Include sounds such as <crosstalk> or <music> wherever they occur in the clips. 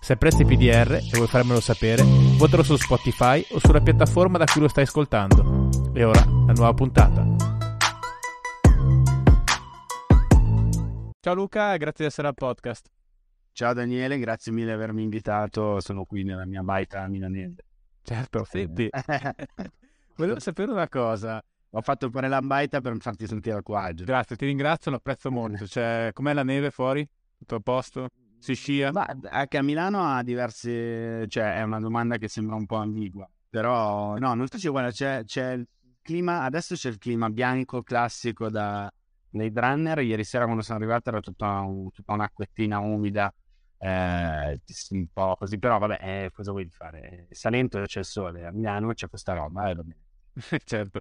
Se apprezzi PDR e vuoi farmelo sapere, votalo su Spotify o sulla piattaforma da cui lo stai ascoltando. E ora, la nuova puntata. Ciao Luca, grazie di essere al podcast. Ciao Daniele, grazie mille di avermi invitato, sono qui nella mia baita milanese. Certo, senti. <laughs> Volevo sapere una cosa. Ho fatto fare la baita per farti sentire al quadro. Grazie, ti ringrazio, lo apprezzo <laughs> molto. Cioè, com'è la neve fuori? Tutto a posto? Si scia? Ma anche a Milano ha diverse... cioè è una domanda che sembra un po' ambigua, però no, non so, guarda, c'è, c'è il clima, adesso c'è il clima bianco classico da, nei runner, ieri sera quando sono arrivato era tutta, un, tutta un'acquettina umida, eh, un po' così, però vabbè, eh, cosa vuoi fare? Salento c'è il sole, a Milano c'è questa roba, eh, <laughs> certo.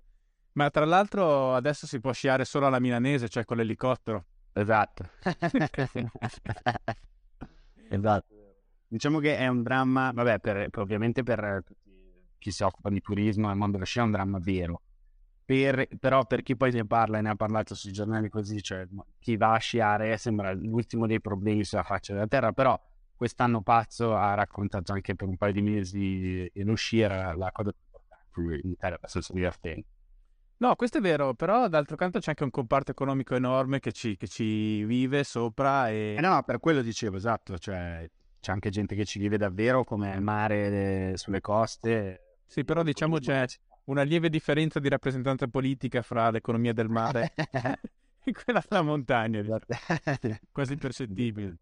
Ma tra l'altro adesso si può sciare solo alla milanese, cioè con l'elicottero. Esatto. <laughs> <laughs> Esatto. Diciamo che è un dramma, vabbè, per, per, ovviamente per chi si occupa di turismo nel mondo della scia è un dramma vero. Per, però per chi poi ne parla e ne ha parlato sui giornali così, cioè chi va a sciare sembra l'ultimo dei problemi sulla faccia della terra, però quest'anno pazzo ha raccontato anche per un paio di mesi sci era la cosa più importante in Italia, abbastanza divertente. No, questo è vero, però d'altro canto c'è anche un comparto economico enorme che ci, che ci vive sopra e... Eh no, per quello dicevo, esatto, cioè c'è anche gente che ci vive davvero come il mare eh, sulle coste. Sì, però diciamo c'è una lieve differenza di rappresentanza politica fra l'economia del mare <laughs> e quella della montagna, esatto. <laughs> quasi percettibile.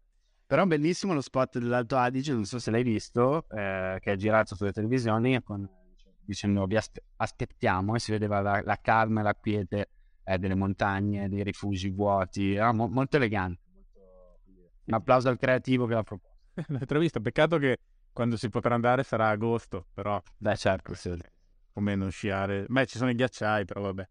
Però bellissimo lo spot dell'Alto Adige, non so se l'hai visto, eh, che è girato sulle televisioni con dicendo vi aspe- aspettiamo e si vedeva la, la calma e la quiete eh, delle montagne, dei rifugi vuoti, era mo- molto elegante. Un applauso al creativo che l'ha proposto. <laughs> Visto, peccato che quando si potrà andare sarà agosto, però... Beh certo, sì. Come non sciare... Beh, ci sono i ghiacciai, però vabbè.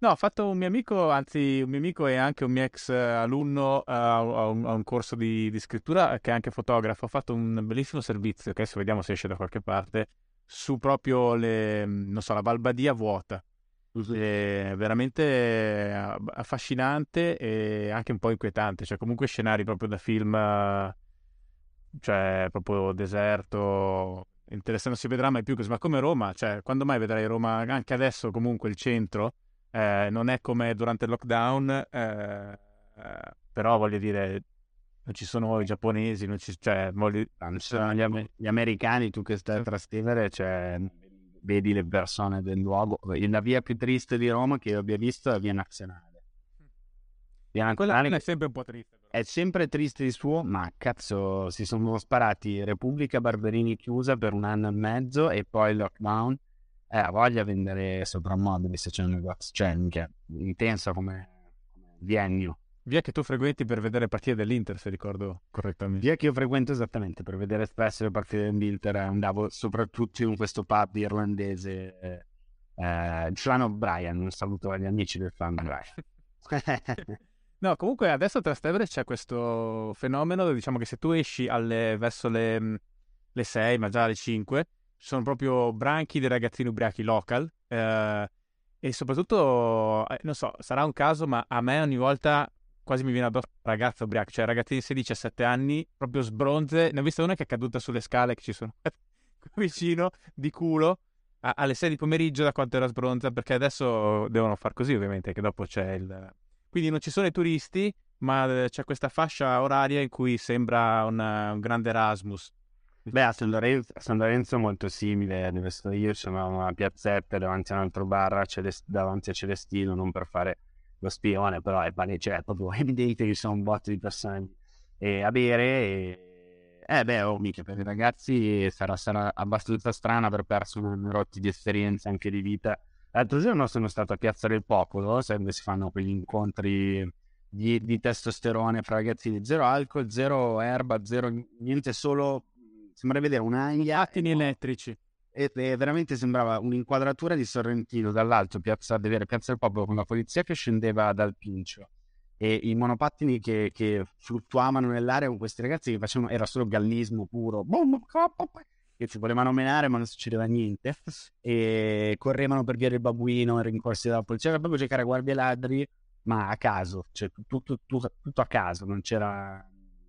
No, ho fatto un mio amico, anzi un mio amico e anche un mio ex alunno uh, a, un, a, un, corso di, di, scrittura che è anche fotografo, ha fatto un bellissimo servizio, che adesso vediamo se esce da qualche parte, su proprio le, non so, la Valbadia vuota. È veramente affascinante e anche un po' inquietante, cioè comunque scenari proprio da film, cioè proprio deserto, interessante, si vedrà mai più così, ma come Roma, cioè quando mai vedrai Roma, anche adesso comunque il centro, eh, non è come durante il lockdown, eh, eh, però voglio dire, non ci sono i giapponesi, non ci, cioè, non ci sono gli, gli, americani, tu che stai a trascrivere, cioè, vedi le persone del luogo. La via più triste di Roma che io abbia visto è la via nazionale. Via nazionale è sempre un po' triste. Però. È sempre triste di suo, ma cazzo, si sono sparati Repubblica Barberini chiusa per un anno e mezzo e poi lockdown. Eh, ha voglia vendere soprammobili se c'è un negozio, cioè, intensa come, come biennio. Via che tu frequenti per vedere partite dell'Inter, se ricordo correttamente. Via che io frequento esattamente per vedere spesso le partite dell'Inter. Andavo soprattutto in questo pub irlandese. Eh, eh, Flan O'Brien, un saluto agli amici del Flan O'Brien. <laughs> no, comunque adesso a Trastevere c'è questo fenomeno, diciamo che se tu esci alle, verso le, le 6, ma già alle 5, ci sono proprio branchi di ragazzini ubriachi local. Eh, e soprattutto, eh, non so, sarà un caso, ma a me ogni volta quasi mi viene addosso ragazzo ubriaco, cioè ragazzini di 16-17 anni, proprio sbronze. Ne ho vista una che è caduta sulle scale che ci sono <laughs> vicino, di culo, a- alle 6 di pomeriggio da quanto era sbronza, perché adesso devono far così ovviamente, che dopo c'è il... Quindi non ci sono i turisti, ma c'è questa fascia oraria in cui sembra una, un grande Erasmus. Beh, a San Lorenzo, a San Lorenzo è molto simile dove sto io, c'è una piazzetta davanti a un altro bar, davanti a Celestino, non per fare lo spione, però è pane, cioè, è proprio <laughs> evidente che sono un botto di persone e a bere e... Eh beh, oh, mica, per i ragazzi sarà, sarà abbastanza strana aver perso un rotti di esperienza anche di vita. L'altro giorno sono stato a Piazza del Popolo, dove si fanno quegli incontri di, di testosterone fra ragazzini, zero alcol, zero erba, zero niente, solo sembra vedere un'aia. Attini elettrici. E, e veramente sembrava un'inquadratura di Sorrentino dall'alto, piazza, vedere Piazza del Popolo con la polizia che scendeva dal Pincio. E i monopattini che, che fluttuavano nell'aria con questi ragazzi che facevano, era solo gallismo puro, che ci volevano menare ma non succedeva niente. E correvano per via del babuino rincorsi dalla polizia, per proprio cercare guardie ladri ma a caso, cioè tutto, tutto, tutto a caso, non c'era...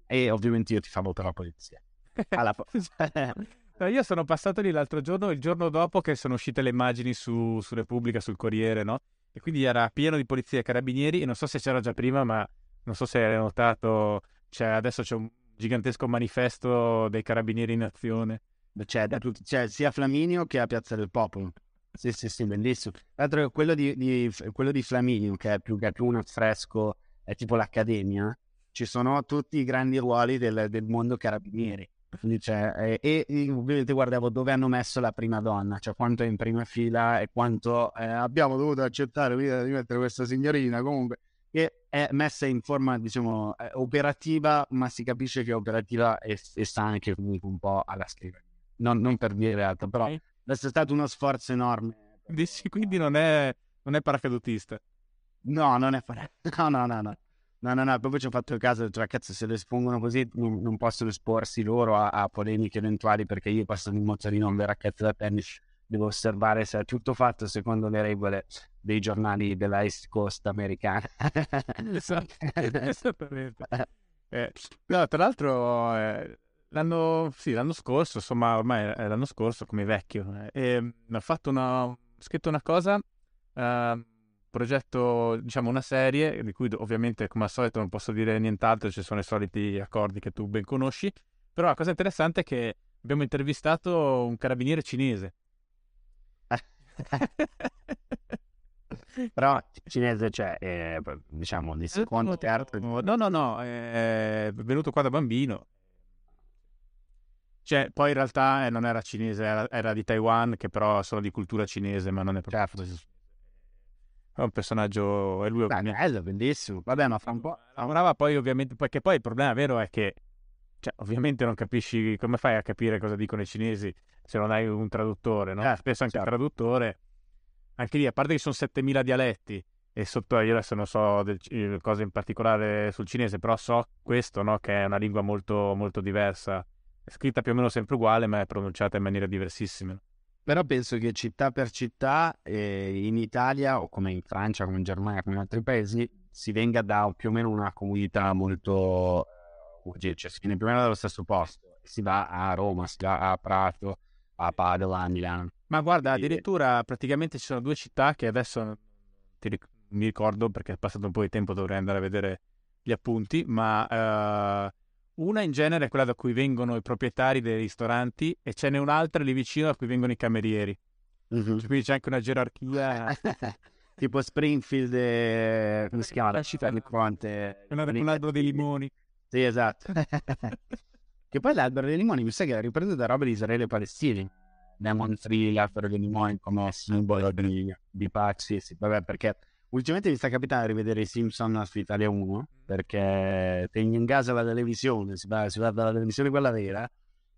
E ovviamente io ti favo per la polizia. <laughs> Alla po- <laughs> io sono passato lì l'altro giorno, il giorno dopo che sono uscite le immagini su, su Repubblica, sul Corriere, no? E quindi era pieno di polizia e carabinieri e non so se c'era già prima, ma non so se hai notato, cioè adesso c'è un gigantesco manifesto dei carabinieri in azione. C'è, c'è sia Flaminio che a Piazza del Popolo. Sì, sì, sì, bellissimo. Tra l'altro quello di, di, quello di Flaminio, che è più, che più un affresco, è tipo l'Accademia, ci sono tutti i grandi ruoli del, del mondo carabinieri. Quindi c'è, e, e, ovviamente guardavo dove hanno messo la prima donna, cioè quanto è in prima fila e quanto eh, abbiamo dovuto accettare di mettere questa signorina comunque che è messa in forma diciamo operativa ma si capisce che è operativa e, e sta anche comunque un po' alla scrivania. Non, non per dire altro però okay. è stato uno sforzo enorme Dici, quindi non è, non è paracadutista? No non è paracadutista <laughs> no no no no No, no, no, proprio ci ho fatto il caso, cioè, cazzo, se lo espongono così non, non possono esporsi loro a, a, polemiche eventuali perché io passo il mozzolino un racchetta da tennis, devo osservare se è tutto fatto secondo le regole dei giornali della East Coast americana. <laughs> esatto, <laughs> esattamente. Eh, no, tra l'altro, eh, l'anno, sì, l'anno scorso, insomma, ormai è l'anno scorso come vecchio, eh, ho fatto una, ho scritto una cosa... Uh, progetto, diciamo, una serie di cui ovviamente come al solito non posso dire nient'altro, ci sono i soliti accordi che tu ben conosci, però la cosa interessante è che abbiamo intervistato un carabiniere cinese. <laughs> però cinese cioè eh, diciamo di secondo terzo no no no è venuto qua da bambino. Cioè poi in realtà eh, non era cinese era, era, di Taiwan che però sono di cultura cinese ma non è proprio certo è un personaggio, è lui Beh, bello, bellissimo. Vabbè, ma fa un po'... Lavorava poi ovviamente, perché poi il problema vero è che, cioè, ovviamente non capisci, come fai a capire cosa dicono i cinesi se non hai un traduttore, no? Eh, Spesso anche certo. il traduttore, anche lì, a parte che sono 7000 dialetti, e sotto, io adesso non so del, cose in particolare sul cinese, però so questo, no? Che è una lingua molto, molto diversa, è scritta più o meno sempre uguale, ma è pronunciata in maniera diversissima. Però penso che città per città eh, in Italia o come in Francia, come in Germania, come in altri paesi, si venga da più o meno una comunità molto... Eh, cioè si viene più o meno dallo stesso posto. Si va a Roma, si va a Prato, a Padova, a Milano. Ma guarda, addirittura praticamente ci sono due città che adesso ric- mi ricordo perché è passato un po' di tempo, dovrei andare a vedere gli appunti, ma uh, una in genere è quella da cui vengono i proprietari dei ristoranti e ce n'è un'altra lì vicino da cui vengono i camerieri. Mm-hmm. Quindi c'è anche una gerarchia. <laughs> tipo Springfield, e... come si chiama? La città di fronte. Un albero dei limoni. Sì, esatto. <laughs> che poi l'albero dei limoni mi sa che era ripreso da roba di Israele e Palestina. Lemon Tree, l'albero dei limoni come simbolo di, di pace. Sì, vabbè, perché Ultimamente mi sta capitando di rivedere i Simpson su Italia 1 perché tengo in casa la televisione, si, guarda la televisione quella vera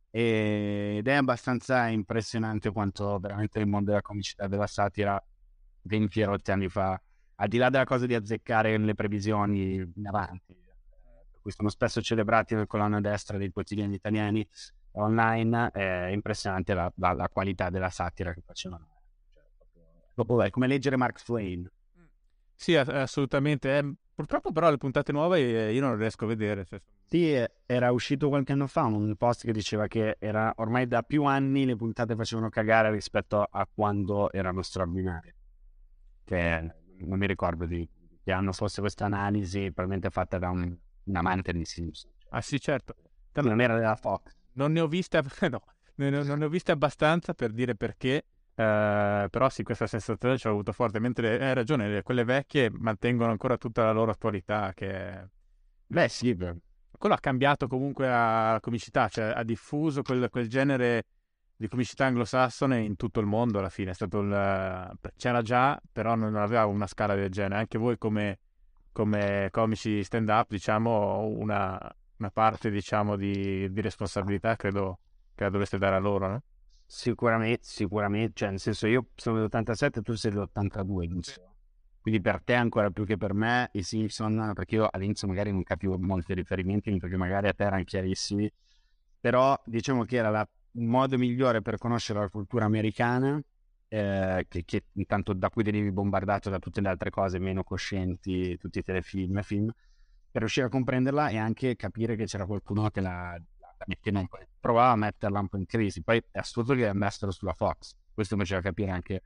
ed è abbastanza impressionante quanto veramente il mondo della comicità della satira 20 rotti anni fa, al di là della cosa di azzeccare le previsioni in avanti, per cui sono spesso celebrati nel colonna destra dei quotidiani italiani online, è impressionante la, la, la qualità della satira che facevano. Cioè, proprio, è come leggere Mark Twain. Sì, assolutamente. Eh, purtroppo però le puntate nuove eh, io non riesco a vedere. Sì, eh, era uscito qualche anno fa un post che diceva che era ormai da più anni le puntate facevano cagare rispetto a quando erano straordinarie. Che non mi ricordo di che anno fosse questa analisi, probabilmente fatta da un, un amante di Simpson. Ah sì, certo. Non era della Fox. Non ne ho viste, <laughs> no, non ne ho viste abbastanza per dire perché, eh, però sì, questa sensazione ci ho avuto forte, mentre hai ragione, quelle vecchie mantengono ancora tutta la loro attualità che... Beh sì, quello ha cambiato comunque la comicità, cioè ha diffuso quel, quel genere di comicità anglosassone in tutto il mondo alla fine. Il... C'era già, però non aveva una scala del genere. Anche voi come, come comici stand-up, diciamo, una, una parte diciamo, di, di responsabilità credo che la dovreste dare a loro, no? Sicuramente, sicuramente, cioè nel senso io sono dell'87 tu sei dell'82, giusto? Quindi per te ancora più che per me i Simpson, perché io all'inizio magari non capivo molti riferimenti, perché magari a te erano chiarissimi, però diciamo che era la, il modo migliore per conoscere la cultura americana, eh, che, che, intanto da cui venivi bombardato da tutte le altre cose meno coscienti, tutti i telefilm e film, per riuscire a comprenderla e anche capire che c'era qualcuno che la, provava a metterla un po' in crisi. Poi è assurdo che andassero sulla Fox, questo mi faceva capire anche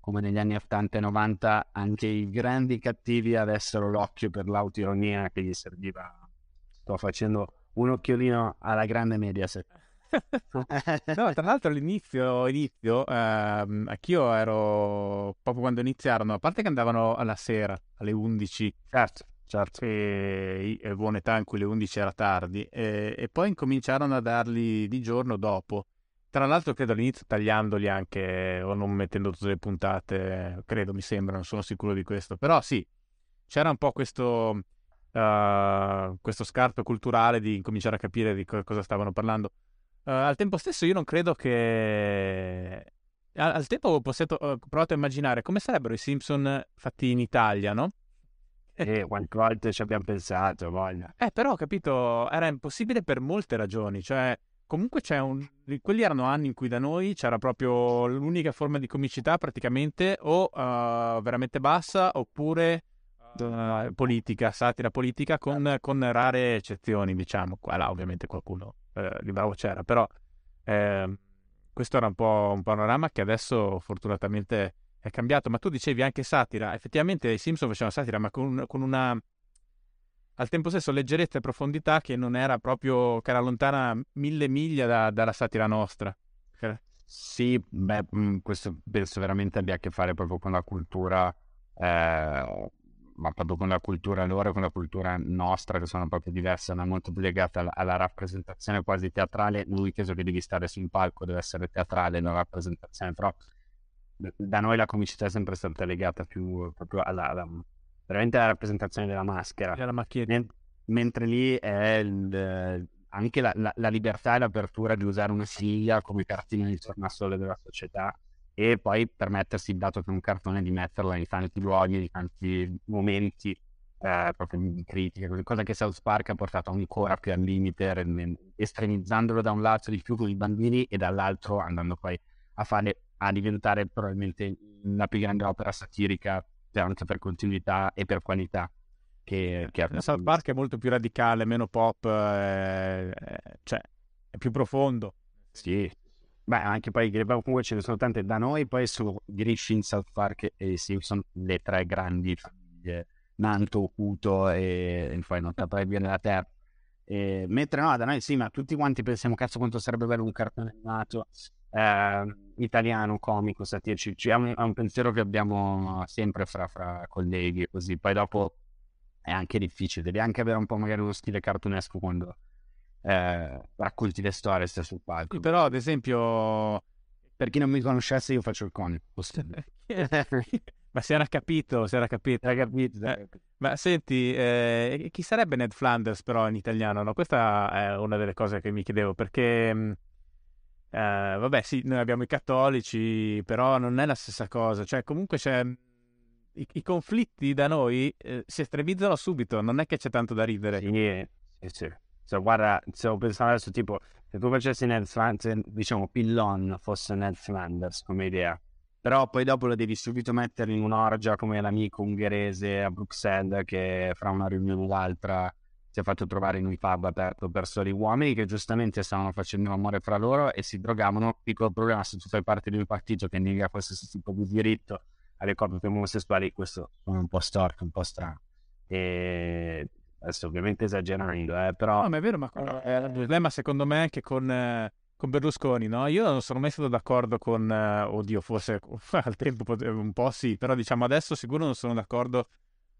come negli anni 80 e 90 anche i grandi cattivi avessero l'occhio per l'autironia che gli serviva. Sto facendo un occhiolino alla grande Mediaset. <laughs> no, tra l'altro all'inizio, inizio, ehm, anch'io ero proprio quando iniziarono, a parte che andavano alla sera, alle 11. Certo, certo. E, e buona età in cui le 11 era tardi. E, e poi incominciarono a darli di giorno dopo. Tra l'altro credo all'inizio tagliandoli anche o non mettendo tutte le puntate, credo, mi sembra, non sono sicuro di questo. Però sì, c'era un po' questo, uh, questo scarto culturale di incominciare a capire di co- cosa stavano parlando. Uh, al tempo stesso io non credo che... Al, tempo ho, posseto, ho provato a immaginare come sarebbero i Simpson fatti in Italia, no? Eh, quante volte ci abbiamo pensato, voglia. Eh, però, ho capito, era impossibile per molte ragioni, cioè comunque c'è un... quelli erano anni in cui da noi c'era proprio l'unica forma di comicità praticamente o uh, veramente bassa oppure uh, politica, satira politica con, con, rare eccezioni diciamo. Qua là ovviamente qualcuno eh, di bravo c'era, però eh, questo era un po' un panorama che adesso fortunatamente è cambiato. Ma tu dicevi anche satira, effettivamente i Simpson facevano satira ma con, con una al tempo stesso leggerezza e profondità che non era proprio, che era lontana mille miglia da, dalla satira nostra. Sì, beh, mm, questo penso veramente abbia a che fare proprio con la cultura, eh, ma proprio con la cultura loro e con la cultura nostra, che sono proprio diverse, è molto più legata alla, alla, rappresentazione quasi teatrale. Lui che devi stare sul palco, deve essere teatrale la rappresentazione, però da noi la comicità è sempre stata legata più proprio alla, alla veramente la rappresentazione della maschera. Della macchietta. mentre lì è il, anche la, la, la, libertà e l'apertura di usare una sigla come cartina di tornasole della società e poi permettersi, dato che è un cartone, di metterla in tanti luoghi, in tanti momenti eh, proprio di critica, cosa che South Park ha portato ancora più al limite, estremizzandolo da un lato di più con i bambini e dall'altro andando poi a fare a diventare probabilmente la più grande opera satirica anche per continuità e per qualità. Che, che South Park è molto più radicale, meno pop, eh, cioè è più profondo. Sì, Beh, anche poi comunque ce ne sono tante da noi, poi su Griffin, South Park e Simpson le tre grandi famiglie, Nanto, Okuto e, e poi non saprei dire la terza. E, mentre no, da noi sì, ma tutti quanti pensiamo, cazzo quanto sarebbe bello un cartone animato eh, italiano, comico, satirico, è un, è un, pensiero che abbiamo sempre fra, fra colleghi e così, poi dopo è anche difficile, devi anche avere un po' magari uno stile cartunesco quando eh, racconti le storie, stai sul palco. Però ad esempio, per chi non mi conoscesse io faccio il comico. <laughs> <laughs> ma si era capito, si era capito. Era capito, era capito. Eh, ma senti, eh, chi sarebbe Ned Flanders però in italiano? No? Questa è una delle cose che mi chiedevo, perché mm, eh, vabbè, sì, noi abbiamo i cattolici, però non è la stessa cosa. Cioè, comunque c'è. I, i conflitti da noi eh, si estremizzano subito, non è che c'è tanto da ridere. Sì, sì, sì. Cioè, guarda, stavo pensando adesso, tipo, se tu facessi Ned Flanders, diciamo, Pillon fosse Ned Flanders come idea, però poi dopo lo devi subito mettere in un'orgia come l'amico ungherese a Bruxelles che fra una riunione o l'altra si è fatto trovare in un pub aperto per soli uomini che giustamente stavano facendo amore fra loro e si drogavano. Piccolo problema se tu fai parte di un partito che nega qualsiasi tipo di diritto alle coppie omosessuali, questo è un po' storto, un po' strano. E adesso ovviamente esagerando, eh, però... No, ma è vero, ma è il problema secondo me anche con... Eh con Berlusconi, no? Io non sono mai stato d'accordo con, uh, oddio, forse <laughs> al tempo un po' sì, però diciamo adesso sicuro non sono d'accordo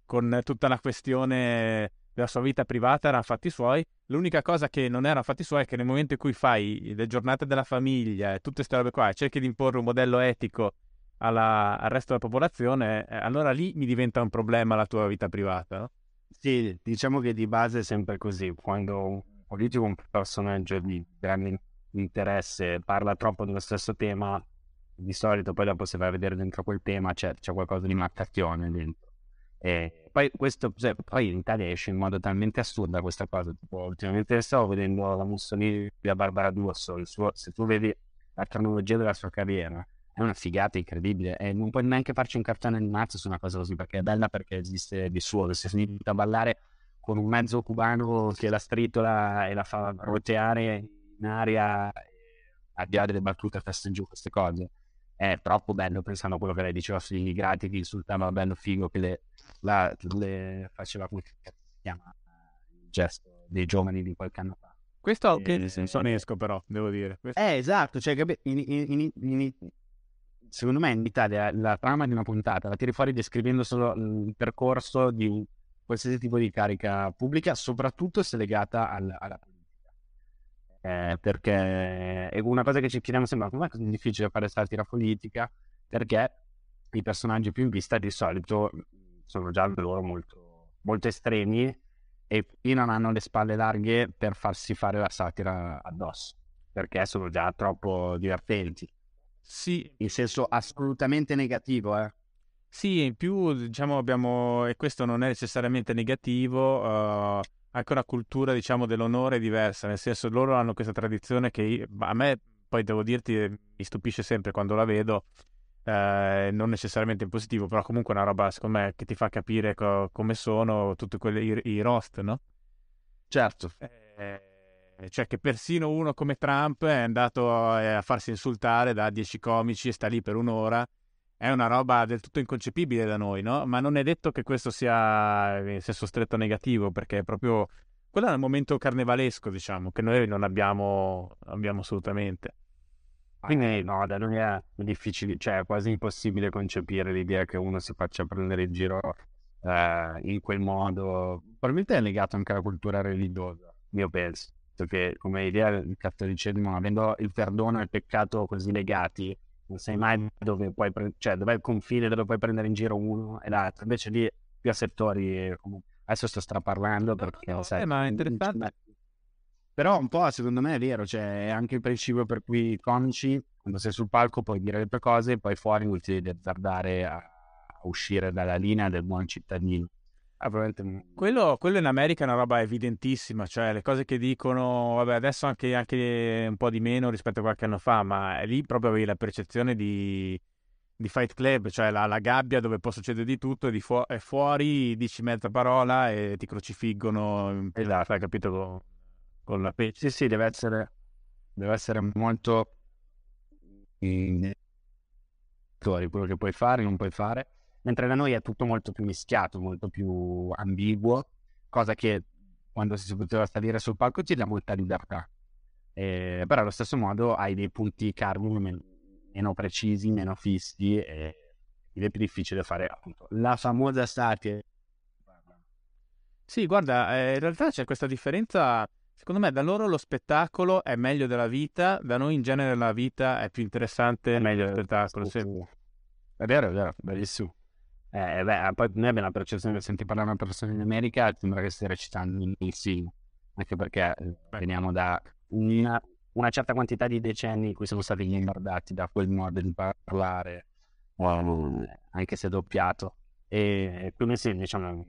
con tutta la questione della sua vita privata erano fatti suoi. L'unica cosa che non erano fatti suoi è che nel momento in cui fai le giornate della famiglia e tutte queste robe qua e cerchi di imporre un modello etico alla, al resto della popolazione, eh, allora lì mi diventa un problema la tua vita privata. No? Sì, diciamo che di base è sempre così. Quando un politico, un personaggio di grande interesse, parla troppo dello stesso tema, di solito poi dopo se vai a vedere dentro quel tema c'è, c'è qualcosa di marcazione dentro. E poi questo cioè, poi in Italia esce in modo talmente assurda questa cosa. Tipo, ultimamente stavo vedendo la Mussolini da Barbara D'Urso. Suo, se tu vedi la cronologia della sua carriera, è una figata incredibile. E non puoi neanche farci un cartone animato su una cosa così perché è bella perché esiste di suo. Si è finito a ballare con un mezzo cubano che la stritola e la fa roteare in aria al di là delle battute a testa in giù, queste cose. È troppo bello pensando a quello che lei diceva sugli immigrati che insultava bello figo che le la, le faceva come si chiama il gesto dei giovani di qualche anno fa. Questo anche nel senso onesco, però, devo dire. Questo... Eh, esatto, cioè, in, in, in, secondo me in Italia la trama di una puntata la tiri fuori descrivendo solo il percorso di qualsiasi tipo di carica pubblica, soprattutto se legata al, alla. Eh, perché è una cosa che ci chiediamo sempre, ma com'è così difficile fare satira politica? Perché i personaggi più in vista di solito sono già loro molto, molto estremi e qui non hanno le spalle larghe per farsi fare la satira addosso, perché sono già troppo divertenti. Sì. In senso assolutamente negativo, eh. Sì, in più diciamo abbiamo, e questo non è necessariamente negativo, uh, anche una cultura diciamo dell'onore diversa, nel senso loro hanno questa tradizione che io, a me poi devo dirti mi stupisce sempre quando la vedo, eh, non necessariamente in positivo, però comunque è una roba, secondo me, che ti fa capire co- come sono tutti quelli, i, i roast, no? Certo. Eh, cioè che persino uno come Trump è andato a, a farsi insultare da dieci comici e sta lì per un'ora. È una roba del tutto inconcepibile da noi, no? Ma non è detto che questo sia in senso stretto negativo, perché è proprio quello è un momento carnevalesco, diciamo, che noi non abbiamo, abbiamo assolutamente. Quindi no, da noi è difficile, cioè è quasi impossibile concepire l'idea che uno si faccia prendere in giro eh, in quel modo. Probabilmente è legato anche alla cultura religiosa, io penso, che come idea il cattolicesimo, avendo il perdono e il peccato così legati, non sai mai dove puoi, pre- cioè dov'è il confine dove puoi prendere in giro uno e l'altro. Invece lì più a settori, comunque. adesso sto straparlando perché... No, no, sai, eh, ma è interessante. Però un po' secondo me è vero, cioè è anche il principio per cui i comici, quando sei sul palco, puoi dire le tue cose e poi fuori non ti devi azzardare a, a uscire dalla linea del buon cittadino. Ah, quello, quello, in America è una roba evidentissima, cioè le cose che dicono, vabbè adesso anche, anche un po' di meno rispetto a qualche anno fa, ma lì proprio avevi la percezione di, di Fight Club, cioè la, la, gabbia dove può succedere di tutto e, di fu- e fuori dici mezza parola e ti crocifiggono, esatto. hai capito? con la pesce. Sì, sì, deve essere, deve essere molto in quello che puoi fare, non puoi fare, mentre da noi è tutto molto più mischiato, molto più ambiguo, cosa che quando si poteva salire sul palco ti dà molta libertà. Eh, però allo stesso modo hai dei punti cardine meno, precisi, meno fissi e è più difficile fare appunto la famosa satire. Sì, guarda, eh, in realtà c'è questa differenza Secondo me da loro lo spettacolo è meglio della vita, da noi in genere la vita è più interessante è meglio dello spettacolo. Sì. È vero, è vero, bellissimo. Eh, beh, poi noi abbiamo la percezione che senti parlare una persona in America sembra che stia recitando in film, anche perché eh, veniamo da una, una, certa quantità di decenni in cui siamo stati bombardati da quel modo di parlare, wow, anche se doppiato. E quindi sì, diciamo,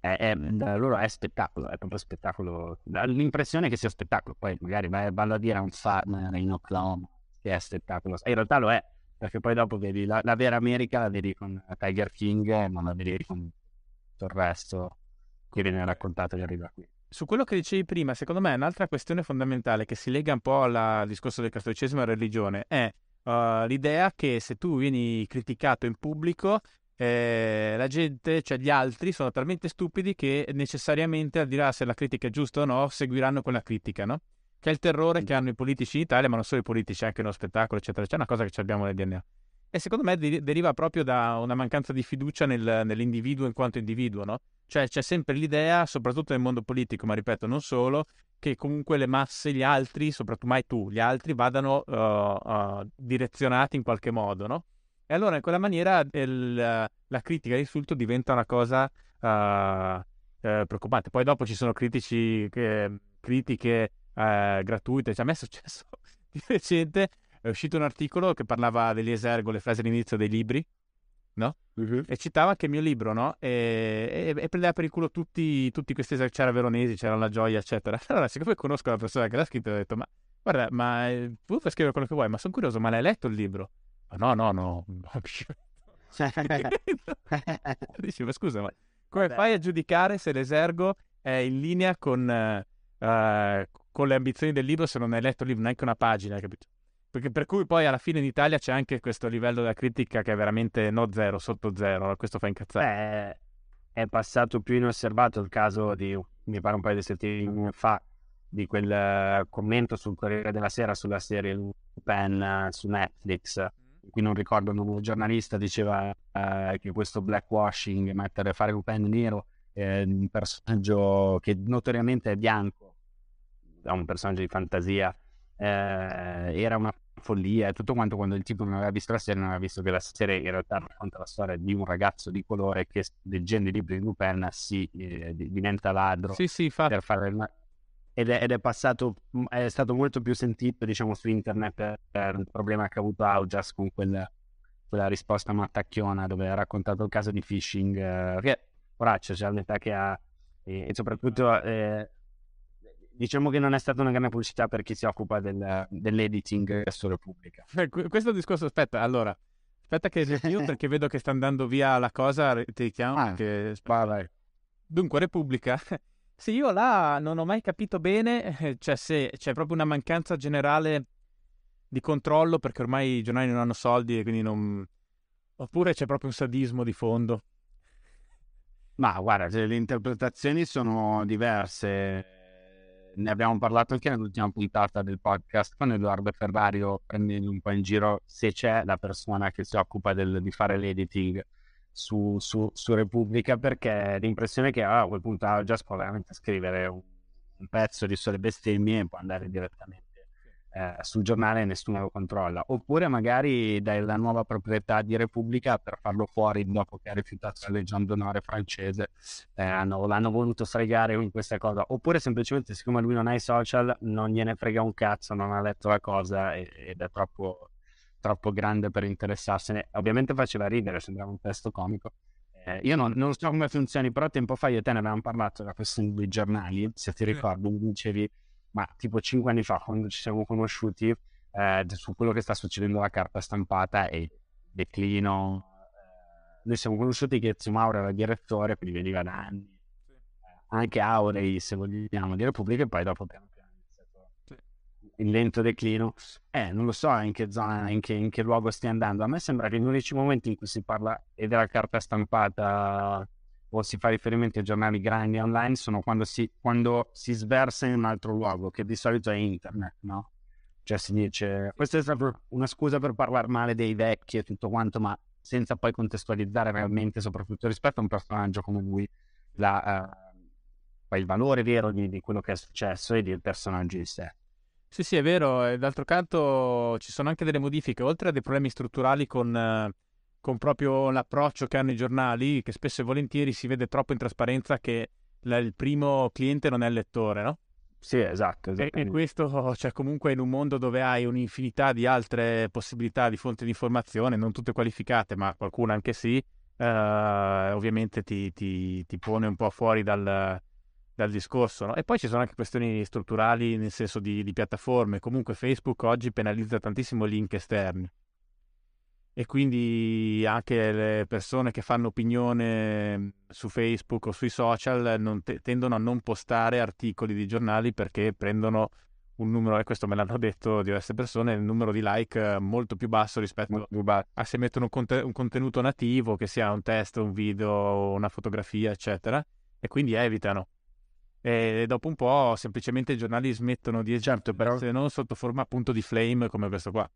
è, è, da loro è spettacolo, è proprio spettacolo. L'impressione che sia spettacolo, poi magari vai, vanno a dire a un farmer in Oklahoma che è spettacolo. E in realtà lo è, perché poi dopo vedi la, la vera America la vedi con Tiger King e non la vedi con tutto il resto che viene raccontato e arriva qui. Su quello che dicevi prima, secondo me un'altra questione fondamentale che si lega un po' al discorso del cattolicesimo e religione è uh, l'idea che se tu vieni criticato in pubblico eh, la gente, cioè gli altri, sono talmente stupidi che necessariamente, al di là se la critica è giusta o no, seguiranno quella critica, no? Che è il terrore che hanno i politici in Italia, ma non solo i politici, anche nello spettacolo, eccetera. C'è una cosa che abbiamo nel DNA. E secondo me de- deriva proprio da una mancanza di fiducia nel, nell'individuo in quanto individuo, no? Cioè c'è sempre l'idea, soprattutto nel mondo politico, ma ripeto, non solo, che comunque le masse, gli altri, soprattutto mai tu, gli altri vadano uh, uh, direzionati in qualche modo, no? E allora in quella maniera il, la critica e l'insulto diventa una cosa uh, uh, preoccupante. Poi dopo ci sono critici che, critiche eh, gratuite. Cioè, a me è successo <laughs> di recente, è uscito un articolo che parlava degli esergo, le frasi all'inizio dei libri, no? Mhm. E citava anche il mio libro, no? E, e- e prendeva per il culo tutti, tutti questi esergi, c'era Veronesi, c'era La Gioia, eccetera. <laughs> Allora, siccome conosco la persona che l'ha scritto, ho detto, ma guarda, ma eh, tu puoi scrivere quello che vuoi, ma sono curioso, ma l'hai letto il libro? Ma no, no, no. <laughs> Dici, ma scusa, ma come Vabbè. fai a giudicare se l'esergo è in linea con, eh, con le ambizioni del libro se non hai letto il libro, neanche una pagina, capito? Perché per cui poi alla fine in Italia c'è anche questo livello della critica che è veramente no zero, sotto zero, questo fa incazzare. Beh, è passato più inosservato il caso di, mi pare un paio di settimane fa, di quel eh, commento sul Corriere della Sera sulla serie Lupin eh, su Netflix. Qui non ricordo nome del giornalista, diceva eh, che questo blackwashing, mettere fare Lupin nero, è un personaggio che notoriamente è bianco, è un personaggio di fantasia, eh, era una follia e tutto quanto quando il tipo non aveva visto la serie non aveva visto che la serie in realtà racconta la storia di un ragazzo di colore che leggendo i libri di Lupin si eh, diventa ladro Sì, sì, infatti. per fare il ed è, ed è passato è stato molto più sentito diciamo su internet per, per il problema che ha avuto Augias con quel- quella risposta mattacchiona dove ha raccontato il caso di phishing eh, che poraccio c'è l'età che ha e, e soprattutto eh, diciamo che non è stata una grande pubblicità per chi si occupa del- dell'editing su Repubblica <laughs> Eh, que- Questo discorso, aspetta, allora, aspetta che io <laughs> perché vedo che sta andando via la cosa, ti chiamo Ah, perché... vai. Dunque, Repubblica. <laughs> Sì, io là non ho mai capito bene, eh, cioè se c'è proprio una mancanza generale di controllo perché ormai i giornali non hanno soldi e quindi non... Oppure c'è proprio un sadismo di fondo. Ma guarda, cioè, le interpretazioni sono diverse. Ne abbiamo parlato anche nell'ultima puntata del podcast con Edoardo Ferrario, prendendo un po' in giro se c'è la persona che si occupa del- di fare l'editing su, su- su Repubblica, perché l'impressione che ah, a quel punto ah, già veramente scrivere un, un pezzo di sole bestemmie e può andare direttamente eh, sul giornale e nessuno lo controlla. Oppure magari dai la nuova proprietà di Repubblica per farlo fuori dopo che ha rifiutato la Legion d'Onore francese, eh, hanno- l'hanno voluto fregare con questa cosa. Oppure semplicemente siccome lui non ha i social, non gliene frega un cazzo, non ha letto la cosa e- ed è troppo, troppo grande per interessarsene. Ovviamente faceva ridere, sembrava un testo comico. Eh, io non, non so come funzioni, però tempo fa io e te ne avevamo parlato della questione dei giornali, se ti mi dicevi ma tipo cinque anni fa, quando ci siamo conosciuti, eh, su quello che sta succedendo alla carta stampata e il declino. eh, noi siamo conosciuti che Zio Mauro era direttore, quindi veniva da anni, eh, anche Aurei, se vogliamo, di Repubblica, e poi dopo piano piano in lento declino. Eh, non lo so in che zona, in che, in che luogo stia andando. A me sembra che gli unici momenti in cui si parla e della carta stampata o si fa riferimento ai giornali grandi online sono quando si, quando si sversa in un altro luogo, che di solito è internet, no? Cioè si dice, questa è stata una scusa per parlare male dei vecchi e tutto quanto, ma senza poi contestualizzare realmente, soprattutto rispetto a un personaggio come lui, la, poi il valore vero di, di quello che è successo e del personaggio in sé. Sì, sì, è vero. D'altro canto ci sono anche delle modifiche, oltre a dei problemi strutturali con, eh, con proprio l'approccio che hanno i giornali, che spesso e volentieri si vede troppo in trasparenza che la- il primo cliente non è il lettore, no? Sì, esatto, E, e questo, cioè, comunque in un mondo dove hai un'infinità di altre possibilità di fonti di informazione, non tutte qualificate, ma qualcuna anche sì, eh, ovviamente ti, ti- ti pone un po' fuori dal, dal discorso. no? E poi ci sono anche questioni strutturali, nel senso di, di piattaforme. Comunque Facebook oggi penalizza tantissimo link esterni. E quindi anche le persone che fanno opinione su Facebook o sui social non te- tendono a non postare articoli di giornali perché prendono un numero, e questo me l'hanno <laughs> detto diverse persone, il numero di like eh, molto più basso rispetto a se mettono un, conte- un contenuto nativo, che sia un testo, un video, una fotografia, eccetera, e quindi evitano. E dopo un po' semplicemente i giornali smettono di Certo, però- se non sotto forma appunto di flame come questo qua.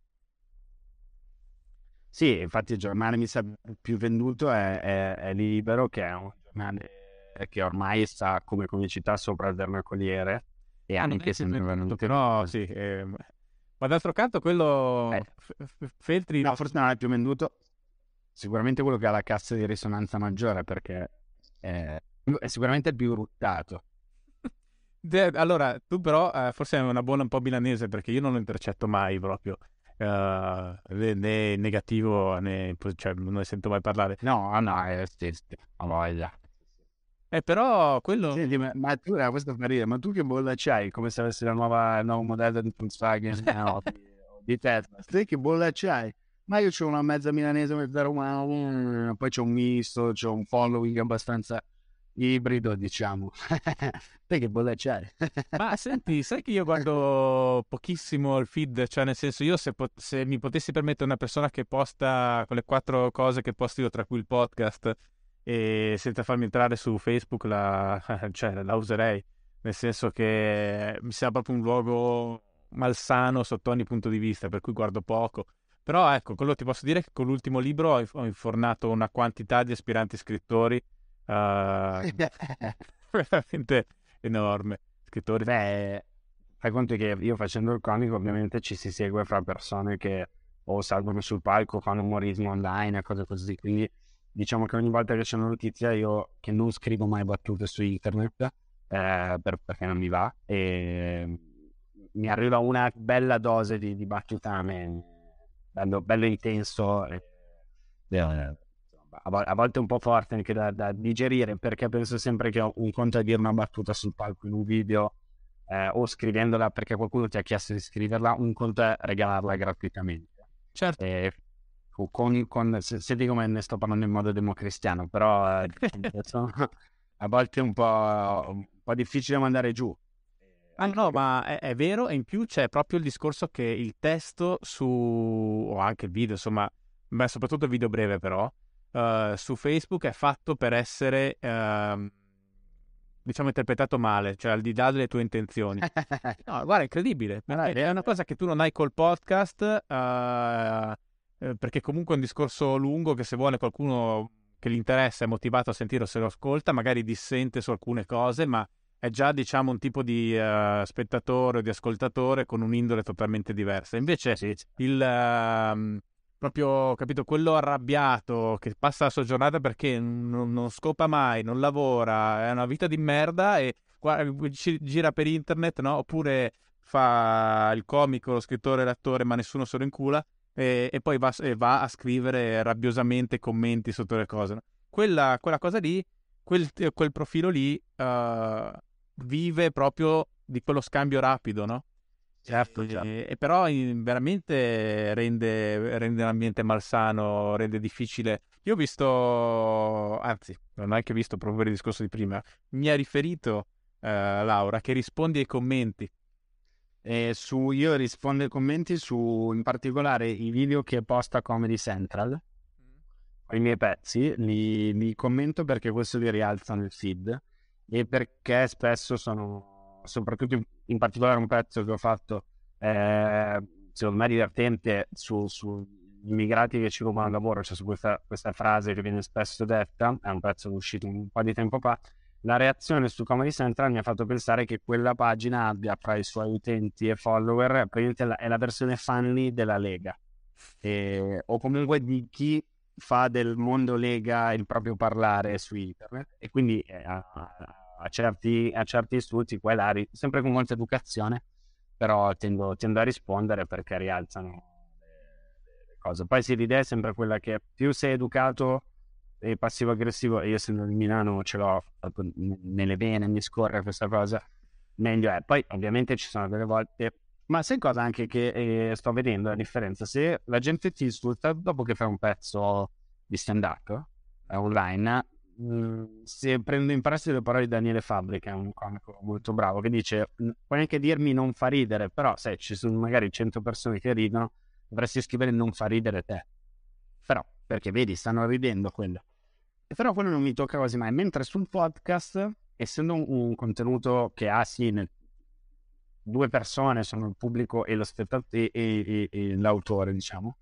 Sì, infatti il giornale mi sa più venduto è, è- è Libero, che è un giornale che ormai sta come comicità sopra il Corriere e Ah, non anche è se ne venduto, venduto però sì. eh, ma d'altro canto quello Eh. Feltri No, forse non è più venduto. Sicuramente quello che ha la cassa di risonanza maggiore perché è, è sicuramente il più ruttato. <laughs> De- allora, tu però eh, forse è una buona un po' milanese perché io non lo intercetto mai proprio. Uh, né negativo né cioè, non ne sento mai parlare. No, no, è stesso, a voglia. Eh, però quello... Senti, ma, ma tu, eh, questo fa ridere, ma tu che bolla c'hai? Come se avessi la nuova, il nuovo modello di Volkswagen <laughs> no, di, Tesla. Te che bolla c'hai? Ma io ho una mezza milanese, mezza romana, poi c'ho un misto, c'ho un following abbastanza ibrido, diciamo. <laughs> Te che bolla c'hai? Ma senti, sai che io guardo pochissimo il feed, cioè nel senso io se, pot- se mi potessi permettere una persona che posta quelle quattro cose che posto io, tra cui il podcast, e senza farmi entrare su Facebook la, <laughs> cioè, la userei, nel senso che mi sembra proprio un luogo malsano sotto ogni punto di vista, per cui guardo poco. Però ecco, quello ti posso dire che con l'ultimo libro ho infornato una quantità di aspiranti scrittori uh, <laughs> veramente enorme. Scrittori. Beh, fai conto che io facendo il comico ovviamente ci si segue fra persone che o salgono sul palco, fanno umorismo online e cose così, quindi diciamo che ogni volta che c'è una notizia io che non scrivo mai battute su internet eh, per, perché non mi va e mi arriva una bella dose di, di battutame bello, bello intenso e, eh, a, volte un po' forte anche da, da, digerire perché penso sempre che un conto è dire una battuta sul palco in un video eh, o scrivendola perché qualcuno ti ha chiesto di scriverla un conto è regalarla gratuitamente certo e, con, con, se, se dico ne sto parlando in modo democristiano, però eh, <laughs> a volte è un po', un po' difficile mandare giù. Ah no, ma è, è, vero e in più c'è proprio il discorso che il testo su, o anche il video, insomma, beh, soprattutto il video breve però, uh, su Facebook è fatto per essere, uh, diciamo, interpretato male, cioè al di là delle tue intenzioni. <laughs> no, guarda, è incredibile, è una cosa che tu non hai col podcast. Uh, eh, perché comunque è un discorso lungo che se vuole qualcuno che gli interessa è motivato a sentirlo se lo ascolta, magari dissente su alcune cose, ma è già diciamo un tipo di uh, spettatore o di ascoltatore con un'indole totalmente diversa. Invece sì. il uh, proprio capito quello arrabbiato che passa la sua giornata perché non, non scopa mai, non lavora, è una vita di merda e guarda, gira per internet, no? Oppure fa il comico, lo scrittore, l'attore, ma nessuno se lo incula e, e poi va, e va, a scrivere rabbiosamente commenti sotto le cose. No? Quella, quella, cosa lì, quel, quel profilo lì uh, vive proprio di quello scambio rapido, no? Certo, certo. E, e, però in, veramente rende, rende l'ambiente malsano, rende difficile. Io ho visto, anzi, non ho neanche visto proprio per il discorso di prima, mi ha riferito uh, Laura che rispondi ai commenti e su, io rispondo ai commenti su in particolare i video che posta Comedy Central, mm. i miei pezzi, li, li, commento perché questo li rialza nel feed e perché spesso sono, soprattutto in, in particolare un pezzo che ho fatto, eh, secondo me divertente, sugli su immigrati che ci rubano lavoro, cioè su questa, questa frase che viene spesso detta, è un pezzo uscito un po' di tempo fa, la reazione su Comedy Central mi ha fatto pensare che quella pagina abbia fra i suoi utenti e follower praticamente è la versione funny della Lega. E, o comunque di chi fa del mondo Lega il proprio parlare su internet e quindi eh, a, certi, a certi istituti qua e là, sempre con molta educazione però tendo, tendo a rispondere perché rialzano le cose poi sì l'idea è sempre quella che più sei educato e passivo aggressivo, io essendo di Milano ce l'ho nelle vene, mi scorre questa cosa, meglio è. Poi ovviamente ci sono delle volte, ma sai cosa anche che eh, sto vedendo la differenza? Se la gente ti insulta dopo che fai un pezzo di stand-up eh, online, mh, mm, se prendo in prestito le parole di Daniele Fabri, che è un comico molto bravo, che dice, puoi anche dirmi non fa ridere, però sai, ci sono magari 100 persone che ridono, dovresti scrivere non fa ridere te. Però, perché vedi, stanno ridendo quello. Però quello non mi tocca quasi mai. Mentre sul podcast, essendo un, contenuto che ha sì, nel... due persone sono il pubblico e, lo spettatore, e, e, e l'autore, diciamo,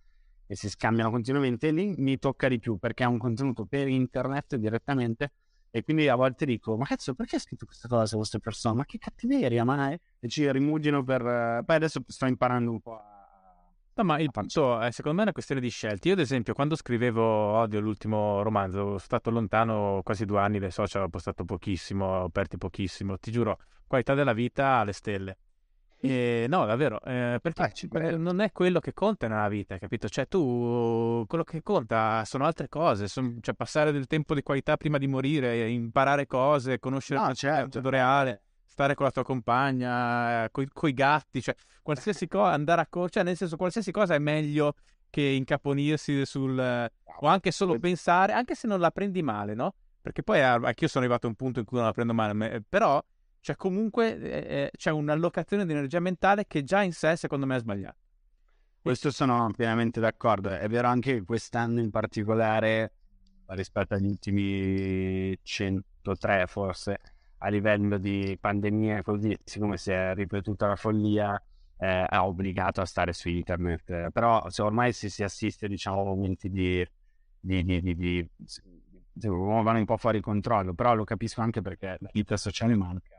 e si scambiano continuamente, lì mi tocca di più perché è un contenuto per internet direttamente e quindi a volte dico, ma cazzo, perché hai scritto questa cosa a queste persone? Ma che cattiveria, mai? E ci rimugino per... Poi adesso sto imparando un po' a No, ma il punto è secondo me una questione di scelte. Io, ad esempio, quando scrivevo Odio, l'ultimo romanzo, sono stato lontano quasi due anni dai social, ho postato pochissimo, ho aperto pochissimo. Ti giuro, qualità della vita alle stelle. E, no, davvero, eh, perché eh, non è quello che conta nella vita, capito? Cioè, tu quello che conta sono altre cose, son, cioè passare del tempo di qualità prima di morire, imparare cose, conoscere no, il certo. mondo reale, stare con la tua compagna, coi, coi gatti, cioè qualsiasi cosa, andare a correre, cioè nel senso qualsiasi cosa è meglio che incaponirsi sul... o anche solo pensare, anche se non la prendi male, no? Perché poi anch'io sono arrivato a un punto in cui non la prendo male, però cioè, comunque eh, eh, c'è un'allocazione di energia mentale che già in sé, secondo me, è sbagliata. Questo sono pienamente d'accordo. È vero anche che quest'anno in particolare, rispetto agli ultimi 103 forse, a livello di pandemia così, siccome si è ripetuta la follia, eh, ha obbligato a stare su internet. Però se ormai si, si assiste diciamo, a momenti di, di, di, di, di vanno un po' fuori controllo, però lo capisco anche perché la vita sociale manca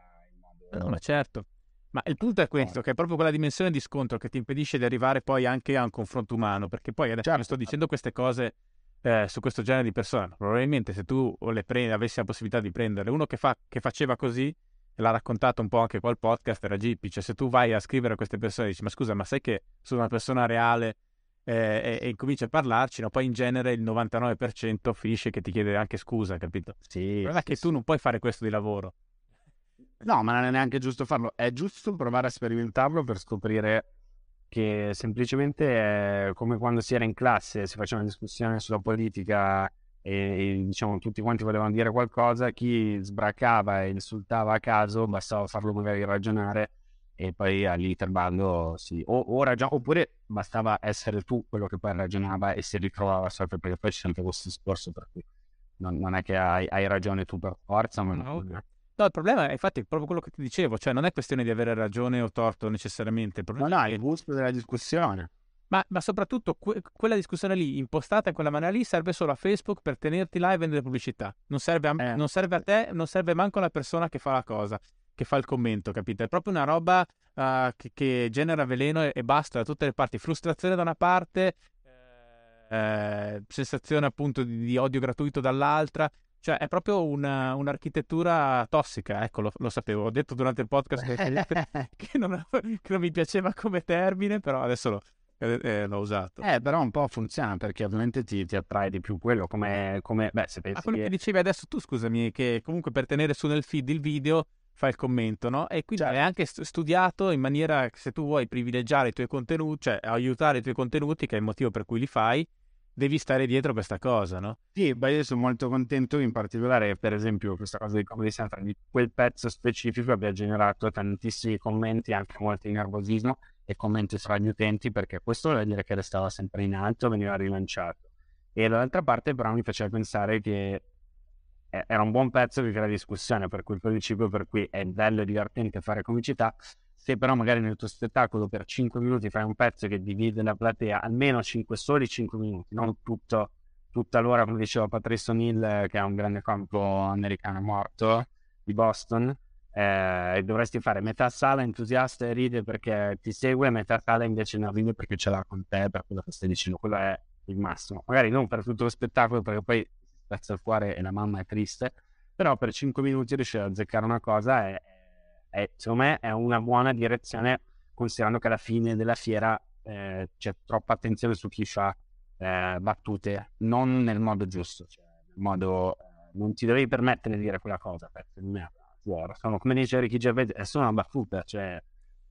No, ma certo. Ma il punto è questo, che è proprio quella dimensione di scontro che ti impedisce di arrivare poi anche a un confronto umano, perché poi adesso certo. sto dicendo queste cose eh, su questo genere di persone, probabilmente se tu le prendi, avessi la possibilità di prendere uno che, fa, che faceva così, e l'ha raccontato un po' anche qua il podcast, era Gippi, cioè se tu vai a scrivere a queste persone e dici ma scusa, ma sai che sono una persona reale eh, e, e incominci a parlarci, no? poi in genere il 99% finisce che ti chiede anche scusa, capito? Sì. Problema sì, che tu non puoi fare questo di lavoro. No, ma non è neanche giusto farlo, è giusto provare a sperimentarlo per scoprire che semplicemente è come quando si era in classe, si faceva una discussione sulla politica e, e diciamo tutti quanti volevano dire qualcosa, chi sbracava e insultava a caso, bastava farlo magari ragionare e poi all'intervallo sì, o, o ragion- oppure bastava essere tu quello che poi ragionava e si ritrovava sempre perché poi c'è sempre questo discorso per cui non, non è che hai, hai, ragione tu per forza, ma no. No. Il problema è infatti proprio quello che ti dicevo, cioè non è questione di avere ragione o torto necessariamente. Il no, no, è il gusto della discussione. Ma, ma soprattutto que- quella discussione lì, impostata in quella maniera lì, serve solo a Facebook per tenerti là e vendere pubblicità. Non serve a, eh. non serve a te, non serve manco alla persona che fa la cosa, che fa il commento, capito? È proprio una roba uh, che, che, genera veleno e, e, basta da tutte le parti. Frustrazione da una parte, eh, sensazione appunto di, di odio gratuito dall'altra. Cioè, è proprio una, un'architettura tossica, ecco, lo, lo, sapevo. Ho detto durante il podcast che, <laughs> che, non, che, non, mi piaceva come termine, però adesso lo, eh, eh, l'ho usato. Eh, però un po' funziona perché ovviamente ti, ti attrae di più quello come, come beh, se pensi ah, quello che... che dicevi adesso tu, scusami, che comunque per tenere su nel feed il video fai il commento, no? E quindi certo. è anche studiato in maniera che se tu vuoi privilegiare i tuoi contenuti, cioè aiutare i tuoi contenuti, che è il motivo per cui li fai, devi stare dietro questa cosa, no? Sì, beh, io sono molto contento in particolare, per esempio, questa cosa di Comedy Central, di quel pezzo specifico abbia generato tantissimi commenti, anche molto nervosismo e commenti fra gli utenti, perché questo vuol dire che restava sempre in alto, veniva rilanciato. E dall'altra parte però mi faceva pensare che era un buon pezzo che crea discussione, per cui il principio per cui è bello e divertente fare comicità, se però magari nel tuo spettacolo per 5 minuti fai un pezzo che divide la platea, almeno 5 soli 5 minuti, non tutto, tutta l'ora, come diceva Patrice O'Neill, che è un grande campo americano morto di Boston, eh, dovresti fare metà sala entusiasta e ride perché ti segue, metà sala invece non ride perché ce l'ha con te per quello che stai dicendo, quello è il massimo. Magari non per tutto lo spettacolo perché poi spezza il cuore e la mamma è triste, però per 5 minuti riuscire a azzeccare una cosa è è, secondo me è una buona direzione considerando che alla fine della fiera eh, c'è troppa attenzione su chi fa eh, battute non nel modo giusto, cioè nel modo eh, non ti devi permettere di dire quella cosa, pezzo di merda, fuori. Sono, come dice Ricky Gervais, è solo una battuta, cioè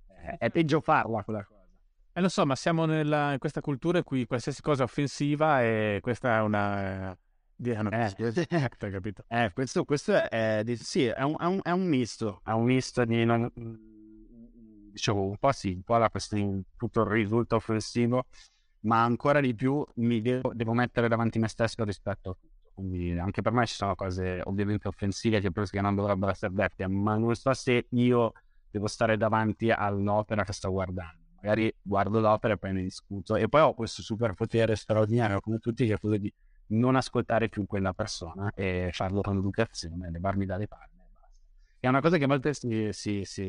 eh, è peggio farla quella cosa. Eh lo so, ma siamo nella, in questa cultura in cui qualsiasi cosa è offensiva e questa è una di eh, eh, <laughs> capito? Eh, questo, questo è, è, sì, è un, è, un, è un, misto, è un misto di, non, dicevo, un po' sì, un po' la questione, tutto risulta offensivo, ma ancora di più mi devo, devo, mettere davanti me stesso rispetto a tutto. Quindi anche per me ci sono cose ovviamente offensive che però non dovrebbero essere dette, ma non so se io devo stare davanti all'opera che sto guardando. Magari guardo l'opera e poi ne discuto e poi ho questo superpotere straordinario come tutti che è quello di non ascoltare più quella persona e farlo con educazione, levarmi dalle e basta. È una cosa che a volte si... si, si...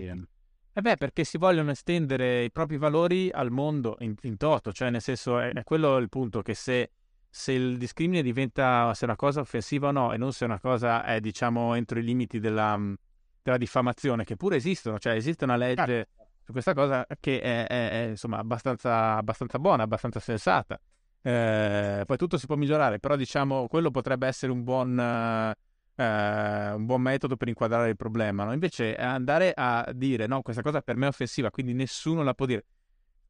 Eh beh, perché si vogliono estendere i propri valori al mondo in, in toto, cioè nel senso è, è quello il punto che se, se, il discrimine diventa se una cosa offensiva o no e non se una cosa è diciamo entro i limiti della, della diffamazione, che pure esistono, cioè esiste una legge certo. su questa cosa che è, è, è insomma abbastanza, abbastanza, buona, abbastanza sensata. Eh, poi tutto si può migliorare, però diciamo quello potrebbe essere un buon, eh, un buon metodo per inquadrare il problema. No? Invece andare a dire no, questa cosa per me è offensiva, quindi nessuno la può dire.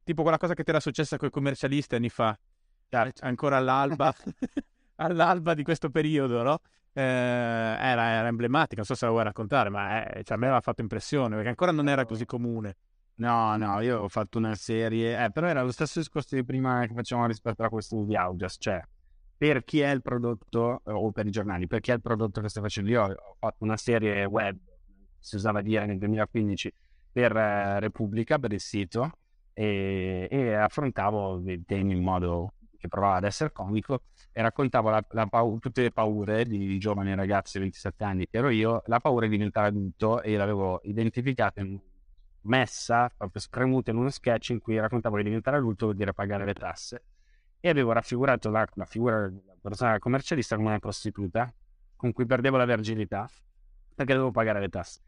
Tipo quella cosa che ti era successa con i commercialisti anni fa, certo. ancora all'alba, <laughs> all'alba di questo periodo, no? eh, era, era, emblematica, non so se la vuoi raccontare, ma è, cioè, a me aveva fatto impressione perché ancora non era così comune. No, no, io ho fatto una serie, eh, però era lo stesso discorso di prima che facevamo rispetto a questo di Audias, cioè per chi è il prodotto, o per i giornali, per chi è il prodotto che stai facendo. Io ho fatto una serie web, si usava dire nel 2015, per eh, Repubblica, per il sito, e, e affrontavo dei temi in modo che provava ad essere comico e raccontavo la, la pau- tutte le paure di giovani ragazzi di 27 anni che ero io, la paura di diventare adulto e l'avevo identificata, messa, proprio spremuta in uno sketch in cui raccontavo che diventare adulto vuol dire pagare le tasse e avevo raffigurato la, la figura della persona commercialista come una prostituta con cui perdevo la verginità perché dovevo pagare le tasse.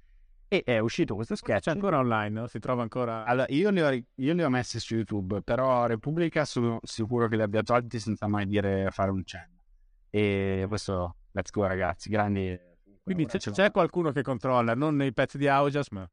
E è uscito questo sketch. C'è ancora online, no? Si trova ancora. Allora, io li, ho, io li ho messi su YouTube, però Repubblica sono sicuro che li abbia tolti senza mai dire fare un cenno. E questo, let's go ragazzi, grandi. Quindi c'è, c'è, qualcuno che controlla, non nei pezzi di Augias, ma...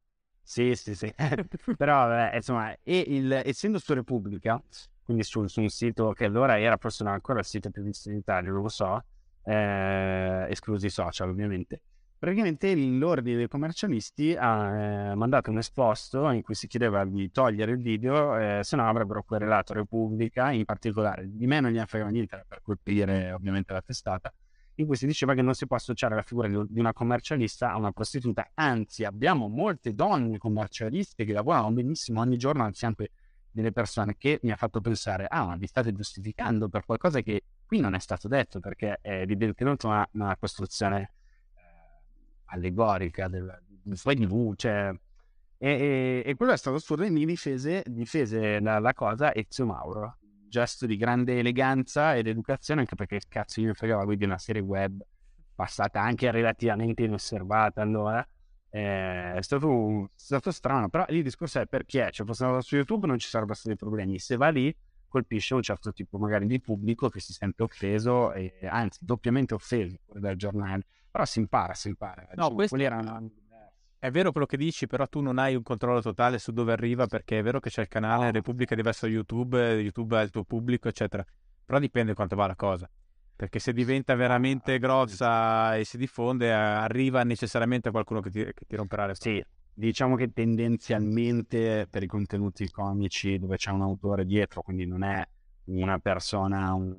Sì, sì, sì. <laughs> <laughs> però, vabbè, insomma, e il, essendo su Repubblica, quindi su, su, un sito che allora era forse ancora il sito più visto in Italia, non lo so, eh, esclusi i social ovviamente, praticamente l'ordine dei commercialisti ha eh, mandato un esposto in cui si chiedeva di togliere il video, eh, se no avrebbero querelato Repubblica, in particolare. Di me non gli frega niente per colpire ovviamente la testata, in cui si diceva che non si può associare la figura di una commercialista a una prostituta, anzi abbiamo molte donne commercialiste che lavorano benissimo ogni giorno al fianco delle persone che mi ha fatto pensare, ah ma vi state giustificando per qualcosa che qui non è stato detto perché è evidentemente una, una costruzione allegorica del, del di cioè, e, e, e, quello è stato assurdo. E mi difese, difese la, la, cosa Ezio Mauro gesto di grande eleganza ed educazione anche perché cazzo io mi fregava qui di una serie web passata anche relativamente inosservata allora eh, è stato, è stato strano però il discorso è perché cioè fosse andato su YouTube non ci sarebbero stati problemi. Se va lì colpisce un certo tipo magari di pubblico che si sente offeso e anzi doppiamente offeso dal giornale. Però si impara, si impara. No, diciamo, questo... erano... È vero quello che dici, però tu non hai un controllo totale su dove arriva, perché è vero che c'è il canale. Repubblica diverso da YouTube, YouTube ha il tuo pubblico, eccetera. Però dipende quanto va la cosa. Perché se diventa veramente grossa e si diffonde, arriva necessariamente a qualcuno che ti, che ti romperà le spalle. Sì, diciamo che tendenzialmente per i contenuti comici dove c'è un autore dietro, quindi non è una persona, un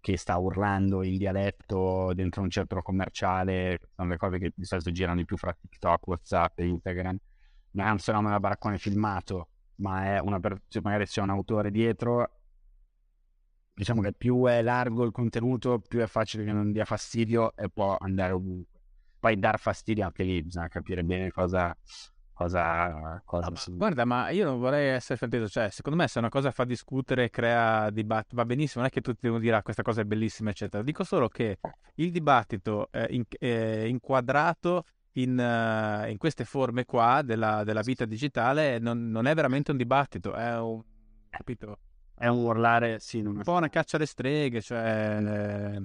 che sta urlando in dialetto dentro un centro commerciale, sono le cose che di solito girano di più fra TikTok, WhatsApp e Instagram. Non è un fenomeno da baraccone filmato, ma è una per... magari c'è un autore dietro. Diciamo che più è largo il contenuto, più è facile che non dia fastidio e può andare ovunque. Poi dar fastidio anche lì, bisogna capire bene cosa, cosa, cosa no, guarda ma io non vorrei essere frainteso cioè secondo me se una cosa fa discutere crea dibattito va benissimo non è che tutti devono dire ah, questa cosa è bellissima eccetera. Dico solo che il dibattito è, in, è inquadrato in, uh, in, queste forme qua della, della vita digitale non, non, è veramente un dibattito è un capito? È un urlare sì un po' una caccia alle streghe cioè eh,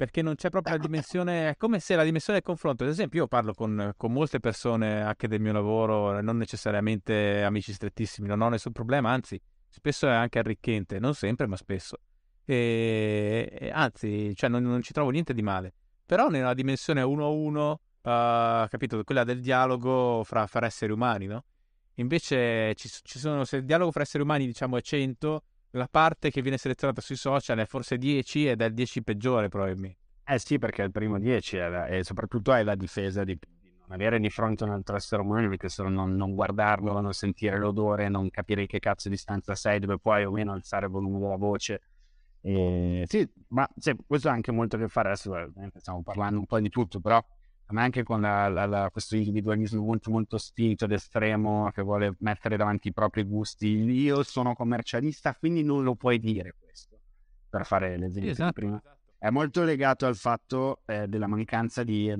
perché non c'è proprio la dimensione, è come se la dimensione del confronto, ad esempio io parlo con, con, molte persone anche del mio lavoro, non necessariamente amici strettissimi, non ho nessun problema, anzi spesso è anche arricchente, non sempre ma spesso, e, e anzi cioè non, non, ci trovo niente di male, però nella dimensione uno a uno, uh, capito, quella del dialogo fra, fra esseri umani, no? Invece ci, ci sono, se il dialogo fra esseri umani diciamo è 100, la parte che viene selezionata sui social è forse 10 ed è il 10 peggiore probabilmente. Eh sì, perché il primo 10 è la, e soprattutto è la difesa di, di, non avere di fronte un altro essere umano, perché solo non, non, guardarlo, non sentire l'odore, non capire che cazzo di distanza sei, dove puoi o meno alzare il volume della voce. E, sì, ma sì, questo ha anche molto a che fare, adesso stiamo parlando un po' di tutto, però ma anche con la, la, la, questo individualismo molto molto spinto ed estremo che vuole mettere davanti i propri gusti. Io sono commercialista, quindi non lo puoi dire questo, per fare l'esempio esatto, prima. Esatto. È molto legato al fatto eh, della mancanza di,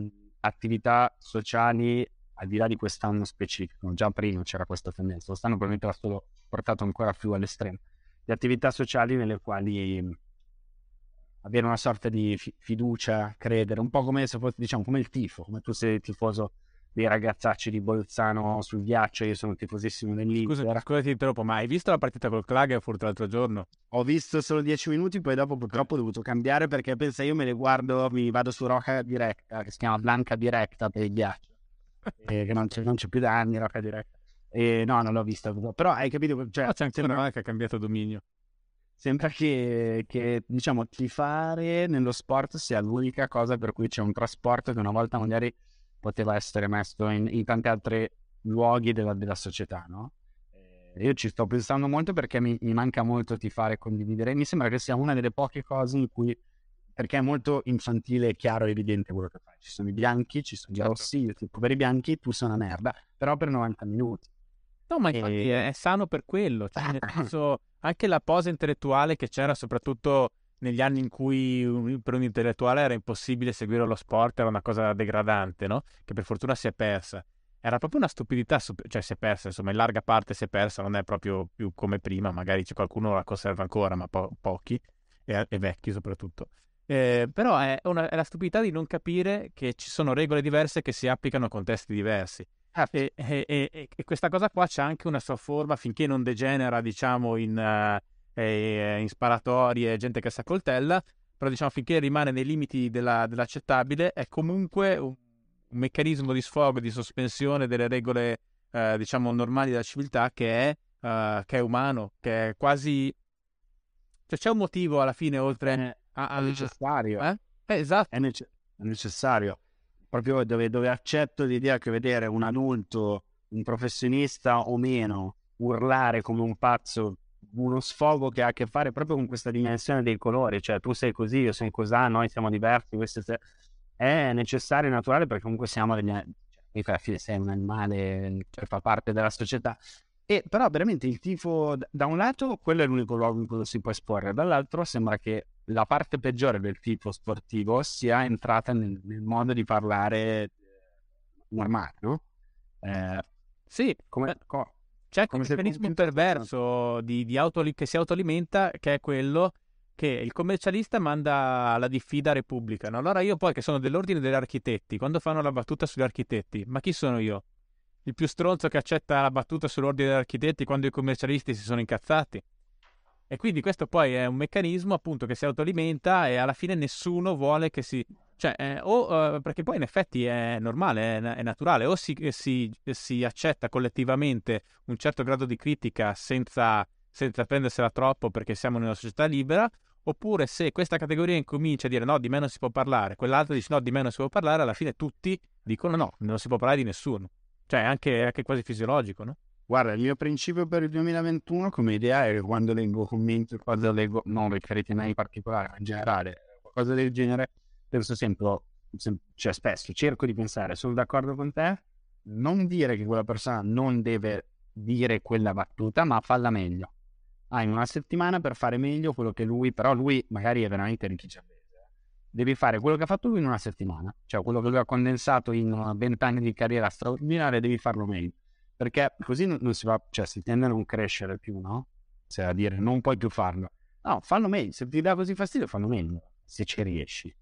attività sociali al di là di quest'anno specifico, già prima c'era questa tendenza, quest'anno probabilmente l'ha solo portato ancora più all'estremo, di attività sociali nelle quali mm, avere una sorta di fi- fiducia, credere, un po' come se fosse, diciamo, come il tifo, come tu sei tifoso dei ragazzacci di Bolzano sul ghiaccio, io sono tifosissimo dell'Inter. Scusa, scusa ti interrompo, ma hai visto la partita col Klagenfurt l'altro giorno? Ho visto solo 10 minuti, poi dopo purtroppo ho dovuto cambiare perché pensa io me le guardo, mi vado su Roca Diretta, che si chiama Blanca Diretta per il ghiaccio, <laughs> e che non c'è, non c'è, più da anni Roca Diretta. E no, non l'ho visto, però hai capito? Cioè, oh, c'è anche una che ha cambiato dominio. Sembra che, che, diciamo, tifare nello sport sia l'unica cosa per cui c'è un trasporto che una volta magari poteva essere messo in, in tanti altri luoghi della, della società, no? Eh, io ci sto pensando molto perché mi, mi manca molto tifare e condividere. Mi sembra che sia una delle poche cose in cui perché è molto infantile, chiaro e evidente quello che fai. Ci sono i bianchi, ci sono i certo. rossi, io tipo per i bianchi tu sei una merda, però per 90 minuti. No, ma infatti e... è sano per quello. Cioè, nel <laughs> senso, anche la posa intellettuale che c'era soprattutto negli anni in cui per un intellettuale era impossibile seguire lo sport, era una cosa degradante, no? Che per fortuna si è persa. Era proprio una stupidità, cioè si è persa, insomma, in larga parte si è persa, non è proprio più come prima, magari c'è qualcuno la conserva ancora, ma po- pochi, e, e, vecchi soprattutto. Eh, però è, una, è, la stupidità di non capire che ci sono regole diverse che si applicano a contesti diversi. Ah, e, e, questa cosa qua c'è anche una sua forma finché non degenera, diciamo, in... Uh, in sparatorie, gente che si accoltella, però diciamo finché rimane nei limiti della, dell'accettabile è comunque un, un, meccanismo di sfogo, di sospensione delle regole eh, diciamo normali della civiltà che è, uh, che è umano, che è quasi... Cioè c'è un motivo alla fine oltre è, a, al... necessario. Eh? Eh, esatto. È, nece- è, necessario. Proprio dove, dove accetto l'idea che vedere un adulto, un professionista o meno, urlare come un pazzo uno sfogo che ha a che fare proprio con questa dimensione dei colori, cioè tu sei così, io sono così, noi siamo diversi, questo è necessario e naturale perché comunque siamo degli cioè, fine sei un animale che fa parte della società. E però veramente il tifo, da un lato, quello è l'unico luogo in cui lo si può esporre, dall'altro sembra che la parte peggiore del tifo sportivo sia entrata nel, nel modo di parlare normale, no? Eh, sì, come, co- c'è un meccanismo perverso di, di auto, che si autoalimenta, che è quello che il commercialista manda la diffida Repubblica. No? Allora io poi, che sono dell'ordine degli architetti, quando fanno la battuta sugli architetti, ma chi sono io? Il più stronzo che accetta la battuta sull'ordine degli architetti quando i commercialisti si sono incazzati? E quindi questo poi è un meccanismo appunto che si autoalimenta e alla fine nessuno vuole che si... Cioè, eh, o, uh, perché poi in effetti è normale, è, è naturale, o si, si, si, accetta collettivamente un certo grado di critica senza, senza prendersela troppo perché siamo in una società libera, oppure se questa categoria incomincia a dire no, di me non si può parlare, quell'altra dice no, di me non si può parlare, alla fine tutti dicono no, non si può parlare di nessuno. Cioè, è anche, anche quasi fisiologico, no? Guarda, il mio principio per il 2021 come idea è che quando leggo commenti, quando leggo, non a me in particolare, ma in generale, qualcosa del genere, penso sempre, cioè spesso cerco di pensare, sono d'accordo con te, non dire che quella persona non deve dire quella battuta, ma falla meglio. Hai una settimana per fare meglio quello che lui, però lui magari è veramente ricchicciabese. Devi fare quello che ha fatto lui in una settimana, cioè quello che lui ha condensato in 20 anni di carriera straordinaria, devi farlo meglio perché così non, si va, cioè si tende a non crescere più, no? Cioè a dire non puoi più farlo. No, fallo meglio, se ti dà così fastidio, fallo meglio, se ci riesci.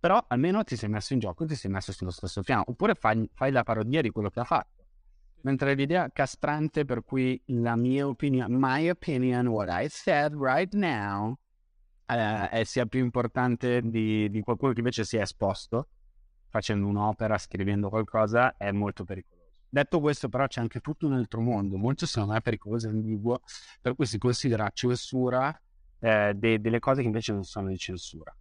Però almeno ti sei messo in gioco, ti sei messo sullo stesso piano, oppure fai, fai la parodia di quello che ha fatto. Mentre l'idea castrante per cui la mia opinione, my opinion, what I said right now, eh, è sia più importante di, di qualcuno che invece si è esposto facendo un'opera, scrivendo qualcosa, è molto pericoloso. Detto questo, però, c'è anche tutto un altro mondo, molto secondo me pericoloso e ambiguo, per cui si considera censura eh, de- delle cose che invece non sono di censura.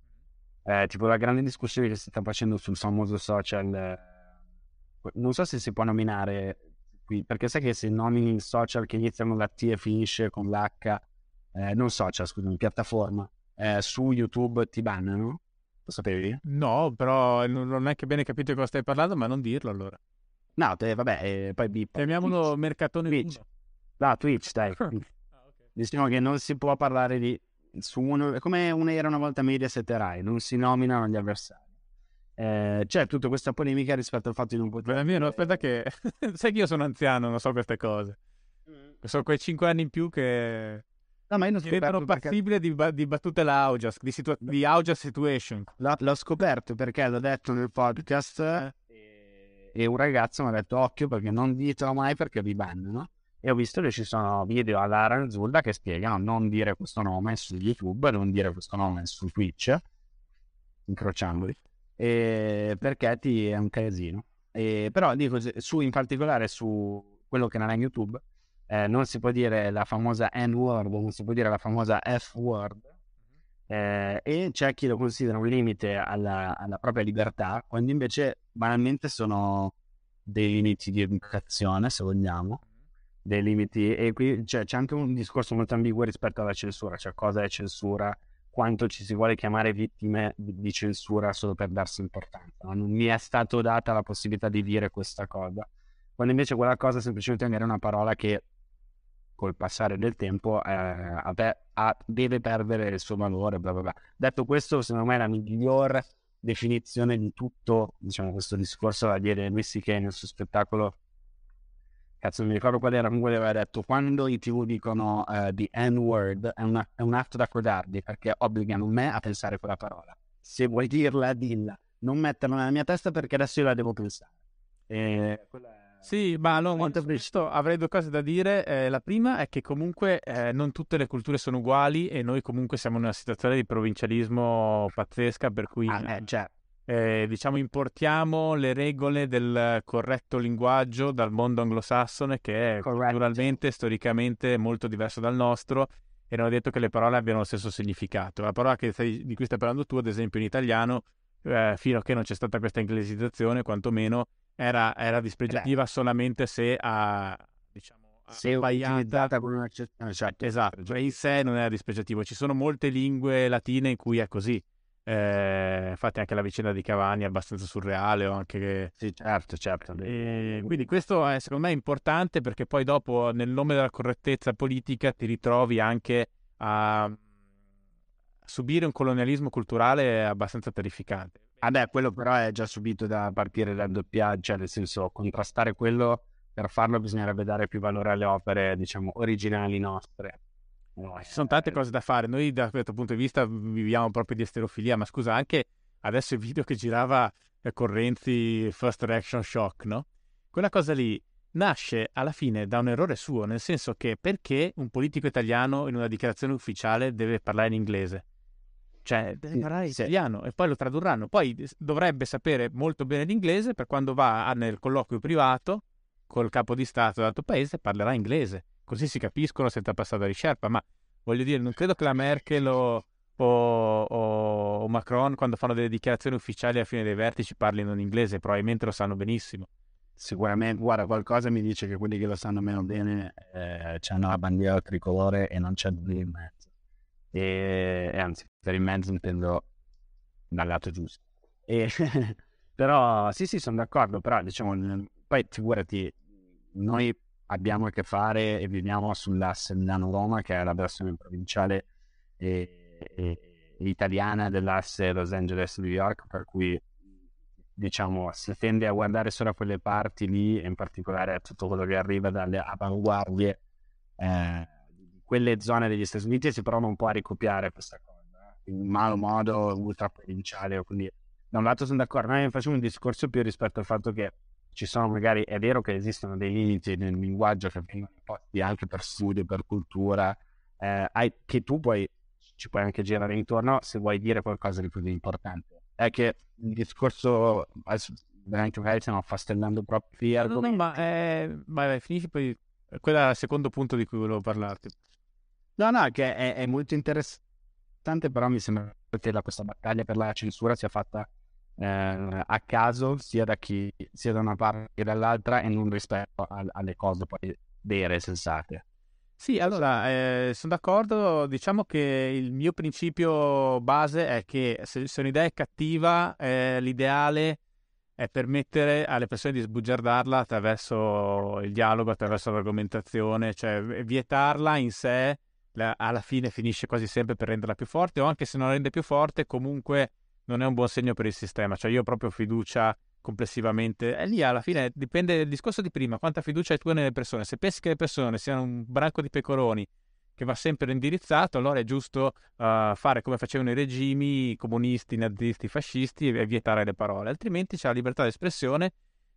Eh, tipo la grande discussione che si sta facendo sul famoso social, eh, non so se si può nominare qui, perché sai che se nomini il social che inizia con la T e finisce con l'H, eh, non social, scusami, piattaforma, eh, su YouTube ti bannano? Lo sapevi? No, però non è che bene capito di cosa stai parlando, ma non dirlo allora. No, te, vabbè, eh, poi bip. Chiamiamolo Twitch. mercatone Twitch. No, Twitch, dai. <laughs> ah, okay. Diciamo che non si può parlare di... Su uno, è come una, era una volta Mediaset e Rai, non si nominano gli avversari. eh, c'è tutta questa polemica rispetto al fatto di non poter... No, aspetta che... <laughs> Sai che io sono anziano, non so queste cose. Mm. Sono quei 5 anni in più che... No, ma io non diventano passibili perché... di, di, battute l'Augias, di, situa- di Augias situation. L- l'ho scoperto perché l'ho detto nel podcast eh. E un ragazzo mi ha detto occhio perché non ditelo mai perché vi bannano. E ho visto che ci sono video alla Aranzulla che spiegano non dire questo nome su YouTube, non dire questo nome su Twitch, incrociandoli, perché ti è un casino. E, però dico, su, in particolare su quello che non è YouTube, eh, non si può dire la famosa N-word, non si può dire la famosa F-word, eh, e c'è chi lo considera un limite alla, alla, propria libertà, quando invece banalmente sono dei limiti di educazione, se vogliamo, dei limiti, e qui cioè, c'è anche un discorso molto ambiguo rispetto alla censura, cioè cosa è censura, quanto ci si vuole chiamare vittime di, censura solo per darsi importanza. No? Non mi è stato data la possibilità di dire questa cosa, quando invece quella cosa semplicemente era una parola che col passare del tempo eh, ave, a, deve perdere il suo valore. Bla bla bla. Detto questo, secondo me la miglior definizione di tutto diciamo, questo discorso la diede Louis C.K. nel suo spettacolo. Cazzo, mi ricordo qual era, comunque aveva detto quando i TV dicono uh, the N-word è, una, è un atto da codardi perché obbligano me a pensare quella parola. Se vuoi dirla, dilla. Non metterla nella mia testa perché adesso io la devo pensare. E quella sì, ma no, molto questo avrei due cose da dire. Eh, la prima è che comunque eh, non tutte le culture sono uguali e noi comunque siamo in una situazione di provincialismo pazzesca per cui ah, eh, già. Eh, diciamo importiamo le regole del corretto linguaggio dal mondo anglosassone che è Correct. culturalmente, storicamente molto diverso dal nostro e non è detto che le parole abbiano lo stesso significato. La parola stai, di cui stai parlando tu, ad esempio in italiano, eh, fino a che non c'è stata questa inglesizzazione, quantomeno era, era dispregiativa Beh. solamente se ha, diciamo, se utilizzata con un'accezione. Certo, esatto, cioè in sé non era dispregiativo. Ci sono molte lingue latine in cui è così. Eh, infatti anche la vicenda di Cavani è abbastanza surreale o anche sì certo certo e quindi questo è secondo me importante perché poi dopo nel nome della correttezza politica ti ritrovi anche a subire un colonialismo culturale abbastanza terrificante Ah beh, quello però è già subito da partire dal doppiaggio, cioè nel senso contrastare quello, per farlo bisognerebbe dare più valore alle opere, diciamo, originali nostre. No, Ci sono tante cose da fare, noi da questo punto di vista viviamo proprio di esterofilia, ma scusa, anche adesso il video che girava con Renzi First Reaction Shock, no? Quella cosa lì nasce alla fine da un errore suo, nel senso che perché un politico italiano in una dichiarazione ufficiale deve parlare in inglese? Cioè, deve parlare sì. italiano e poi lo tradurranno. Poi dovrebbe sapere molto bene l'inglese per quando va nel colloquio privato col capo di Stato dell'altro paese parlerà inglese. Così si capiscono senza passare da Sherpa. Ma voglio dire, non credo che la Merkel o, o, o, Macron, quando fanno delle dichiarazioni ufficiali alla fine dei vertici, parlino in inglese. Probabilmente lo sanno benissimo. Sicuramente, guarda, qualcosa mi dice che quelli che lo sanno meno bene eh, hanno la bandiera tricolore e non c'è nulla in mezzo e, e anzi per il mezzo intendo dal lato giusto. E, <laughs> però sì sì sono d'accordo, però diciamo poi figurati noi abbiamo a che fare e viviamo sull'asse Milano-Roma che è la versione provinciale e, e, italiana dell'asse Los Angeles-New York per cui diciamo si tende a guardare solo a quelle parti lì e in particolare a tutto quello che arriva dalle avanguardie eh, quelle zone degli Stati Uniti si provano un po' a ricopiare questa cosa eh, in malo modo ultra provinciale quindi da un lato sono d'accordo noi facciamo un discorso più rispetto al fatto che ci sono magari è vero che esistono dei limiti nel linguaggio che vengono imposti anche per studio per cultura eh, che tu poi ci puoi anche girare intorno se vuoi dire qualcosa di più importante. È che il discorso veramente magari stiamo affastellando proprio ma, eh, ma finisci poi quello è il secondo punto di cui volevo parlarti No, no, che è, è molto interessante, però mi sembra che questa battaglia per la censura sia fatta eh, a caso sia da chi sia da una parte che dall'altra e non rispetto a, alle cose poi vere e sensate. Sì, allora eh, sono d'accordo. Diciamo che il mio principio base è che se, se un'idea è cattiva, eh, l'ideale è permettere alle persone di sbugiardarla attraverso il dialogo, attraverso l'argomentazione, cioè vietarla in sé alla fine finisce quasi sempre per renderla più forte o anche se non la rende più forte comunque non è un buon segno per il sistema. Cioè io ho proprio fiducia complessivamente. E lì alla fine dipende del discorso di prima, quanta fiducia hai tu nelle persone. Se pensi che le persone siano un branco di pecoroni che va sempre indirizzato, allora è giusto uh, fare come facevano i regimi comunisti, nazisti, fascisti e vietare le parole, altrimenti c'è la libertà di espressione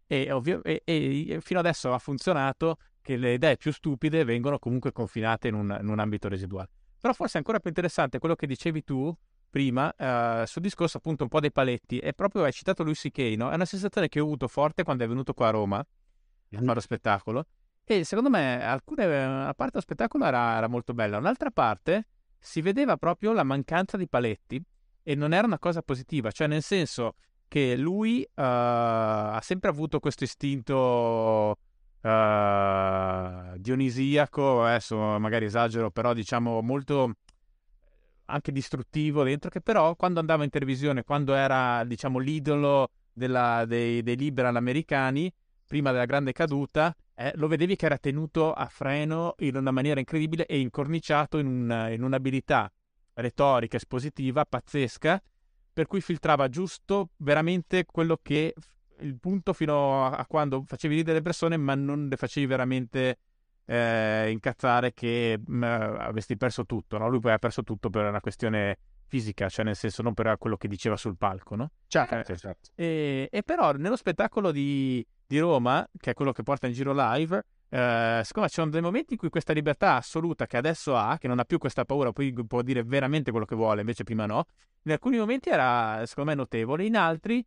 e, ovvio, e, e, fino adesso ha funzionato che le idee più stupide vengono comunque confinate in un, in un ambito residuale. Però forse è ancora più interessante quello che dicevi tu prima uh, sul discorso appunto un po' dei paletti e proprio hai citato Lucy Kay, no? È una sensazione che ho avuto forte quando è venuto qua a Roma a fare lo spettacolo e secondo me alcune, una parte dello spettacolo era, era molto bella, un'altra parte si vedeva proprio la mancanza di paletti e non era una cosa positiva, cioè nel senso che lui uh, ha sempre avuto questo istinto uh, dionisiaco, adesso magari esagero, però diciamo molto anche distruttivo dentro, che però quando andava in televisione, quando era diciamo l'idolo della, dei, dei liberal americani, prima della grande caduta, eh, lo vedevi che era tenuto a freno in una maniera incredibile e incorniciato in, un, in un'abilità retorica espositiva pazzesca, per cui filtrava giusto veramente quello che il punto fino a, quando facevi ridere le persone, ma non le facevi veramente eh, incazzare che mh, mm, avresti perso tutto. No? Lui poi ha perso tutto per una questione fisica, cioè nel senso non per quello che diceva sul palco, no? Certo, eh, certo. E, e, però nello spettacolo di, di, Roma, che è quello che porta in giro live, eh, siccome ci sono dei momenti in cui questa libertà assoluta che adesso ha, che non ha più questa paura, poi può dire veramente quello che vuole, invece prima no, in alcuni momenti era secondo me notevole, in altri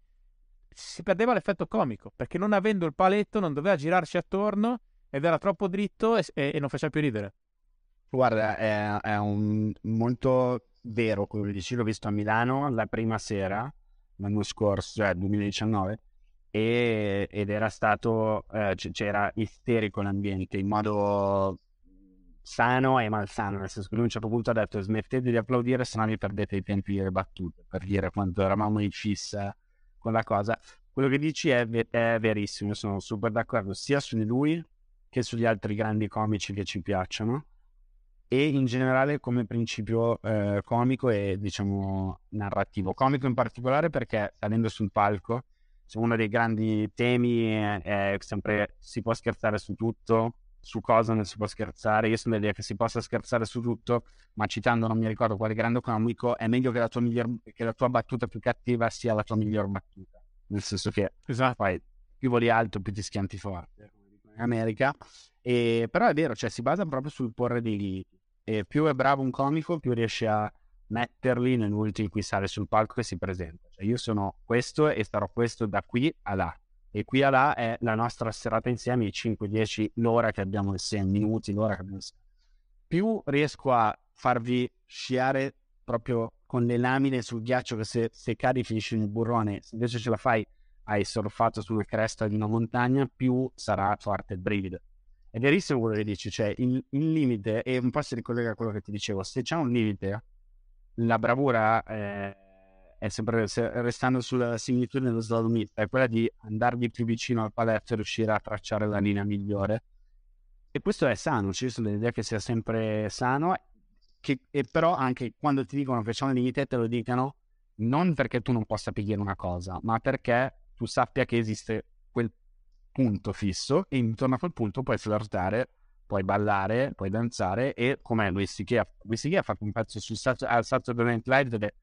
si perdeva l'effetto comico, perché non avendo il paletto non doveva girarci attorno ed era troppo dritto e, e, e non faceva più ridere. Guarda, è, è un molto vero quello che dici, l'ho visto a Milano la prima sera l'anno scorso, cioè 2019, e, ed era stato, eh, c'era isterico l'ambiente in modo sano e malsano, nel senso che lui a un certo punto ha detto smettete di applaudire se no vi perdete i tempi delle battute, per dire quanto eravamo in fissa con la cosa. Quello che dici è, è verissimo, io sono super d'accordo sia su di lui che sugli altri grandi comici che ci piacciono e in generale come principio eh, comico e diciamo narrativo. Comico in particolare perché salendo sul palco uno dei grandi temi è, è sempre si può scherzare su tutto, su cosa non si può scherzare. Io sono dell'idea che si possa scherzare su tutto, ma citando non mi ricordo quale grande comico, è meglio che la tua, miglior, che la tua battuta più cattiva sia la tua miglior battuta. Nel senso che esatto. poi più voli alto, più ti schianti forte, in America. E, però è vero, cioè si basa proprio sul porre dei limiti. E più è bravo un comico, più riesce a metterli nel momento in cui sale sul palco e si presenta. Cioè io sono questo e sarò questo da qui a là. E qui a là è la nostra serata insieme, i 5-10, l'ora che abbiamo insieme, minuti, l'ora che abbiamo insieme. Più riesco a farvi sciare proprio con le lamine sul ghiaccio che se, se cadi finisci nel burrone, se invece ce la fai hai surfato sulla cresta di una montagna, più sarà forte il brivido. È verissimo quello che dici, cioè il, il, limite, e un po' si ricollega a quello che ti dicevo, se c'è un limite, la bravura eh, è sempre, restando sulla similitudine dello slalomista, è quella di andarvi più vicino al paletto e riuscire a tracciare la linea migliore. E questo è sano, ci sono l'idea che sia sempre sano, che, e però anche quando ti dicono che c'è un limite te lo dicano non perché tu non possa pigliare una cosa, ma perché tu sappia che esiste quel punto fisso e intorno a quel punto puoi flirtare, puoi ballare, puoi danzare e come Luis C.K. ha fatto un pezzo sul, al Saturday Night Live dove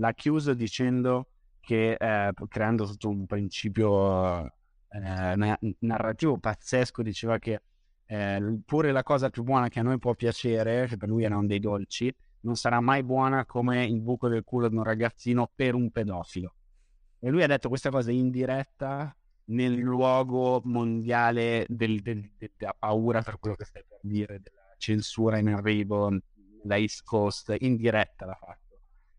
l'ha chiuso dicendo che eh, creando tutto un principio eh, narrativo pazzesco diceva che eh, pure la cosa più buona che a noi può piacere, che per lui erano dei dolci, non sarà mai buona come il buco del culo di un ragazzino per un pedofilo. E lui ha detto questa cosa in diretta nel luogo mondiale del, del, della paura per quello che stai per dire, della censura in arrivo, la East Coast, in diretta l'ha fatto.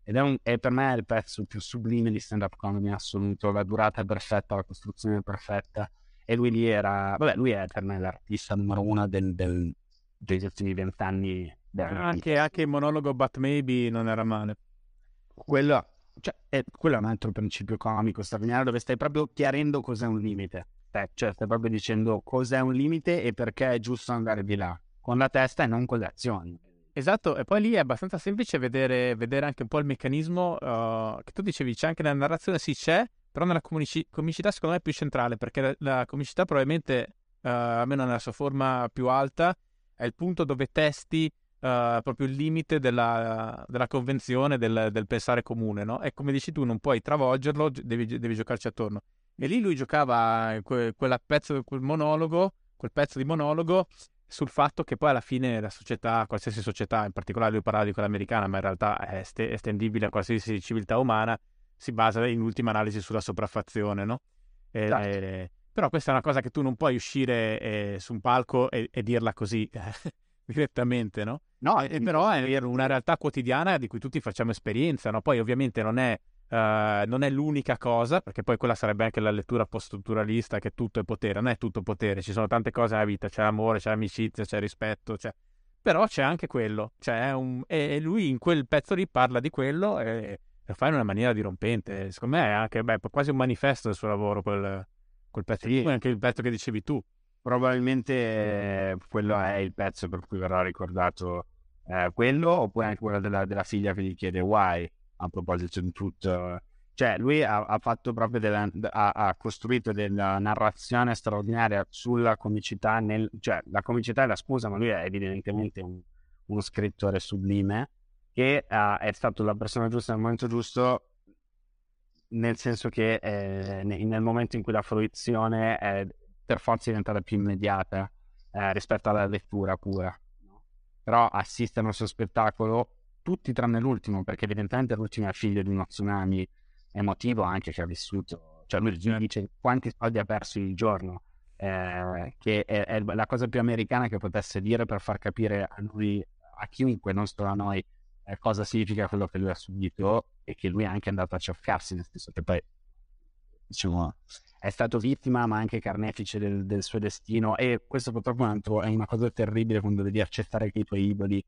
Ed è, un, è per me il pezzo più sublime di stand-up comedy assoluto, la durata è perfetta, la costruzione è perfetta. E lui lì era, vabbè, lui è per me l'artista numero uno del, del, degli ultimi vent'anni. Anche, anche il monologo But Maybe non era male. Quello cioè, è, quello è un altro principio comico straordinario dove stai proprio chiarendo cos'è un limite. Eh, cioè, stai proprio dicendo cos'è un limite e perché è giusto andare di là, con la testa e non con le azioni. Esatto, e poi lì è abbastanza semplice vedere, vedere anche un po' il meccanismo uh, che tu dicevi, c'è anche nella narrazione, sì c'è, però nella comici- comicità secondo me è più centrale, perché la, la comicità probabilmente, uh, almeno nella sua forma più alta, è il punto dove testi uh, proprio il limite della, della convenzione, del, del, pensare comune, no? E come dici tu, non puoi travolgerlo, devi, devi giocarci attorno. E lì lui giocava que, quella pezzo, quel monologo, quel pezzo di monologo sul fatto che poi alla fine la società, qualsiasi società, in particolare lui parlava di quella americana, ma in realtà è estendibile a qualsiasi civiltà umana, si basa in ultima analisi sulla sopraffazione, no? E, esatto. e, però questa è una cosa che tu non puoi uscire eh, su un palco e, e dirla così <laughs> direttamente, no? No, e, però è una realtà quotidiana di cui tutti facciamo esperienza, no? Poi ovviamente non è Uh, non è l'unica cosa, perché poi quella sarebbe anche la lettura post-strutturalista che tutto è potere, non è tutto potere, ci sono tante cose nella vita, c'è amore, c'è amicizia, c'è rispetto, c'è... però c'è anche quello, c'è un... e lui in quel pezzo lì parla di quello e lo fa in una maniera dirompente, secondo me è anche beh, quasi un manifesto del suo lavoro quel, quel pezzo, sì. anche il pezzo che dicevi tu. Probabilmente eh, quello è il pezzo per cui verrà ricordato eh, quello, oppure anche quello della, della figlia che gli chiede why a proposito di tutto. Cioè, lui ha, ha fatto proprio della, ha, ha, costruito della narrazione straordinaria sulla comicità, nel, cioè la comicità è la scusa, ma lui è evidentemente un, uno scrittore sublime che uh, è stato la persona giusta nel momento giusto, nel senso che eh, nel momento in cui la fruizione è per forza diventata più immediata eh, rispetto alla lettura pura. Però assistere al suo spettacolo tutti tranne l'ultimo, perché evidentemente l'ultimo è figlio di uno tsunami emotivo anche che ha vissuto, cioè lui dice quanti soldi ha perso il giorno, eh, che è, è, la cosa più americana che potesse dire per far capire a lui, a chiunque, non solo a noi, eh, cosa significa quello che lui ha subito e che lui è anche andato a cioccarsi, nel senso che poi, diciamo, è stato vittima ma anche carnefice del, del suo destino. E questo purtroppo è una cosa terribile quando devi accettare che i tuoi idoli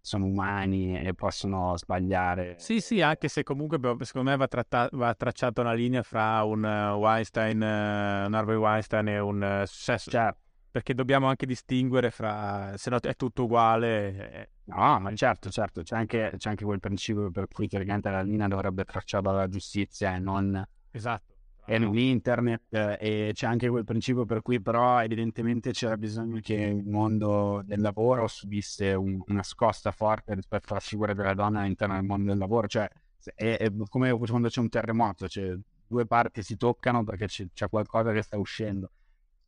sono umani e possono sbagliare. Sì, sì, anche se comunque secondo me va, tratta- va tracciata una linea fra un uh, Weinstein, uh, un Harvey Weinstein e un uh, successo. Certo. Perché dobbiamo anche distinguere fra, se no è tutto uguale. Eh. No, ma certo, certo, c'è anche, c'è anche quel principio per cui teoricamente la linea dovrebbe tracciarla la giustizia e non... Esatto e l'internet eh, e c'è anche quel principio per cui però evidentemente c'era bisogno che il mondo del lavoro subisse un, una scossa forte rispetto alla figura della donna all'interno del mondo del lavoro, cioè è, è come quando c'è un terremoto, cioè due parti si toccano perché c'è, c'è qualcosa che sta uscendo.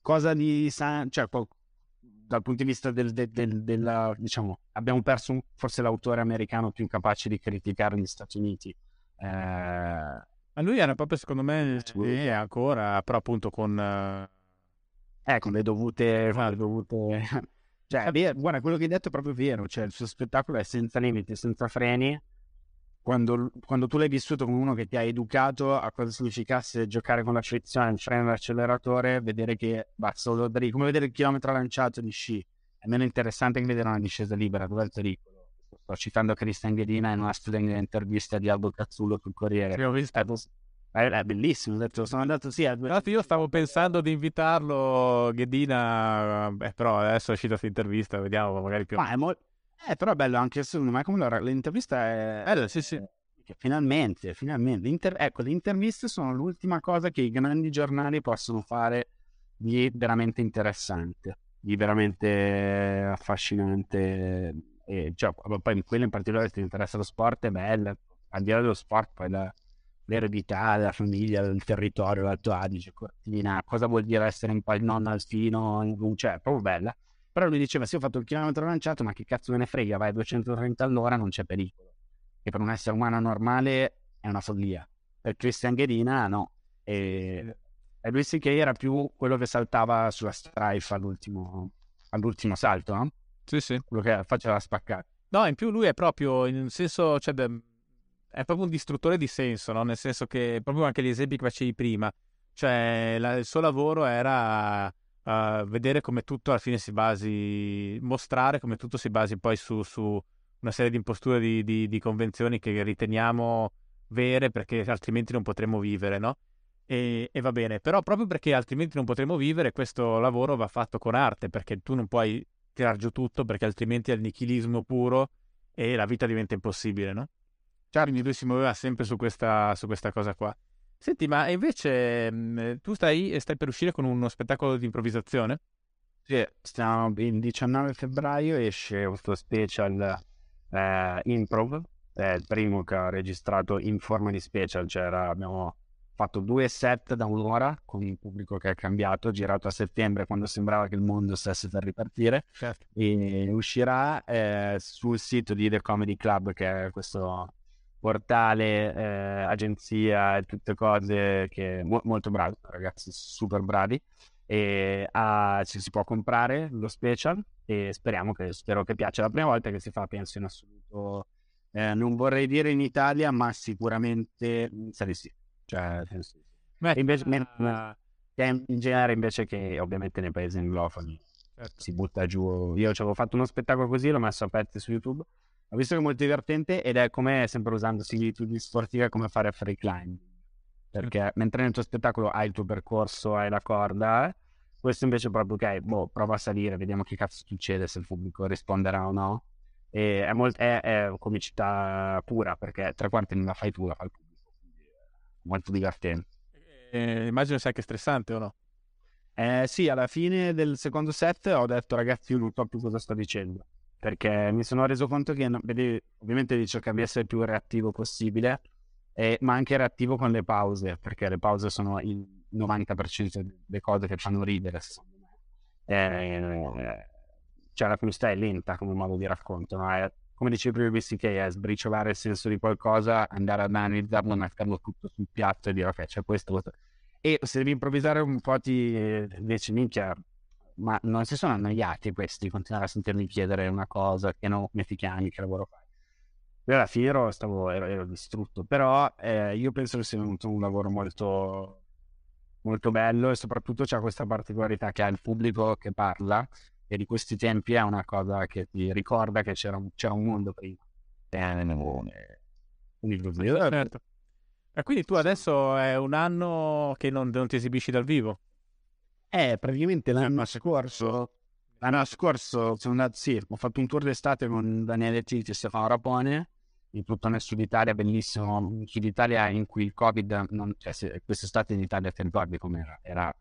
Cosa di cioè, dal punto di vista del, del, del, della, diciamo, abbiamo perso forse l'autore americano più capace di criticare gli Stati Uniti. Eh, ma lui era proprio, secondo me, sì, ancora, però appunto con... Eh, con le dovute... le dovute... <laughs> cioè, vero, guarda, quello che hai detto è proprio vero, cioè il suo spettacolo è senza limiti, senza freni. Quando, quando, tu l'hai vissuto come uno che ti ha educato a cosa significasse giocare con la frizione, il freno l'acceleratore, vedere che va solo da lì, come vedere il chilometro lanciato di sci, è meno interessante che vedere una discesa libera, dove è il pericolo? Sto citando Cristian Ghedina in una studente intervista di Aldo Cazzullo sul Corriere. Sì, ho visto. È, è, bellissimo, detto, sono andato sì. A... Infatti io stavo pensando di invitarlo, Ghedina, eh, però adesso è uscita questa intervista, vediamo magari più... Ma è molto... Eh, però è bello anche secondo me come lo... l'intervista è... Bella, sì, sì. Finalmente, finalmente. Inter... Ecco, le interviste sono l'ultima cosa che i grandi giornali possono fare di veramente interessante, di veramente affascinante e cioè, poi quello in particolare se ti interessa lo sport è bello, al di là dello sport poi la, l'eredità, la famiglia, il territorio, l'Alto Adige, Cortina, cosa vuol dire essere in poi non alfino, in, cioè è proprio bella. Però lui diceva, sì ho fatto il chilometro lanciato, ma che cazzo me ne frega, vai a 230 all'ora, non c'è pericolo. Che per un essere umano normale è una follia. Per Christian Ghedina no. E, e lui sì che era più quello che saltava sulla strife all'ultimo, all'ultimo salto, no? Sì, sì. Quello che faceva spaccare. No, in più lui è proprio, in senso, cioè, è proprio un distruttore di senso, no? Nel senso che, proprio anche gli esempi che facevi prima, cioè la, il suo lavoro era uh, vedere come tutto alla fine si basi, mostrare come tutto si basi poi su, su una serie di imposture di, di, di, convenzioni che riteniamo vere perché altrimenti non potremmo vivere, no? E, e, va bene, però proprio perché altrimenti non potremmo vivere, questo lavoro va fatto con arte, perché tu non puoi tirar giù tutto perché altrimenti è il nichilismo puro e la vita diventa impossibile, no? Quindi lui si muoveva sempre su questa, su questa cosa qua. Senti, ma invece mh, tu stai, stai per uscire con uno spettacolo di improvvisazione? Sì, stiamo, il 19 febbraio esce questo special eh, improv, è il primo che ho registrato in forma di special, cioè era- abbiamo fatto due set da un'ora con un pubblico che è cambiato, girato a settembre quando sembrava che il mondo stesse per ripartire Certo. e uscirà eh, sul sito di The Comedy Club che è questo portale, eh, agenzia e tutte cose che mo- molto bravi, ragazzi super bravi e ah, ci si può comprare lo special e speriamo che, spero che piaccia. La prima volta che si fa, penso in assoluto, eh, non vorrei dire in Italia, ma sicuramente in di sì. Cioè, penso di sì. Beh, invece- ah, in genere invece che ovviamente nei paesi anglofoni certo. si butta giù. Io ci avevo fatto uno spettacolo così, l'ho messo a pezzi su YouTube. Ho visto che è molto divertente ed è come sempre usando similitudini sportive come fare free climb. Perché mentre nel tuo spettacolo hai il tuo percorso, hai la corda, eh, questo invece è proprio ok, boh, prova a salire, vediamo che cazzo succede, se il pubblico risponderà o no. E è, molt- è- è comicità pura perché tre quarti non la fai tu, la fa il pubblico. Molto divertente. Eh, immagino sia anche stressante o no? Eh, sì, alla fine del secondo set ho detto ragazzi io non so più cosa sto dicendo perché mi sono reso conto che ovviamente cercare di essere il più reattivo possibile eh, ma anche reattivo con le pause perché le pause sono il 90% delle cose che fanno ridere secondo me Eh, cioè la velocità è lenta come modo di racconto no? È- come dicevi prima BCK è sbriciolare il senso di qualcosa andare ad analizzarlo metterlo tutto sul piatto e dire ok c'è questo, questo e se devi improvvisare un po' ti eh, dici minchia ma non si sono annoiati questi continuare a sentirmi chiedere una cosa che no come ti chiami che lavoro fai? Io alla fine ero, stavo, ero, ero distrutto però eh, io penso che sia venuto un lavoro molto molto bello e soprattutto c'è questa particolarità che ha il pubblico che parla e di questi tempi è una cosa che ti ricorda che c'era un, c'era un mondo prima Eh, quindi così Certo. E quindi tu adesso è un anno che non, non ti esibisci dal vivo? Eh, praticamente l'anno scorso, l'anno scorso sono andato, sì, ho fatto un tour d'estate con Daniele Titi e Stefano Rapone, in tutto nel sud Italia, bellissimo, un sud Italia in cui il Covid, non, cioè se, quest'estate in Italia ti ricordi com'era? Era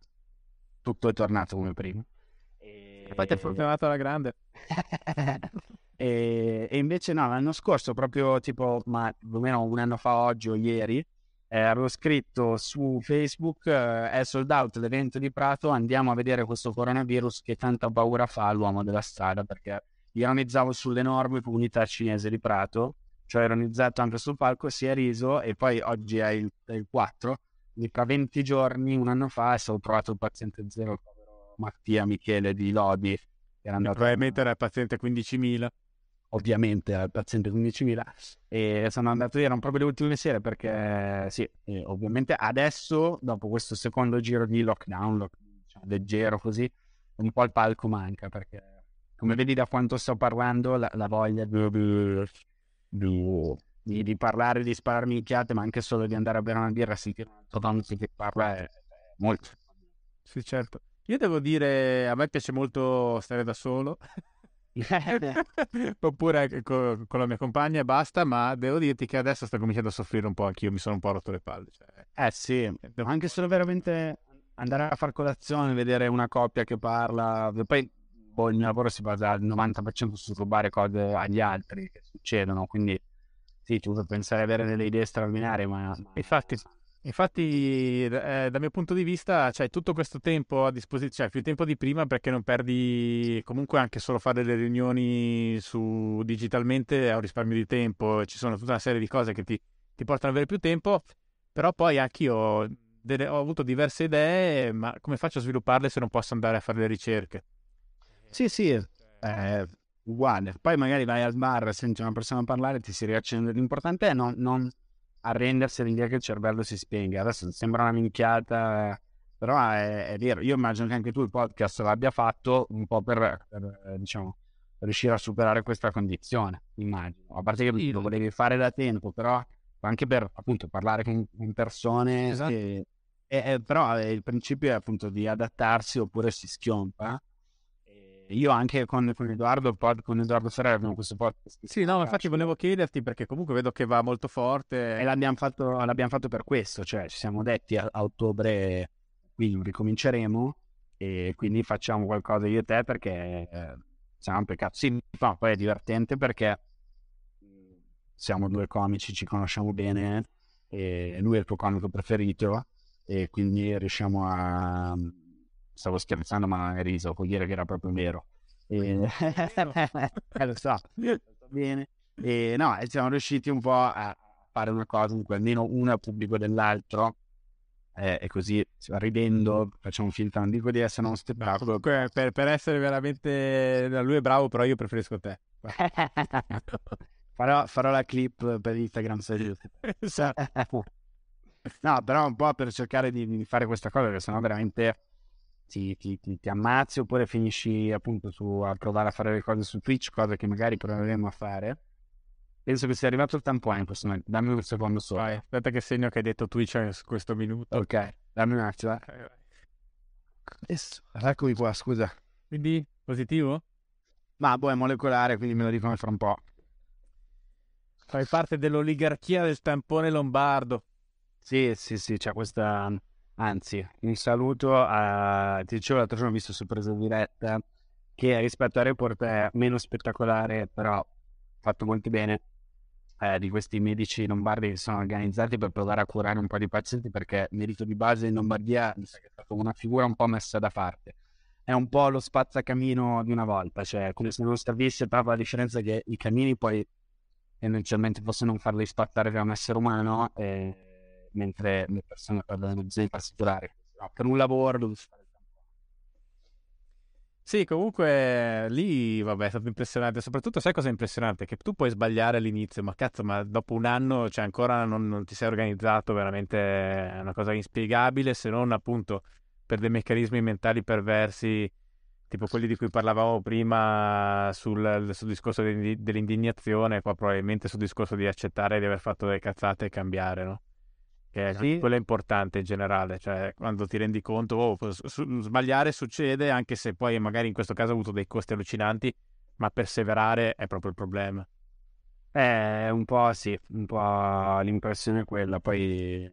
tutto è tornato come prima. E, E poi ti è fortunato alla grande. <laughs> e, e invece no, l'anno scorso, proprio tipo, ma più o meno un anno fa oggi o ieri, eh, avevo scritto su Facebook eh, è sold out l'evento di Prato, andiamo a vedere questo coronavirus che tanta paura fa all'uomo della strada perché ironizzavo sull'enorme comunità cinese di Prato, cioè ironizzato anche sul palco, si è riso e poi oggi è il, è il 4, quindi tra 20 giorni, un anno fa, è stato trovato il paziente zero, Mattia Michele di Lodi, era andato Probabilmente era il paziente 15.000. ovviamente al paziente 15.000 e sono andato via, erano proprio le ultime sere perché sì, ovviamente adesso dopo questo secondo giro di lockdown, lock- diciamo, leggero così, un po' il palco manca perché come vedi da quanto sto parlando la, la voglia di, di- parlare, di sparare minchiate ma anche solo di andare a bere una birra e sentire un altro che parla è, è molto Sì, certo. Io devo dire, a me piace molto stare da solo. <laughs> Oppure anche co- con la mia compagna e basta, ma devo dirti che adesso sto cominciando a soffrire un po' anch'io, mi sono un po' rotto le palle. Cioè, Eh sì, anche solo veramente andare a far colazione, vedere una coppia che parla, poi boh, il mio lavoro si basa al 90% su rubare cose agli altri che succedono, quindi sì, tu puoi pensare di avere delle idee straordinarie, ma... ma- Infatti. Infatti, eh, dal mio punto di vista, c'hai tutto questo tempo a disposizione, cioè più tempo di prima perché non perdi comunque anche solo fare delle riunioni su digitalmente è un risparmio di tempo, ci sono tutta una serie di cose che ti, ti portano ad avere più tempo, però poi anch'io delle- ho avuto diverse idee, ma come faccio a svilupparle se non posso andare a fare le ricerche? Sì, sì, è uguale. Poi magari vai al bar, senti una persona parlare, ti si riaccende. L'importante è non, non arrendersi all'idea che il cervello si spenga. Adesso sembra una minchiata, eh, però è, è vero. Io immagino che anche tu il podcast l'abbia fatto un po' per, per, eh, diciamo, riuscire a superare questa condizione, immagino. A parte che Sì. lo volevi fare da tempo, però anche per appunto parlare con, con persone. Esatto. che- e- e- però eh, il principio è appunto di adattarsi oppure si schiompa. Io anche con, con Edoardo, pod, con Edoardo Ferrari abbiamo questo podcast. Sì, no, infatti volevo chiederti perché comunque vedo che va molto forte. E l'abbiamo fatto, l'abbiamo fatto per questo, cioè ci siamo detti a, a ottobre, quindi ricominceremo e quindi facciamo qualcosa io e te perché eh, siamo un peccato. Sì, no, poi è divertente perché siamo due comici, ci conosciamo bene e lui è il tuo comico preferito e quindi riusciamo a... Stavo scherzando ma hai riso, può dire che era proprio vero. E... <laughs> eh, lo so, bene. E no, siamo riusciti un po' a fare una cosa in cui almeno uno è pubblico dell'altro eh, e così ridendo facciamo finta, non dico di essere uno spettacolo. Per, per essere veramente... Lui è bravo, però io preferisco te. <laughs> Farò, farò, la clip per Instagram se esatto. <laughs> no, però un po' per cercare di, di fare questa cosa, perché sennò veramente ti, ti, ti, ti, ammazzi oppure finisci appunto su, a provare a fare le cose su Twitch, cose che magari proveremo a fare. Penso che sia arrivato il tampone in questo momento. Dammi un secondo solo. Vai, aspetta che segno che hai detto Twitch su questo minuto. Ok, dammi un attimo. Eh. Adesso, eccomi qua, scusa. Quindi, positivo? Ma boh, è molecolare, quindi me lo dicono fra un po'. Fai parte dell'oligarchia del tampone lombardo. Sì, sì, sì, c'è questa... Anzi, un saluto a... Ti dicevo l'altro giorno, visto su presa diretta, che rispetto a Report è meno spettacolare, però fatto molto bene, eh, di questi medici lombardi che sono organizzati per provare a curare un po' di pazienti, perché merito di base in Lombardia mi sa che è stata una figura un po' messa da parte. È un po' lo spazzacamino di una volta, cioè come se non servisse proprio la differenza che i cammini poi tendenzialmente fosse non farli spattare da un essere umano, eh, mentre le persone parlano di in particolare. No, per un lavoro devo fare sì, comunque lì, vabbè, è stato impressionante. Soprattutto, sai cosa è impressionante? Che tu puoi sbagliare all'inizio, ma cazzo, ma dopo un anno, cioè ancora non, non ti sei organizzato, veramente è una cosa inspiegabile, se non appunto per dei meccanismi mentali perversi tipo quelli di cui parlavamo prima sul, sul discorso dell'indignazione, qua probabilmente sul discorso di accettare di aver fatto delle cazzate e cambiare, no? Che sì. quello è importante in generale, cioè quando ti rendi conto, oh, sbagliare succede anche se poi magari in questo caso ha avuto dei costi allucinanti, ma perseverare è proprio il problema. Eh, un po' sì, un po' l'impressione è quella, poi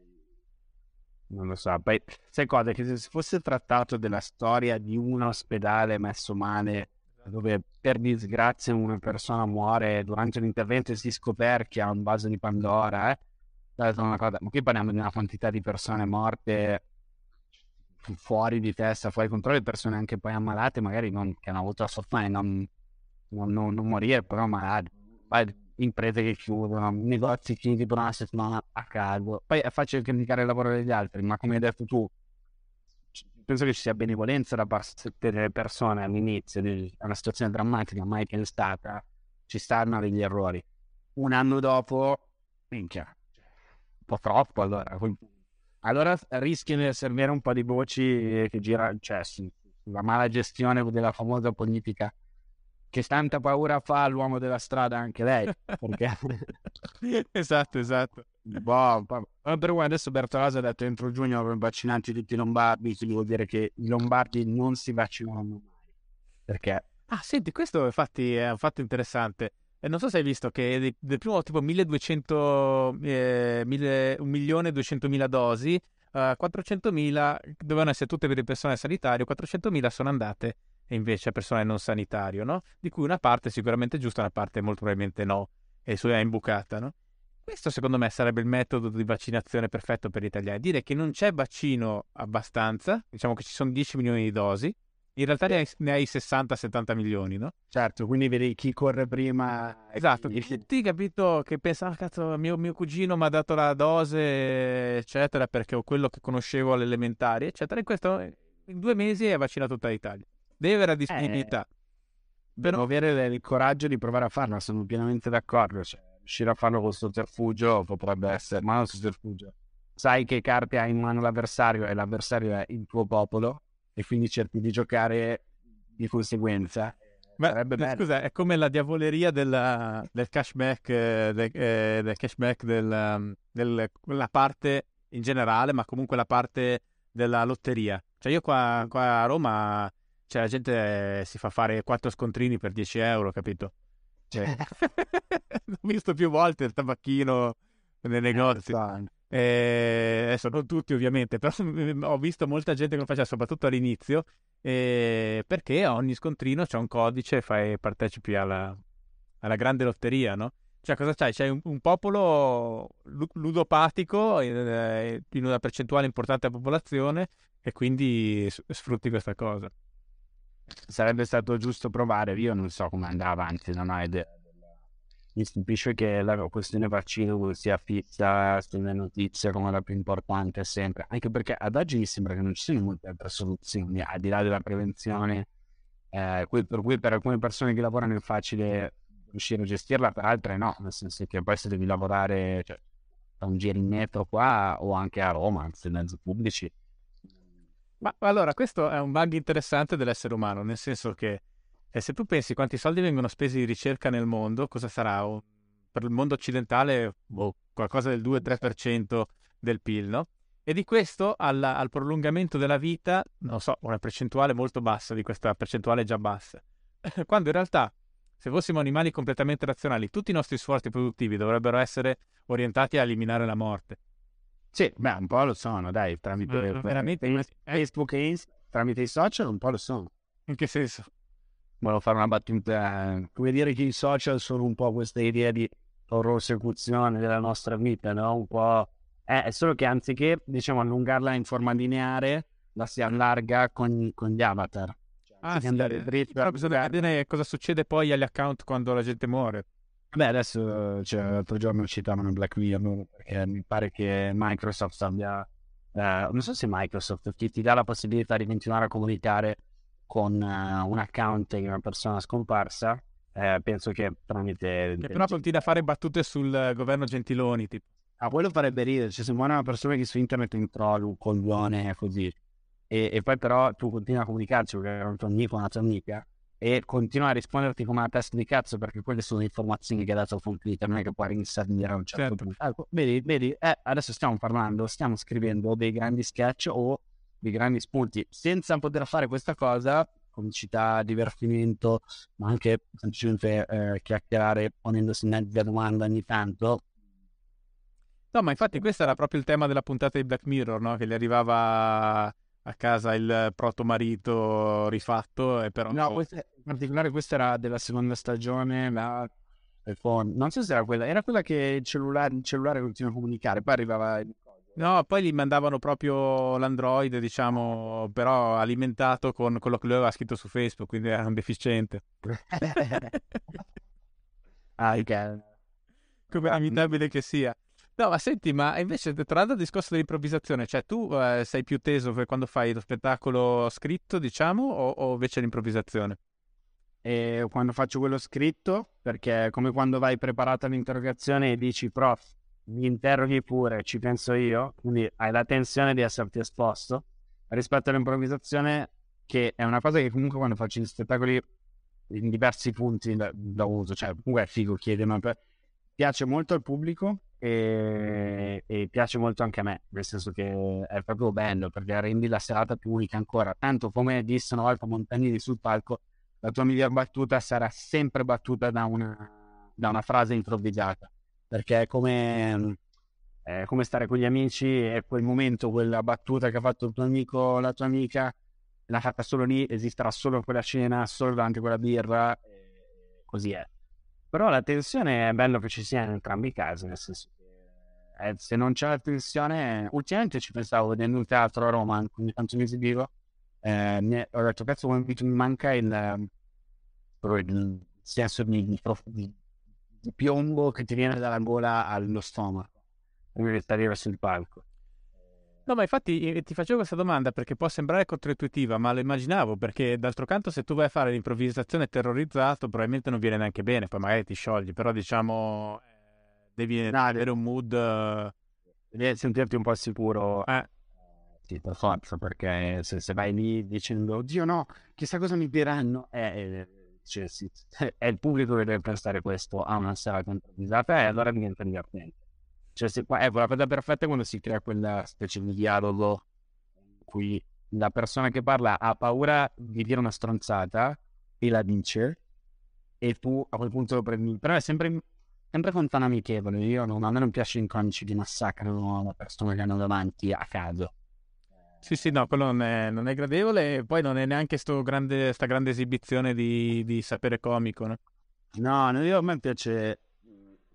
non lo so. Poi, sai cosa? Che se fosse trattato della storia di un ospedale messo male, dove per disgrazia una persona muore durante l'intervento e si scoperchia un vaso di Pandora, eh? Cosa, ma qui parliamo di una quantità di persone morte fuori di testa, fuori controllo, persone anche poi ammalate, magari non, che hanno avuto la sofferenza, non, non, non, non morire, però magari imprese che chiudono, negozi chiusi per una settimana a caso. Poi è facile criticare il lavoro degli altri, ma come hai detto tu, penso che ci sia benevolenza da parte delle persone all'inizio di una situazione drammatica, mai che è stata, ci stanno degli errori. Un anno dopo, minchia, po' troppo allora. Allora rischiano di servire un po' di voci che girano, cioè sulla mala gestione della famosa politica che tanta paura fa l'uomo della strada anche lei. Perché... <laughs> esatto, esatto. Boh, però adesso Bertolazzi ha detto entro giugno avremo vaccinati tutti i lombardi, quindi vuol dire che i lombardi non si vaccinano mai. Perché? Ah, senti, questo infatti è un fatto interessante. E non so se hai visto che del primo tipo 1200, eh, 1 milione e 200 mila dosi, uh, eh, 400 mila dovevano essere tutte per il personale sanitario, 400 mila sono andate invece a persone non sanitario, no? Di cui una parte sicuramente giusta, una parte molto probabilmente no, e è imbucata, no? Questo secondo me sarebbe il metodo di vaccinazione perfetto per gli italiani, dire che non c'è vaccino abbastanza, diciamo che ci sono 10 milioni di dosi, in realtà ne hai, ne hai 60-70 milioni, no? Certo, quindi vedi chi corre prima. Esatto, chi... tutti capito che pensano, ah, cazzo, mio, mio cugino mi ha dato la dose, eccetera, perché ho quello che conoscevo alle elementari, eccetera. In questo, in due mesi è vaccinato tutta l'Italia. Deve avere la disponibilità. Eh, Però avere il coraggio di provare a farlo, sono pienamente d'accordo. Cioè, riuscire a farlo con sotterfugio potrebbe essere, ma non sotterfugio. Sai che carte ha in mano l'avversario e l'avversario è il tuo popolo e quindi cerchi di giocare di conseguenza. Beh, scusa, è come la diavoleria della, del cashback, eh, del, eh, del cashback del, um, della parte in generale, ma comunque la parte della lotteria. Cioè io qua, qua a Roma cioè la gente si fa fare quattro scontrini per 10 euro, capito? Cioè, <laughs> <laughs> l'ho visto più volte il tabacchino nei negozi. Eh, adesso non tutti ovviamente, <laughs> però ho visto molta gente che lo faceva soprattutto all'inizio eh, perché a ogni scontrino c'è un codice e partecipi alla, alla grande lotteria, no? Cioè, cosa c'hai? C'hai un, un popolo ludopatico eh, in una percentuale importante della popolazione e quindi sfrutti questa cosa. Sarebbe stato giusto provare, io non so come andrà avanti, non ho idea. Mi stupisce che la questione vaccino sia fissa sulle notizie come la più importante sempre, anche perché ad oggi mi sembra che non ci siano molte altre soluzioni, al di là della prevenzione, eh, per cui per alcune persone che lavorano è facile riuscire a gestirla, per altre no, nel senso che poi se devi lavorare cioè, a un giro in metro qua o anche a Roma, anzi, mezzi pubblici. Ma allora, questo è un bug interessante dell'essere umano, nel senso che eh, se tu pensi quanti soldi vengono spesi in ricerca nel mondo, cosa sarà? Oh, per il mondo occidentale, oh, qualcosa del 2-3% del PIL, no? E di questo al, al prolungamento della vita, non so, una percentuale molto bassa di questa percentuale già bassa. <laughs> Quando in realtà se fossimo animali completamente razionali, tutti i nostri sforzi produttivi dovrebbero essere orientati a eliminare la morte. Sì, beh, un po' lo sono, dai, tramite uh, veramente, Facebook e Instagram, tramite i social un po' lo sono. In che senso? Volevo fare una battuta, come dire che i social sono un po' questa idea di prosecuzione della nostra vita, no? Un po'... Eh, è solo che anziché, diciamo, allungarla in forma lineare, la si allarga con, con gli avatar. Ah, sì, andare dritto. Però bisogna vedere cosa succede poi agli account quando la gente muore. Beh, adesso cioè, l'altro giorno citavano Black Mirror perché mi pare che Microsoft abbia. Eh, non so se Microsoft ti, ti, dà la possibilità di continuare a comunicare con uh, un account di una persona scomparsa. Eh, penso che tramite. Che però continua a fare battute sul governo Gentiloni. Tipo. Ah, quello farebbe ridere. Cioè, sembra una persona che su internet in troll, un coglione così e, e, poi però tu continui a comunicarci perché è un tuo amico, una tua amica e continua a risponderti come una testa di cazzo perché quelle sono informazioni che ha dato il computer, non è che puoi rinsernire a un certo, certo. punto. Ecco, vedi, vedi eh, adesso stiamo parlando, stiamo scrivendo dei grandi sketch o dei grandi spunti senza poter fare questa cosa comicità, divertimento, ma anche semplicemente eh, chiacchierare ponendosi mezza domanda ogni tanto. No, ma infatti questo era proprio il tema della puntata di Black Mirror, no? Che gli arrivava a casa il proto marito rifatto e però... No, questa, in particolare questa era della seconda stagione, la iPhone. Non so se era quella, era quella che il cellulare, il cellulare continua a comunicare, poi arrivava... No, poi gli mandavano proprio l'Android, diciamo, però alimentato con quello che lui aveva scritto su Facebook, quindi era un deficiente. <laughs> ah, ok. Come inevitabile che sia. No, ma senti, ma invece tornando al discorso dell'improvvisazione, cioè tu eh, sei più teso per quando fai lo spettacolo scritto, diciamo, o, o invece l'improvvisazione? E quando faccio quello scritto, perché è come quando vai preparata all'interrogazione e dici, prof, mi interroghi pure, ci penso io, quindi hai la tensione di esserti esposto, rispetto all'improvvisazione, che è una cosa che comunque quando faccio gli spettacoli in diversi punti da, da uso, cioè comunque è figo chiede, ma piace molto al pubblico e, e, piace molto anche a me, nel senso che è proprio bello perché rendi la serata più unica ancora. Tanto come disse una volta Montagnini sul palco, la tua miglior battuta sarà sempre battuta da una, da una frase improvvisata, perché è come, è come stare con gli amici e quel momento, quella battuta che ha fatto il tuo amico o la tua amica, l'ha fatta solo lì, esisterà solo quella cena, solo davanti a quella birra, così è. Però la tensione è bello che ci sia in entrambi i casi, nel senso che eh, se non c'è la tensione, ultimamente ci pensavo vedendo un teatro a Roma, ogni tanto mi esibivo, eh, ho detto cazzo mi manca il, il senso di, di, piombo che ti viene dalla gola allo stomaco, prima di salire sul palco. No, ma infatti ti facevo questa domanda perché può sembrare controintuitiva, ma lo immaginavo perché d'altro canto se tu vai a fare l'improvvisazione terrorizzato probabilmente non viene neanche bene, poi magari ti sciogli, però diciamo eh, devi no, avere un mood... Devi sentirti un po' sicuro. Eh. Sì, per forza, perché se, se, vai lì dicendo, oddio no, chissà cosa mi diranno, eh, eh, cioè, sì, è il pubblico che deve pensare questo a una serata improvvisata e allora diventa divertente. Cioè, se, ecco, la cosa perfetta è quando si crea quella specie di dialogo in cui la persona che parla ha paura di dire una stronzata e la dice e tu a quel punto lo prendi. Però è sempre, sempre con tono amichevole. Io non, a me non piace cronici di massacrano la persona che hanno davanti a caso. Sì, sì, no, quello non è, non è gradevole e poi non è neanche sta grande, grande esibizione di, di, sapere comico, no? No, io, a me piace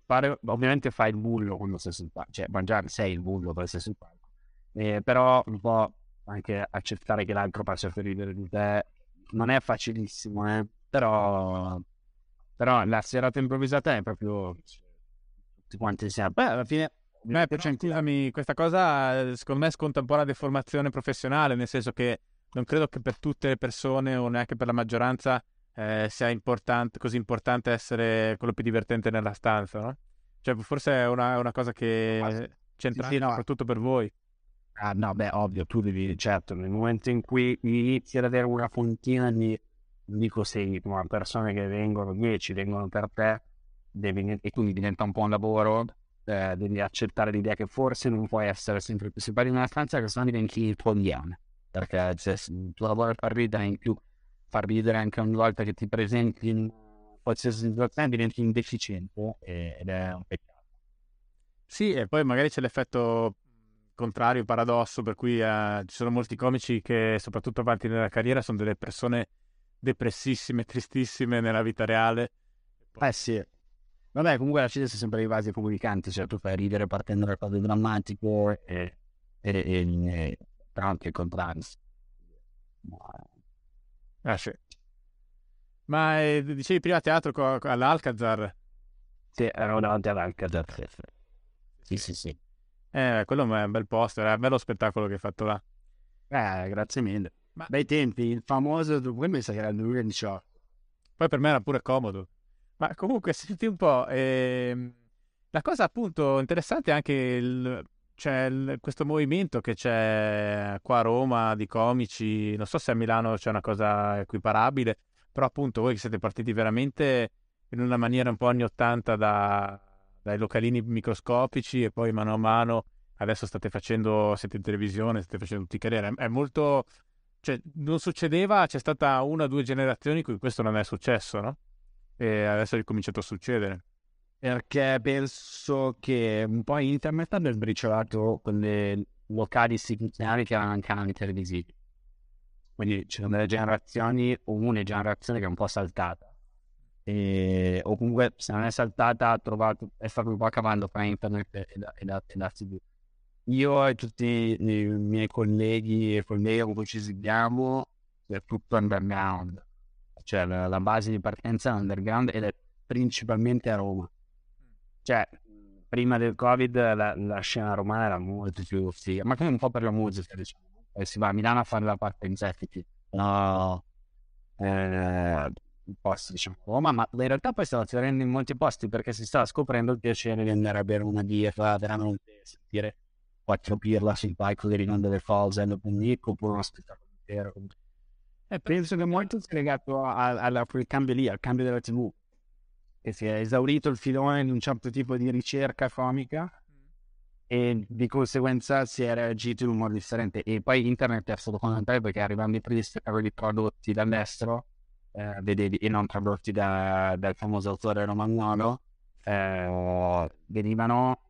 fare, ovviamente fai il bullo quando sei sul palco, cioè mangiare sei il bullo quando sei sul palco, eh, però un po' anche accettare che l'altro faccia per ridere di te non è facilissimo, eh? però, però la serata improvvisata è proprio tutti quanti insieme. Beh, alla fine Beh, però, scusami, questa cosa secondo me sconta un po' la deformazione professionale, nel senso che non credo che per tutte le persone o neanche per la maggioranza eh, sia importante, così importante essere quello più divertente nella stanza, no? Cioè, forse è una, una cosa che è centrale sì, sì, no. soprattutto per voi. Ah, no, beh, ovvio, tu devi, certo, nel momento in cui inizi ad avere una fontina di, dico sei, ma persone che vengono, 10 vengono per te, devi, e quindi diventa un po' un lavoro, eh, devi accettare l'idea che forse non puoi essere sempre più. Se parli in una stanza, che sennò diventi il tuo diane, perché cioè, il tuo lavoro far ridere in più, far ridere anche ogni volta che ti presenti in qualsiasi situazione diventi indeficiente ed è un peccato. Sì, e poi magari c'è l'effetto contrario, paradosso, per cui eh, ci sono molti comici che, soprattutto avanti nella carriera, sono delle persone depressissime, <laughs> tristissime nella vita reale. Eh sì. Vabbè, comunque la scienza è sempre i vasi comunicanti, cioè tu fai ridere partendo da cose drammatiche e, e, e, e anche il contrario. Ah sì. Ma eh, dicevi prima teatro co- all'Alcazar? Sì, ero davanti all'Alcazar. Sì, sì, sì. Eh, quello è un bel posto, era un bello spettacolo che hai fatto là. Eh, grazie mille. Ma... Bei tempi, il famoso, poi mi sa che era il 2018. Poi per me era pure comodo. Ma comunque, <laughs> senti un po', ehm, la cosa appunto interessante è anche il, cioè, il, questo movimento che c'è qua a Roma di comici, non so se a Milano c'è una cosa equiparabile, però appunto voi che siete partiti veramente in una maniera un po' anni 80 da, dai localini microscopici e poi mano a mano adesso state facendo, siete in televisione, state facendo tutti i carriere, è molto, cioè non succedeva, c'è stata una o due generazioni in cui questo non è successo, no? E adesso è cominciato a succedere. Perché penso che un po' internet abbia sbriciolato quelle locali istituzionali che erano anche canali televisivi. Quindi ci sono delle generazioni o una generazione che è un po' saltata e, o comunque se non è saltata ha trovato è stato un po' cavando fra internet e la, e, e la tv io e tutti i miei colleghi e colleghi con cui ci seguiamo è tutto underground cioè la, la, base di partenza è underground ed è principalmente a Roma cioè prima del covid la, la scena romana era molto più figa ma anche un po' per la musica diciamo eh, si va a Milano a fare la parte in Zeffiti no eh, posti, diciamo, Roma, ma in realtà poi stiamo tirando in molti posti perché si sta scoprendo il piacere di andare a bere una birra, veramente sentire quattro pirla sul palco di Rinaldo del Falls oppure uno spettacolo intero. E penso che molto sia legato a, quel cambio lì, al cambio della TV, che si è esaurito il filone di un certo tipo di ricerca comica e di conseguenza si è reagito in un modo differente. E poi internet è stato fondamentale perché arrivando i primi prodotti dall'estero eh, vedevi, e non tradotti da, dal famoso autore romagnolo, eh, venivano,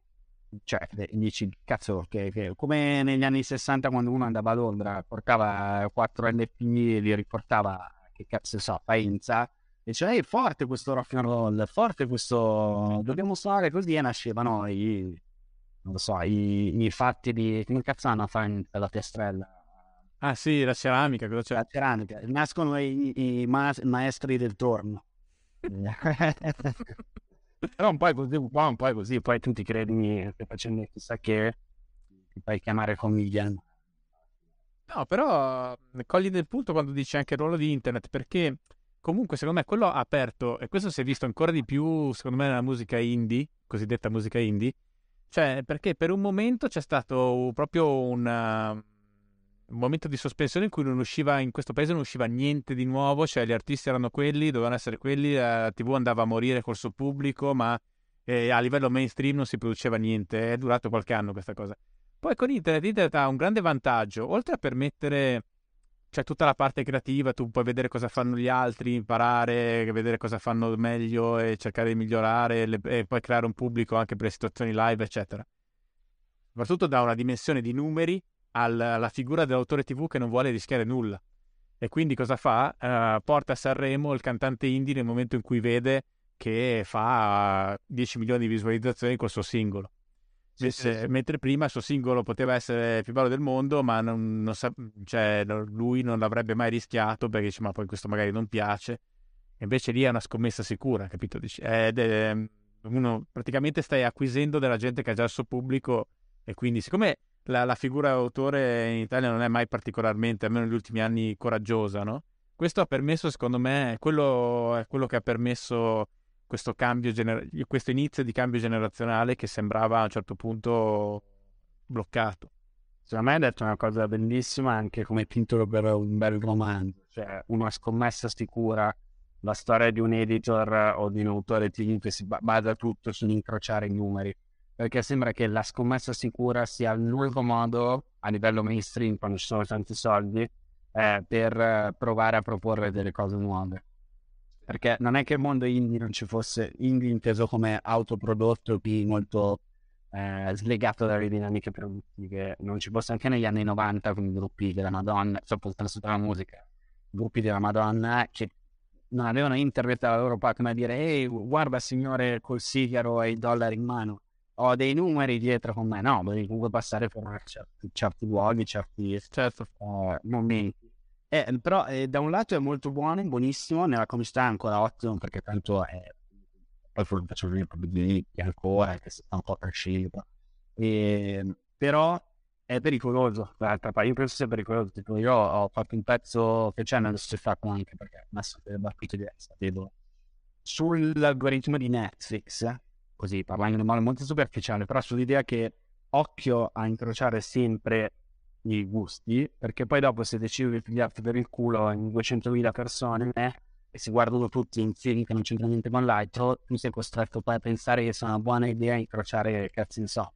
cioè, dici, cazzo, che, che, come negli anni 60 quando uno andava a Londra, portava 4 LP e li riportava, che cazzo so, Faenza, e diceva, è forte questo rock and roll, forte questo, dobbiamo suonare così, e nascevano i, non lo so, i, i fatti di, come cazzo hanno a fare la testrella? Ah sì, la ceramica, cosa c'è? La ceramica, nascono i, i ma- maestri del torno. <laughs> <laughs> Però un po' così, un po', un po' così, poi tu ti credi stai facendo chissà che ti fai chiamare famiglia. No, però cogli del punto quando dici anche il ruolo di internet, perché comunque secondo me quello ha aperto, e questo si è visto ancora di più secondo me nella musica indie, cosiddetta musica indie, cioè perché per un momento c'è stato proprio un un momento di sospensione in cui non usciva, in questo paese non usciva niente di nuovo, cioè gli artisti erano quelli, dovevano essere quelli, la TV andava a morire col suo pubblico, ma eh, a livello mainstream non si produceva niente, è durato qualche anno questa cosa. Poi con internet, internet ha un grande vantaggio, oltre a permettere c'è tutta la parte creativa, tu puoi vedere cosa fanno gli altri, imparare, vedere cosa fanno meglio e cercare di migliorare le, e poi creare un pubblico anche per le situazioni live, eccetera. Soprattutto da una dimensione di numeri alla, figura dell'autore TV che non vuole rischiare nulla. E quindi cosa fa? Uh, porta a Sanremo il cantante indie nel momento in cui vede che fa 10 milioni di visualizzazioni col suo singolo. Sì, sì, sì. Mentre prima il suo singolo poteva essere il più bello del mondo, ma non, non sa- cioè, lui non l'avrebbe mai rischiato perché dice: Ma poi questo magari non piace. E invece lì è una scommessa sicura, capito? Ed è, uno, praticamente stai acquisendo della gente che ha già il suo pubblico, e quindi, siccome la, la figura d'autore in Italia non è mai particolarmente, almeno negli ultimi anni, coraggiosa, no? Questo ha permesso, secondo me, quello è quello che ha permesso questo, gener- questo inizio di cambio generazionale che sembrava a un certo punto bloccato. Secondo me hai detto una cosa bellissima anche come titolo per un bel romanzo, cioè una scommessa sicura, la storia di un editor o di un autore che si basa tutto sull'incrociare i numeri, perché sembra che la scommessa sicura sia l'unico modo a livello mainstream, quando ci sono tanti soldi, eh, per provare a proporre delle cose nuove. Perché non è che il mondo indie non ci fosse, indie inteso come autoprodotto qui molto eh, slegato dalle dinamiche produttive, non ci fosse anche negli anni 90 con i gruppi della Madonna, soprattutto la musica, gruppi della Madonna che non avevano internet alla loro parte come dire ehi guarda signore col sigaro e i dollari in mano ho dei numeri dietro con me no devi comunque passare per certi, certi luoghi certi certo. uh, momenti eh, però eh, da un lato è molto buono, buonissimo, nella comicità è ancora ottimo perché tanto è... Poi faccio vedere proprio ancora, che sta un po' crescendo. E, però è pericoloso, d'altra parte. Io penso sia pericoloso. Tipo, io ho fatto un pezzo che c'è nello stesso anche perché ho messo delle battute diverse, vedo, sull'algoritmo di Netflix, così parlando in modo molto superficiale, però sull'idea che occhio a incrociare sempre i gusti, perché poi dopo se decidi di pigliarti per il culo in 200.000 persone eh, e si guardano tutti in film che non c'entrano niente con l'altro, tu sei costretto poi a pensare che sia una buona idea incrociare cazzo in so.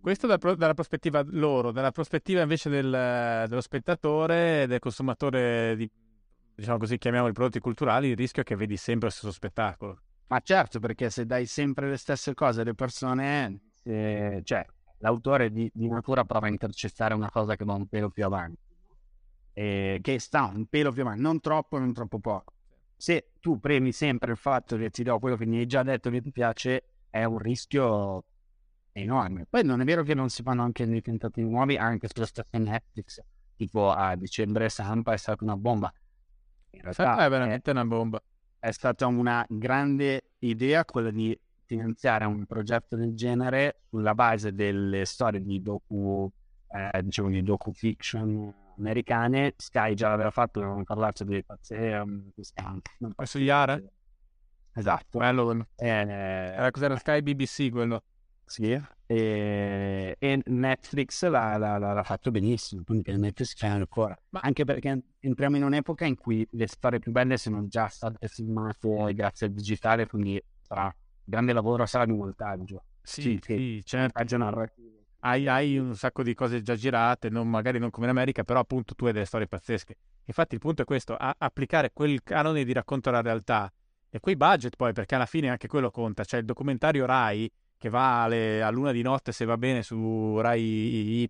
Questo dal, dalla prospettiva loro, dalla prospettiva invece del, dello spettatore, del consumatore di, diciamo così, chiamiamoli prodotti culturali, il rischio è che vedi sempre lo stesso spettacolo. Ma certo, perché se dai sempre le stesse cose alle persone, eh, cioè l'autore di, di, natura prova a intercettare una cosa che va un pelo più avanti, eh, che sta un pelo più avanti, non troppo, non troppo poco. Se tu premi sempre il fatto che ti do quello che mi hai già detto che ti piace, è un rischio enorme. Poi non è vero che non si fanno anche dei tentativi nuovi, anche sulla stessa Netflix, tipo a dicembre Sampa è stata una bomba. In realtà è veramente è, una bomba. È stata una grande idea quella di finanziare un progetto del genere sulla base delle storie di docu, eh, diciamo di docu fiction americane. Sky già l'aveva fatto, non parlarci di pazzie. Su Yara? Esatto. Bello Eh, Era cos'era Sky BBC quello? Sì. E, e Netflix l'ha, l'ha, l'ha, fatto benissimo, quindi Netflix c'è ancora. Ma... Anche perché entriamo in un'epoca in cui le storie più belle sono già state filmate grazie al digitale, quindi sarà grande lavoro a sala di montaggio. Sì, sì, sì certo. Hai, hai, un sacco di cose già girate, non, magari non come in America, però appunto tu hai delle storie pazzesche. Infatti il punto è questo, applicare quel canone di racconto alla realtà e quei budget poi, perché alla fine anche quello conta. Cioè il documentario Rai, che va alle, a luna di notte se va bene su Rai Y,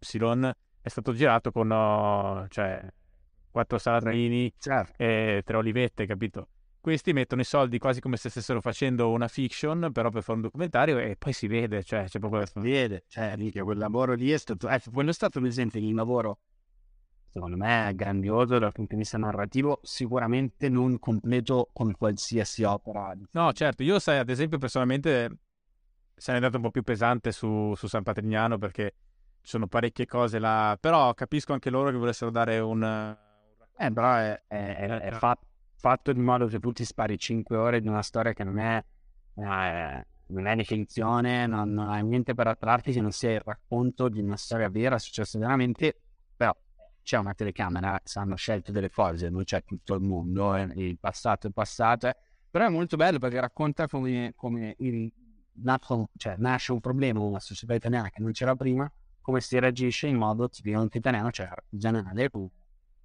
è stato girato con oh, cioè, quattro salatini certo. e tre olivette, capito? questi mettono i soldi quasi come se stessero facendo una fiction, però per fare un documentario e poi si vede, cioè c'è proprio... Si vede, cioè mica, quel lavoro lì è stato... Eh, quello è stato un esempio di un lavoro, secondo me, grandioso dal punto di vista narrativo, sicuramente non completo come qualsiasi opera. No, certo, io sai, ad esempio, personalmente se ne è andato un po' più pesante su, su San Patrignano perché ci sono parecchie cose là, però capisco anche loro che volessero dare un... Eh, però è, è, è, è fatto in modo che tu ti spari 5 ore di una storia che non è, eh, non è definizione, non, non hai niente per attrarti se non sia il racconto di una storia vera, successa veramente, però c'è una telecamera, hanno scelto delle cose, non c'è tutto il mondo, eh, il passato è passato, eh. però è molto bello perché racconta come, come il, cioè, nasce un problema in una società italiana che non c'era prima, come si reagisce in modo tipicamente italiano, cioè artigianale,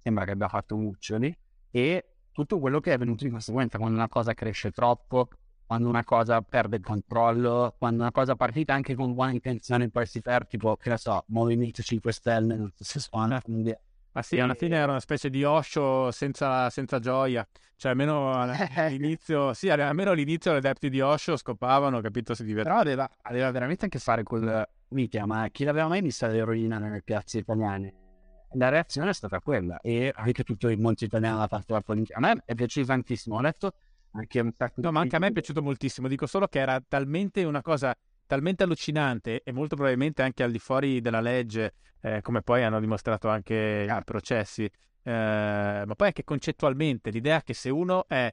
sembra che abbia fatto Muccioli, e tutto quello che è venuto di conseguenza quando una cosa cresce troppo, quando una cosa perde il controllo, quando una cosa partita anche con buona intenzione poi si perde, tipo, che ne so, Movimento 5 Stelle, non so se suona, quindi... Ma sì, alla fine era una specie di Osho senza, senza gioia. Cioè, almeno <laughs> all'inizio, sì, almeno all'inizio gli adepti di Osho scopavano, capito? Si divertivano. Però aveva, aveva veramente a fare col... Mica, ma chi l'aveva mai vista l'eroina nelle piazze italiane? La reazione è stata quella e anche tutto il mondo italiano ha fatto la politica. A me è piaciuto tantissimo. Ho letto anche un sacco No, ma anche a me è piaciuto moltissimo. Dico solo che era talmente una cosa talmente allucinante e molto probabilmente anche al di fuori della legge, eh, come poi hanno dimostrato anche i processi, eh, ma poi anche concettualmente l'idea che se uno è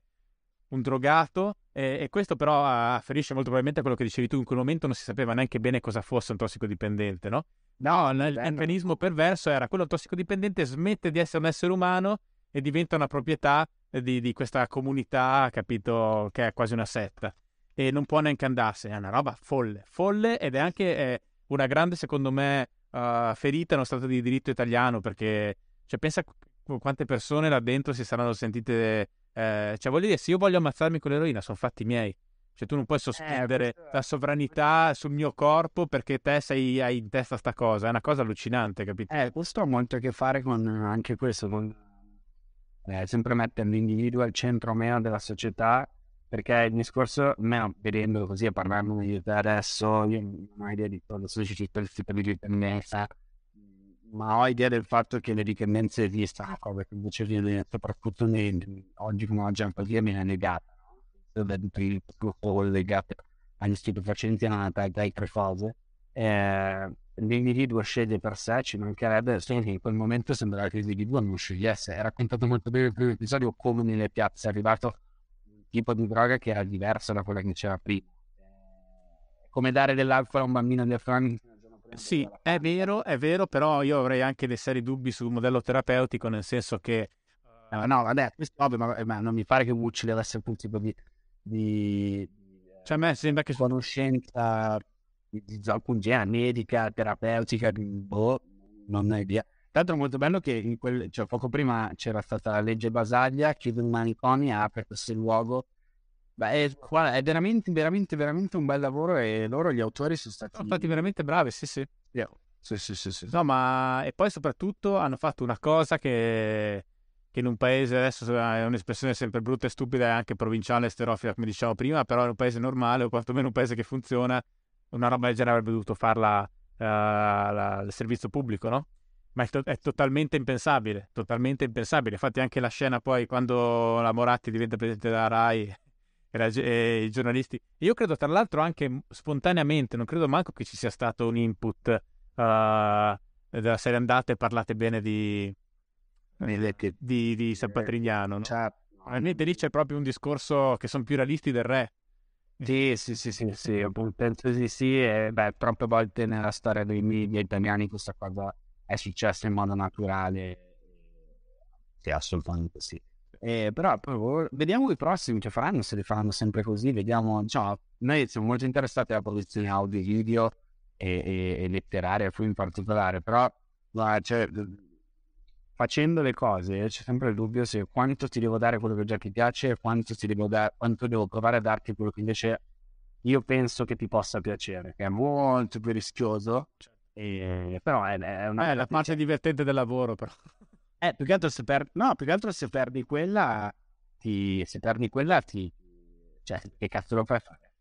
un drogato, eh, e questo però afferisce molto probabilmente a quello che dicevi tu, in quel momento non si sapeva neanche bene cosa fosse un tossicodipendente, no? No, il meccanismo perverso era quello tossicodipendente smette di essere un essere umano e diventa una proprietà di, di questa comunità, capito, che è quasi una setta e non può neanche andarsene. È una roba folle, folle ed è anche eh, una grande, secondo me, uh, ferita nello Stato di diritto italiano perché cioè, pensa quante persone là dentro si saranno sentite... Eh, cioè, voglio dire, se io voglio ammazzarmi con l'eroina, sono fatti miei. Cioè, tu non puoi sospendere eh, la sovranità sul mio corpo perché te sei, hai in testa sta cosa. È una cosa allucinante, capito? Eh, questo ha molto a che fare con anche questo, con eh, sempre mettere l'individuo al centro meno della società perché il discorso, almeno vedendo così e parlando di te adesso, io non ho idea di cosa sono uscito il di dipendenza, ma ho idea del fatto che le dipendenze esistano, che invece viene soprattutto nei, oggi come oggi anche viene negata, no? il gruppo legato agli stupefacenti è una le tre cose. Eh, l'individuo sceglie per sé, ci mancherebbe, solo in quel momento sembrava che l'individuo non scegliesse. È raccontato molto bene il primo episodio come nelle piazze è arrivato tipo di droga che era diversa da quella che c'era prima. Come dare dell'alcol a un bambino di afrani. Sì, è vero, è vero, però io avrei anche dei seri dubbi sul modello terapeutico, nel senso che... Uh, no, vabbè, questo ovvio, ma, ma, non mi pare che Wucci deve essere un tipo di... di cioè a me sembra che... Conoscenza di, di alcun genere, medica, terapeutica, boh, non ho idea. Tra l'altro è molto bello che in quel, cioè, poco prima c'era stata la legge Basaglia, chiude un manicomio e apre questo luogo. Beh, è, è, veramente, veramente, veramente un bel lavoro e loro, gli autori, sono stati... Sono stati veramente bravi, sì, sì. Yeah. Sì, sì, sì, sì. No, ma... E poi soprattutto hanno fatto una cosa che che in un paese adesso è un'espressione sempre brutta e stupida e anche provinciale e sterofila come dicevamo prima, però in un paese normale o quantomeno un paese che funziona, una roba del genere avrebbe dovuto farla uh, la, il servizio pubblico, no? Ma è, to- è, totalmente impensabile, totalmente impensabile. Infatti anche la scena poi quando la Moratti diventa presidente della RAI e, la, e i giornalisti... Io credo tra l'altro anche spontaneamente, non credo manco che ci sia stato un input uh, della serie andate e parlate bene di, di, di, di San Patrignano. No? Probabilmente lì c'è proprio un discorso che sono più realisti del re. Sì, sì, sì, sì, sì, penso di sì, e beh, troppe volte nella storia dei media italiani questa cosa è successo in modo naturale. Sì, assolutamente sì. Eh, però vediamo i prossimi che faranno, se li faranno sempre così, vediamo, diciamo, noi siamo molto interessati alla produzione audio, video e, e, e letteraria, film in particolare, però cioè, facendo le cose c'è sempre il dubbio se quanto ti devo dare quello che già ti piace e quanto, devo, da- quanto devo provare a darti quello che invece io penso che ti possa piacere, che è molto più rischioso. Certo e, però è, è una... È la parte divertente del lavoro, però. Eh, più che altro se perdi... No, più che altro se perdi quella, ti... se perdi quella ti... Cioè, che cazzo lo fai fare?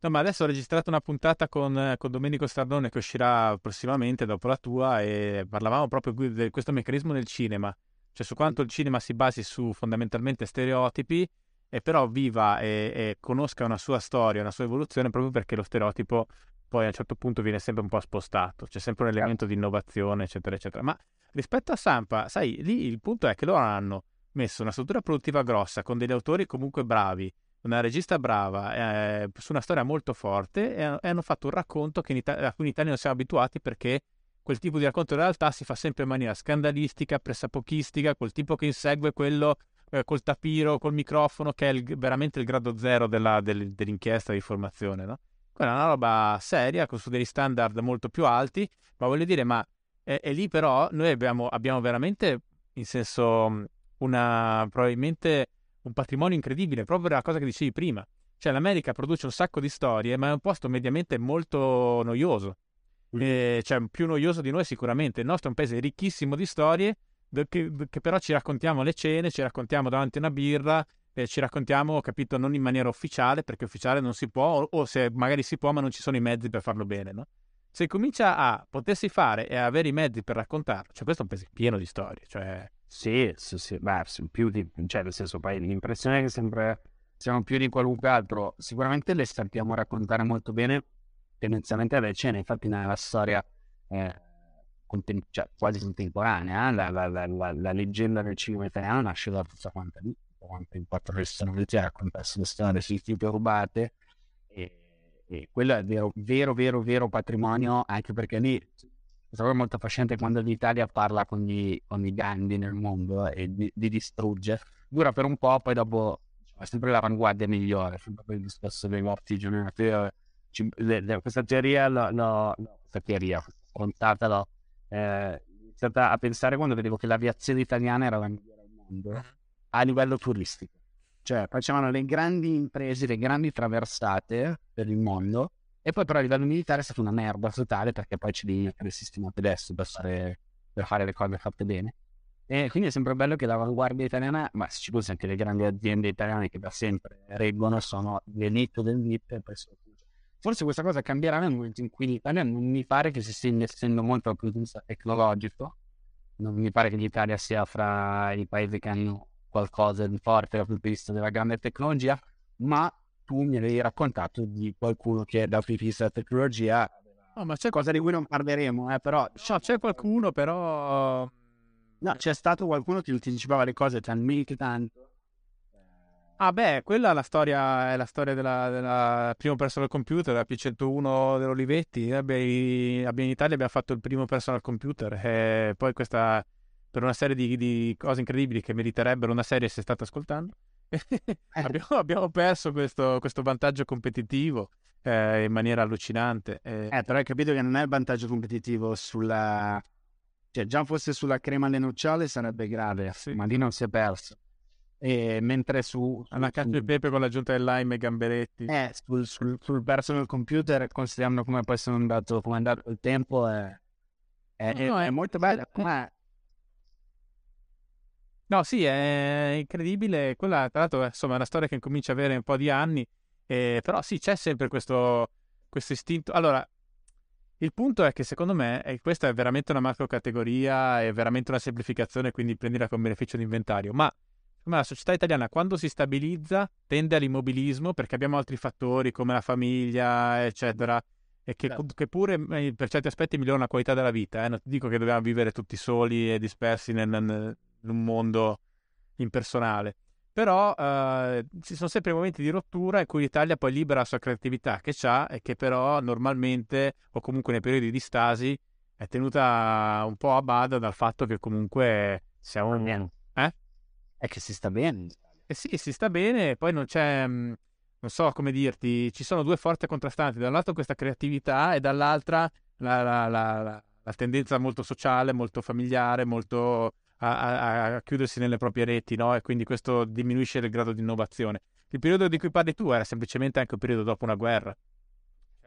No, ma adesso ho registrato una puntata con, con, Domenico Stardone che uscirà prossimamente dopo la tua e parlavamo proprio di questo meccanismo nel cinema, cioè su quanto il cinema si basi su fondamentalmente stereotipi e però viva e, e conosca una sua storia, una sua evoluzione proprio perché lo stereotipo poi a un certo punto viene sempre un po' spostato, c'è sempre un elemento di innovazione, eccetera, eccetera. Ma rispetto a Sampa, sai, lì il punto è che loro hanno messo una struttura produttiva grossa, con degli autori comunque bravi, una regista brava, eh, su una storia molto forte e, e, hanno fatto un racconto Ita- a cui in Italia non siamo abituati perché quel tipo di racconto in realtà si fa sempre in maniera scandalistica, pressapochistica, quel tipo che insegue quello eh, col tapiro, col microfono, che è il, veramente il grado zero della, del, dell'inchiesta di formazione, no? Quella è una roba seria, su degli standard molto più alti, ma voglio dire, ma è, è lì però noi abbiamo, abbiamo veramente in senso una, probabilmente un patrimonio incredibile, proprio la cosa che dicevi prima. Cioè l'America produce un sacco di storie, ma è un posto mediamente molto noioso. Mm. E, cioè più noioso di noi sicuramente. Il nostro è un paese ricchissimo di storie, che, che però ci raccontiamo le cene, ci raccontiamo davanti a una birra, eh, ci raccontiamo, capito, non in maniera ufficiale, perché ufficiale non si può, o, o, se magari si può, ma non ci sono i mezzi per farlo bene, no? Se comincia a potersi fare e avere i mezzi per raccontarlo, cioè questo è un paese pieno di storie, cioè... Sì, sì, sì, beh, più di... cioè nel senso, poi l'impressione è che sempre siamo più di qualunque altro, sicuramente le sappiamo raccontare molto bene, tendenzialmente alle cene, infatti nella storia... Eh, Contem- cioè, quasi contemporanea, la, la, la, la, leggenda del cinema italiano nasce da tutta quanta lì quanto in quattro restaurati a raccontarsi le strade sui tipi rubate. E, e, quello è vero, vero, vero, vero patrimonio anche perché lì trovo molto affascinante quando l'Italia parla con gli, con i grandi nel mondo e li, distrugge. Dura per un po' poi dopo è sempre l'avanguardia migliore sempre per il discorso dei morti generatori questa teoria no, no, questa teoria frontata l'ho eh, iniziata a pensare quando vedevo che l'aviazione italiana era la migliore al mondo a livello turistico. Cioè facevano le grandi imprese, le grandi traversate per il mondo e poi però a livello militare è stata una merda totale perché poi c'è il sistema tedesco per fare, per fare le cose fatte bene. E quindi è sempre bello che l'avanguardia italiana, ma se ci fosse anche le grandi aziende italiane che da sempre reggono, sono l'elite del VIP e poi sono Forse questa cosa cambierà nel momento in cui l'Italia non mi pare che si stia investendo molto dal punto tecnologico. Non mi pare che l'Italia sia fra i paesi che hanno qualcosa di forte dal punto di vista della grande tecnologia, ma tu mi avevi raccontato di qualcuno che dal punto di vista della tecnologia Oh, ma c'è cosa di cui non parleremo, eh, però... No, c'è qualcuno, però... No, c'è stato qualcuno che ti anticipava le cose talmente tanto. Ah beh, quella è la storia, è la storia della, della primo personal computer, la P101 dell'Olivetti. Abbiamo, in Italia abbiamo fatto il primo personal computer e poi questa per una serie di, di, cose incredibili che meriterebbero una serie se state ascoltando. Eh. <laughs> abbiamo, abbiamo, perso questo, questo vantaggio competitivo eh, in maniera allucinante. Eh. eh, però hai capito che non è il vantaggio competitivo sulla... Cioè, già fosse sulla crema alle nocciole sarebbe grave, sì. ma lì non si è perso. E mentre su... Alla cacio e pepe con l'aggiunta del lime e gamberetti. Eh, sul, sul, sul personal computer, consideriamo come poi sono andato, come è andato il tempo, è, è, no, no, è, è molto bello. Ma No, sì, è incredibile. Quella, tra l'altro, insomma, è una storia che comincia a avere un po' di anni, eh, però sì, c'è sempre questo, questo istinto. Allora, il punto è che secondo me, e questa è veramente una macro categoria, è veramente una semplificazione, quindi prendila come beneficio di inventario, ma la società italiana quando si stabilizza tende all'immobilismo perché abbiamo altri fattori come la famiglia, eccetera, e che, certo. che pure eh, per certi aspetti migliorano la qualità della vita. Eh? Non ti dico che dobbiamo vivere tutti soli e dispersi nel, nel in un mondo impersonale. Però eh, ci sono sempre momenti di rottura in cui l'Italia poi libera la sua creatività che ha e che però normalmente o comunque nei periodi di stasi è tenuta un po' a bada dal fatto che comunque siamo... Bene. Eh? È che si sta bene. Eh sì, si sta bene e poi non c'è... Mm, non so come dirti, ci sono due forze contrastanti. Da un lato questa creatività e dall'altra la, la, la, la tendenza molto sociale, molto familiare, molto a, a, chiudersi nelle proprie reti, no? E quindi questo diminuisce il grado di innovazione. Il periodo di cui parli tu era semplicemente anche un periodo dopo una guerra.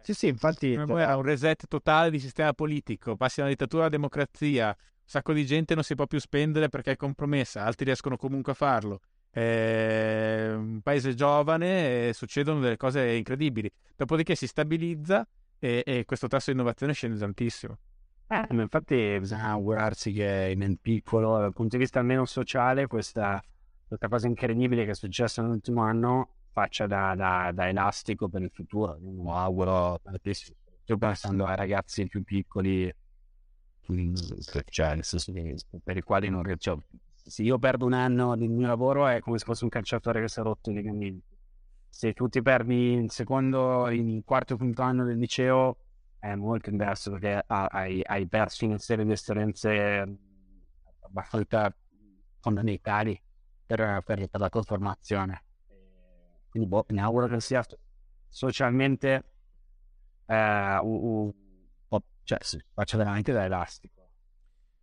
Sì, sì, infatti... Una guerra, un reset totale di sistema politico, passi da una dittatura alla democrazia, un sacco di gente non si può più spendere perché è compromessa, altri riescono comunque a farlo. È un paese giovane e succedono delle cose incredibili. Dopodiché si stabilizza e, e questo tasso di innovazione scende tantissimo. Eh, infatti bisogna augurarsi che nel piccolo, dal punto di vista almeno sociale, questa, questa cosa incredibile che è successa nell'ultimo anno faccia da, da, da elastico per il futuro. Lo auguro tantissimo, sto pensando ai ragazzi più piccoli, cioè, nel senso che, per i quali non riesco. Cioè, se io perdo un anno del mio lavoro è come se fosse un calciatore che si è rotto i legamenti. Se tu ti perdi il secondo, il quarto quinto anno del liceo, è molto diverso perché hai, hai perso una serie di esperienze abbastanza fondamentali per, per, per la tua formazione. Quindi boh, mi auguro che sia socialmente eh, uh, uh, cioè, sì, faccia veramente da elastico.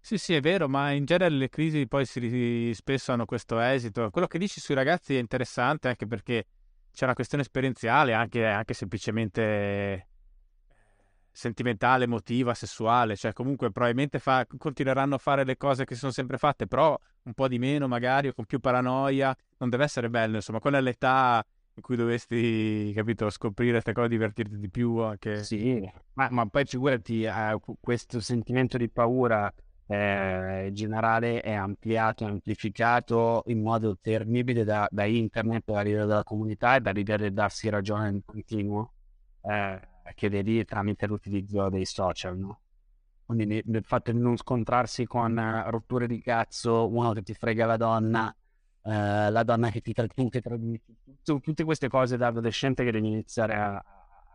Sì, sì, è vero, ma in genere le crisi poi si, spesso hanno questo esito. Quello che dici sui ragazzi è interessante anche perché c'è una questione esperienziale, anche, anche semplicemente sentimentale, emotiva, sessuale, cioè comunque probabilmente fa, continueranno a fare le cose che si sono sempre fatte, però un po' di meno magari o con più paranoia, non deve essere bello, insomma, quella è l'età in cui dovresti, capito, scoprire queste cose, divertirti di più anche. Sì, ma, ma poi figurati, eh, questo sentimento di paura eh, generale è ampliato, amplificato in modo terribile da, da internet, da livello della comunità e da l'idea di darsi ragione in continuo, eh, che vedi tramite l'utilizzo dei social, no? Quindi il fatto di non scontrarsi con uh, rotture di cazzo, uno che ti frega la donna, uh, la donna che ti tradisce, tutte queste cose da adolescente che devi iniziare a,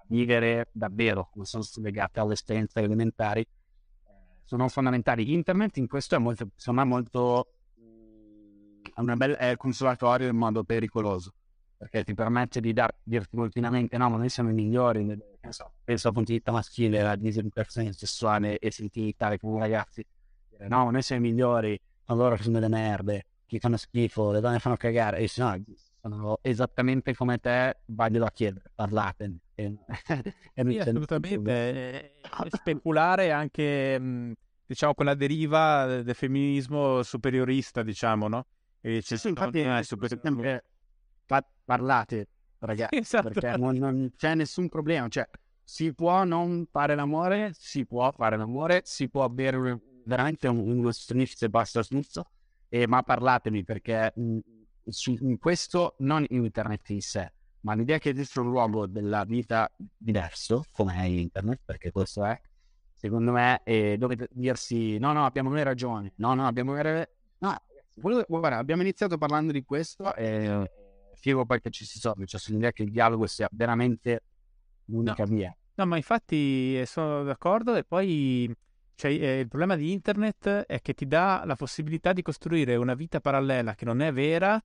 vivere davvero, non sono legate alle elementari, sono fondamentali. Internet in questo è molto, insomma, molto è, una bella, è consolatorio in modo pericoloso perché ti permette di dar, dirti continuamente no, ma noi siamo i migliori, so, penso dal punto di vista maschile, la disimpersone sessuale e sentimentale con ragazzi, dire no, ma noi siamo i migliori, ma loro sono delle merde, chi fanno schifo, le donne fanno cagare, e dici no, sono esattamente come te, vaglielo a chiedere, parlate. E, <laughs> e sì, assolutamente, speculare anche, diciamo, con la deriva del femminismo superiorista, diciamo, no? E sì, sì, infatti, è super... pa- parlate, ragazzi, <laughs> esatto. perché non, non, c'è nessun problema, cioè si può non fare l'amore, si può fare l'amore, si può bere veramente un, uno sniff e basta snuzzo, e, ma parlatemi perché mh, su, in questo non internet in sé, ma l'idea che esiste un luogo della vita diverso, come è internet, perché questo è, secondo me, e dovete dirsi no, no, abbiamo noi ragione, no, no, abbiamo... No, guarda, abbiamo iniziato parlando di questo e figo poi che ci si solve, cioè sull'idea che il dialogo sia veramente l'unica no. via. No, ma infatti eh, sono d'accordo e poi cioè, eh, il problema di internet è che ti dà la possibilità di costruire una vita parallela che non è vera,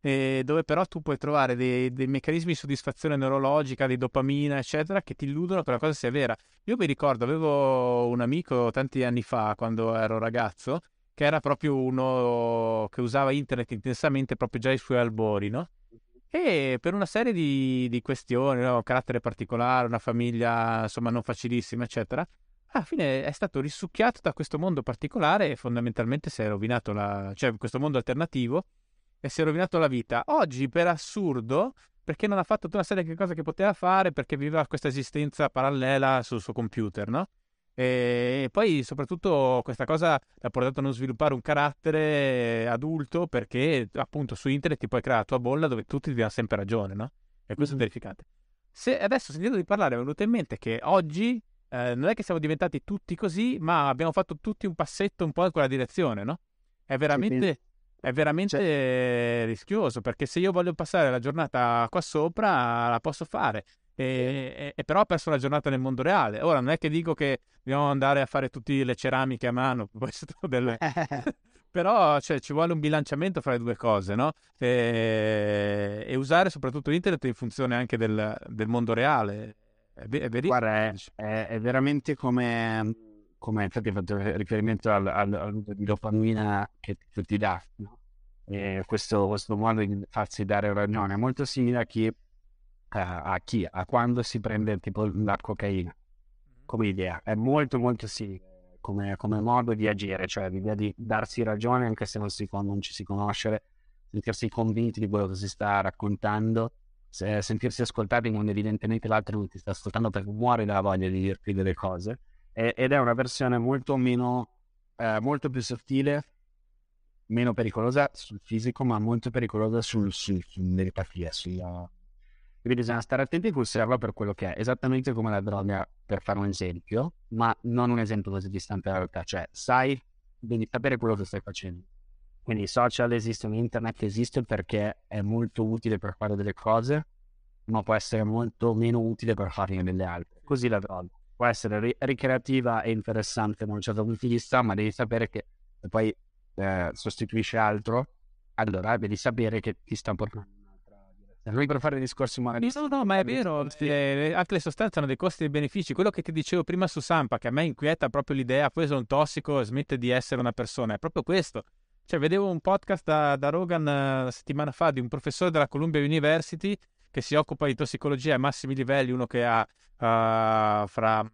eh, dove però tu puoi trovare dei, dei, meccanismi di soddisfazione neurologica, di dopamina, eccetera, che ti illudono che la cosa sia vera. Io mi ricordo, avevo un amico tanti anni fa, quando ero ragazzo, che era proprio uno che usava internet intensamente proprio già ai suoi albori, no? E per una serie di, di questioni, no? carattere particolare, una famiglia insomma non facilissima, eccetera, alla fine è stato risucchiato da questo mondo particolare e fondamentalmente si è rovinato la... cioè questo mondo alternativo e si è rovinato la vita. Oggi, per assurdo, perché non ha fatto tutta una serie di cose che poteva fare, perché viveva questa esistenza parallela sul suo computer, no? E poi soprattutto questa cosa l'ha portato a non sviluppare un carattere adulto perché appunto su internet ti puoi creare la tua bolla dove tutti ti danno sempre ragione, no? E questo mm-hmm. è verificante. Se adesso sentito di parlare è venuto in mente che oggi eh, non è che siamo diventati tutti così, ma abbiamo fatto tutti un passetto un po' in quella direzione, no? È veramente, è veramente cioè... rischioso perché se io voglio passare la giornata qua sopra la posso fare. E, e, e, però ho perso la giornata nel mondo reale. Ora non è che dico che dobbiamo andare a fare tutte le ceramiche a mano, <laughs> delle... <laughs> però cioè, ci vuole un bilanciamento fra le due cose, no? E, e usare soprattutto internet in funzione anche del, del mondo reale. È, è verissimo. Guarda, è, è, veramente come, come infatti hai fatto riferimento al, al, al di dopamina che, che ti dà, no? questo, questo modo di farsi dare ragione è molto simile a chi a chi? A quando si prende tipo la cocaina come idea. È molto molto simile come, come, modo di agire, cioè l'idea di darsi ragione anche se non, si, non ci si conosce, sentirsi convinti di quello che si sta raccontando, se, sentirsi ascoltati quando evidentemente l'altro non ti sta ascoltando perché muore dalla voglia di dirti delle cose. E, ed è una versione molto meno, eh, molto più sottile meno pericolosa sul fisico, ma molto pericolosa sul, sul, sull'empatia, sulla, quindi bisogna stare attenti a osservarlo per quello che è, esattamente come la droga, per fare un esempio, ma non un esempio così distante dalla realtà, cioè sai, devi sapere quello che stai facendo. Quindi i social esistono, internet esiste perché è molto utile per fare delle cose, ma può essere molto meno utile per farne delle altre. Così la droga può essere ri- ricreativa e interessante da un certo punto di vista, ma devi sapere che se poi eh, sostituisce altro, allora devi sapere che ti sta portando Noi per fare discorsi magari... No, no, ma è vero, eh, anche le sostanze hanno dei costi e benefici. Quello che ti dicevo prima su Sampa, che a me inquieta proprio l'idea, poi un tossico, smette di essere una persona, è proprio questo. Cioè, vedevo un podcast da, da Rogan una settimana fa di un professore della Columbia University che si occupa di tossicologia ai massimi livelli, uno che ha uh, fra,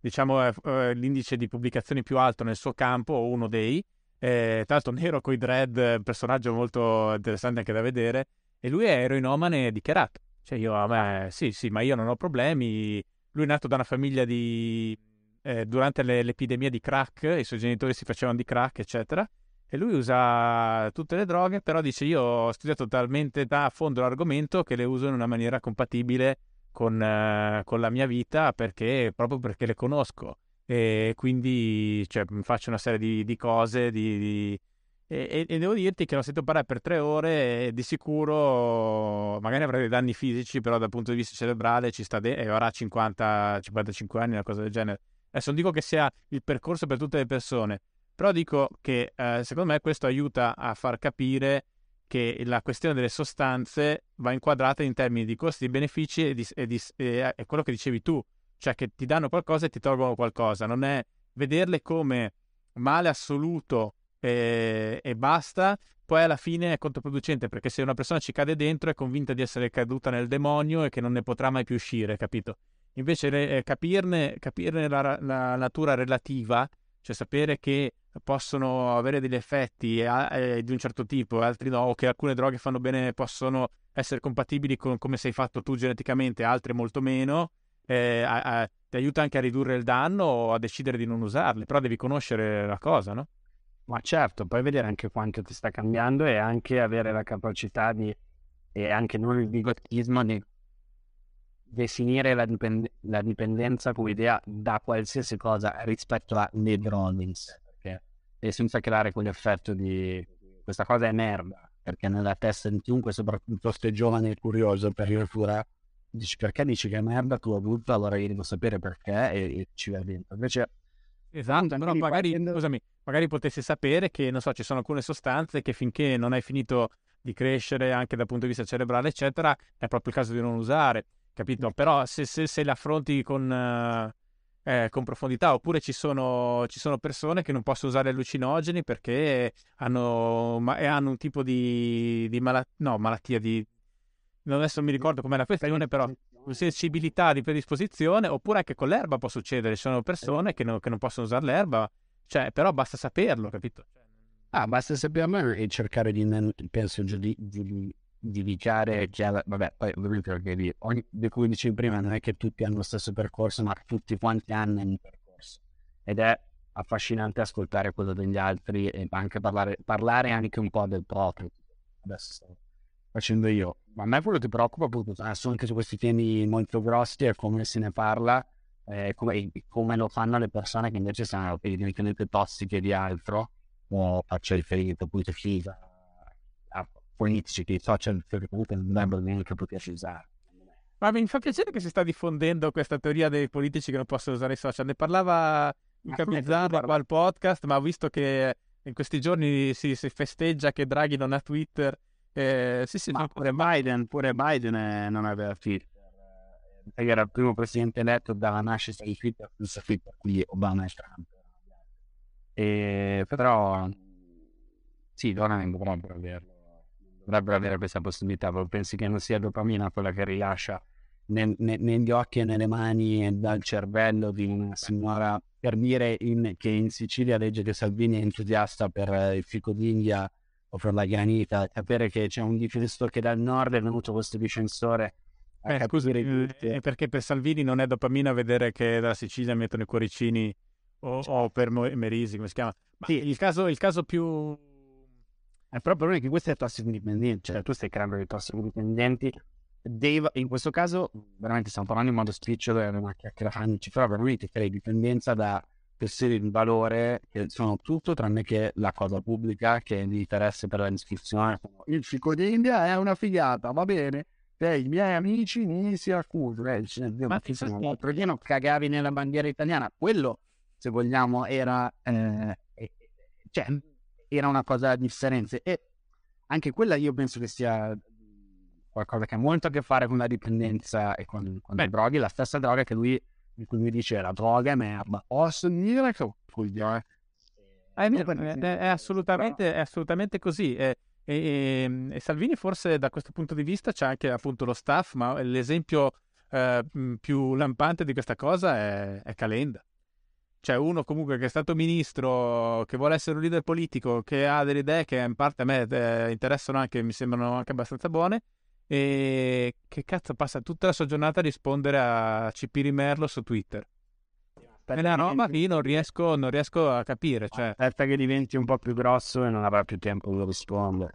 diciamo, uh, l'indice di pubblicazioni più alto nel suo campo, o uno dei, eh, tra l'altro nero con i dread, personaggio molto interessante anche da vedere, e lui è eroinomane dichiarato. Cioè io, a sì, sì, ma io non ho problemi. Lui è nato da una famiglia di... Eh, durante le, l'epidemia di crack, i suoi genitori si facevano di crack, eccetera. E lui usa tutte le droghe, però dice io ho studiato talmente a fondo l'argomento che le uso in una maniera compatibile con, eh, con la mia vita perché, proprio perché le conosco. E quindi cioè, faccio una serie di, di cose, di, di e, e, devo dirti che l'ho sentito parlare per tre ore e di sicuro magari avrà dei danni fisici, però dal punto di vista cerebrale ci sta de- e avrà 50, 55 anni, una cosa del genere. Adesso non dico che sia il percorso per tutte le persone, però dico che eh, secondo me questo aiuta a far capire che la questione delle sostanze va inquadrata in termini di costi e benefici e, di, e, di, e, e quello che dicevi tu, cioè che ti danno qualcosa e ti tolgono qualcosa, non è vederle come male assoluto e, e basta, poi alla fine è controproducente perché se una persona ci cade dentro è convinta di essere caduta nel demonio e che non ne potrà mai più uscire, capito? Invece eh, capirne, capirne la, la, natura relativa, cioè sapere che possono avere degli effetti eh, di un certo tipo e altri no, o che alcune droghe fanno bene, possono essere compatibili con come sei fatto tu geneticamente, altre molto meno, eh, a, a, ti aiuta anche a ridurre il danno o a decidere di non usarle, però devi conoscere la cosa, no? Ma certo, puoi vedere anche quanto ti sta cambiando e anche avere la capacità di, e anche non il bigottismo di definire la, dipend- la dipendenza come idea da qualsiasi cosa rispetto a drones, perché e senza creare quell'effetto di questa cosa è merda, perché nella testa di chiunque, soprattutto se giovane e curioso per il futuro, dici perché dici che è merda tu adulto, allora io devo sapere perché e, e ci va dentro. Invece Esatto, però magari, partendo... scusami, magari potessi sapere che, non so, ci sono alcune sostanze che finché non hai finito di crescere anche dal punto di vista cerebrale, eccetera, è proprio il caso di non usare, capito? Però se, se, se le affronti con, eh, con profondità, oppure ci sono, ci sono, persone che non possono usare allucinogeni perché hanno, ma, hanno un tipo di, di malattia, no, malattia di... Adesso non mi ricordo com'è la questione, però sensibilità di predisposizione, oppure anche con l'erba può succedere, ci sono persone che non, che non possono usare l'erba, cioè, però basta saperlo, capito? Cioè, ah, basta saperlo e cercare di, penso, di, di, di dichiarare che, vabbè, poi ovviamente perché ogni, come dicevi prima, non è che tutti hanno lo stesso percorso, ma tutti quanti hanno un percorso. Ed è affascinante ascoltare quello degli altri e anche parlare, parlare anche un po' del proprio. Adesso facendo io. Ma a me quello che preoccupa appunto sono anche su questi temi molto grossi e come se ne parla, eh, come, come, lo fanno le persone che invece sono evidentemente tossiche di altro, o faccio riferimento appunto a politici che i social comunque non dovrebbero neanche poterci usare. Ma mi fa piacere che si sta diffondendo questa teoria dei politici che non possono usare i social. Ne parlava Luca Bizzarro al podcast, ma ho visto che in questi giorni si, si festeggia che Draghi non ha Twitter eh, sì, sì, ma pure Biden, pure Biden è, non aveva Twitter. Perché era il primo presidente eletto dalla nascita di Twitter senza Twitter, quindi Obama e Trump. E, però sì, dovrebbero proprio averlo. Dovrebbero avere questa possibilità, però pensi che non sia dopamina quella che rilascia nel, ne, negli occhi e nelle mani e dal cervello di una signora per dire in, che in Sicilia legge che Salvini è entusiasta per il fico d'India o per la granita, sapere che c'è un difensore che dal nord è venuto questo difensore a eh, scusi, eh, perché per Salvini non è dopamina vedere che dalla Sicilia mettono i cuoricini o, o per Merisi, come si chiama? Ma sì. il, caso, il caso più... È proprio che questo è tossicodipendente, cioè tu stai creando dei tossicodipendenti. Dave, in questo caso, veramente stiamo parlando in modo spicciolo, è una chiacchierata, però veramente crei dipendenza da questioni di valore che sono tutto tranne che la cosa pubblica che è di interesse per la discussione. Il fico d'India è una figata, va bene? Te, i miei amici mi si accusano. Eh, ma l'altro giorno cagavi nella bandiera italiana. Quello, se vogliamo, era, eh, cioè, era una cosa differente. E anche quella io penso che sia qualcosa che ha molto a che fare con la dipendenza e con, con le droghe, la stessa droga che lui, in cui lui dice la droga è merda. Posso dire che è, è, è, assolutamente, è assolutamente così. E, e, e, Salvini forse da questo punto di vista c'è anche appunto lo staff, ma l'esempio eh, più lampante di questa cosa è, è Calenda. Cioè uno comunque che è stato ministro, che vuole essere un leader politico, che ha delle idee che in parte a me eh, interessano anche, mi sembrano anche abbastanza buone, e che cazzo passa tutta la sua giornata a rispondere a CP Merlo su Twitter. È una roba che io non riesco, non riesco a capire. Cioè... Aspetta che diventi un po' più grosso e non avrà più tempo di rispondere.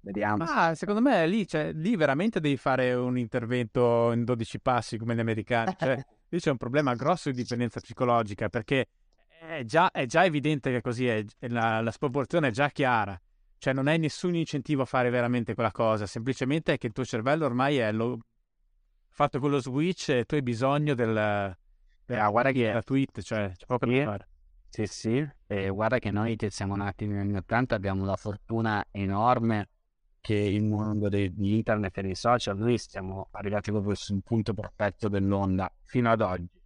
Vediamo. Ma secondo me lì, cioè, lì, veramente devi fare un intervento in 12 passi come gli americani. Cioè, <laughs> lì c'è un problema grosso di dipendenza psicologica perché è già, è già evidente che così è, la, la sproporzione è già chiara. Cioè non hai nessun incentivo a fare veramente quella cosa, semplicemente è che il tuo cervello ormai è lo... fatto quello switch e tu hai bisogno del... del eh, guarda che... La tweet, cioè c'è poco da fare. Sì, sì, e guarda che noi che siamo nati negli anni 80 abbiamo la fortuna enorme che il mondo di internet e dei social, noi siamo arrivati proprio sul punto perfetto dell'onda fino ad oggi.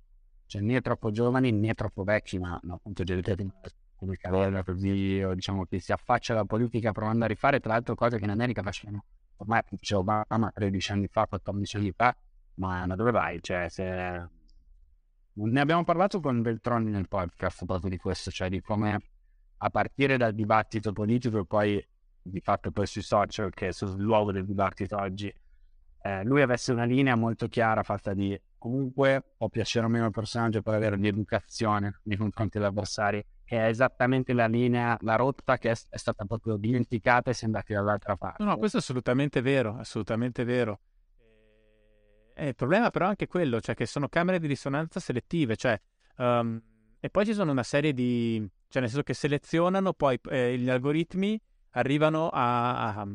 Cioè né troppo giovani né troppo vecchi, ma appunto gente come Cavella, così, o diciamo che si affaccia alla politica provando a rifare, tra l'altro cose che in America facevano ormai c'è Obama 13 anni fa, 14 anni fa, ma, dove vai? Cioè, se... Ne abbiamo parlato con Beltroni nel podcast proprio di questo, cioè di come a partire dal dibattito politico e poi di fatto poi sui social, che sono il luogo del dibattito oggi, eh, lui avesse una linea molto chiara fatta di comunque può piacere o meno il personaggio per avere di educazione nei confronti degli avversari che è esattamente la linea, la rotta che è, è stata proprio dimenticata e si è andati dall'altra parte. No, no, questo è assolutamente vero, assolutamente vero. Eh, il problema però è anche quello, cioè che sono camere di risonanza selettive, cioè, um, e poi ci sono una serie di, cioè nel senso che selezionano, poi eh, gli algoritmi arrivano a, a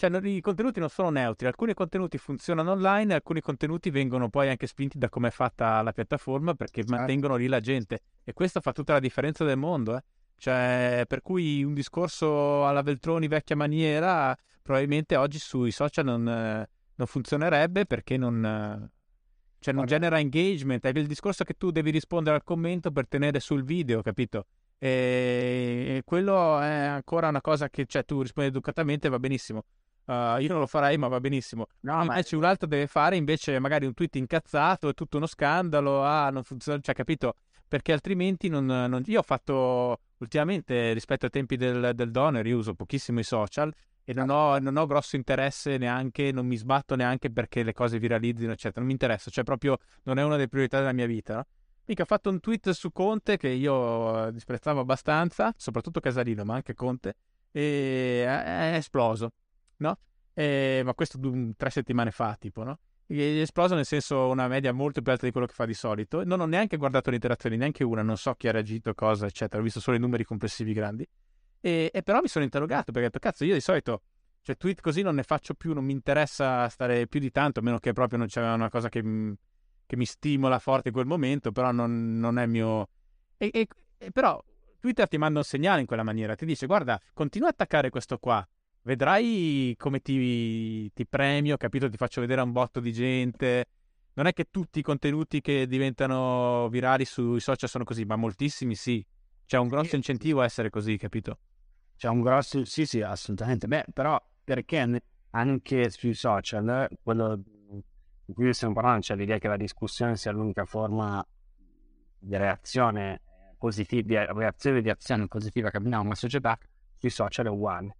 cioè i contenuti non sono neutri, alcuni contenuti funzionano online, alcuni contenuti vengono poi anche spinti da come è fatta la piattaforma perché certo. mantengono lì la gente e questo fa tutta la differenza del mondo. Eh? Cioè, per cui un discorso alla Veltroni vecchia maniera probabilmente oggi sui social non, non funzionerebbe perché non, cioè non genera engagement. È il discorso che tu devi rispondere al commento per tenere sul video, capito? E, quello è ancora una cosa che cioè, tu rispondi educatamente va benissimo. Uh, io non lo farei, ma va benissimo. No, invece ma... un altro deve fare invece magari un tweet incazzato, è tutto uno scandalo, ah, non funziona, cioè capito? Perché altrimenti non, non... Io ho fatto ultimamente rispetto ai tempi del, del donor, io uso pochissimo i social e non ho, non ho, grosso interesse neanche, non mi sbatto neanche perché le cose viralizzino, eccetera. Non mi interessa, cioè proprio non è una delle priorità della mia vita, no? Mica ho fatto un tweet su Conte che io disprezzavo abbastanza, soprattutto Casalino, ma anche Conte, e è esploso no? E, ma questo tre settimane fa, tipo, no? è esploso nel senso una media molto più alta di quello che fa di solito. Non ho neanche guardato le interazioni, neanche una, non so chi ha reagito, cosa, eccetera. Ho visto solo i numeri complessivi grandi. E, e però mi sono interrogato perché ho detto, cazzo, io di solito, cioè tweet così non ne faccio più, non mi interessa stare più di tanto, a meno che proprio non c'è una cosa che, che mi stimola forte in quel momento, però non, non è mio... E, e, e però Twitter ti manda un segnale in quella maniera, ti dice, guarda, continua a attaccare questo qua, vedrai come ti, ti premio, capito? Ti faccio vedere un botto di gente. Non è che tutti i contenuti che diventano virali sui social sono così, ma moltissimi sì. C'è un grosso incentivo a essere così, capito? C'è un grosso, sì, sì, assolutamente. Beh, però perché anche sui social, quello di cui stiamo parlando, cioè l'idea che la discussione sia l'unica forma di reazione positiva, reazione di azione positiva che abbiamo nella società, sui social è uguale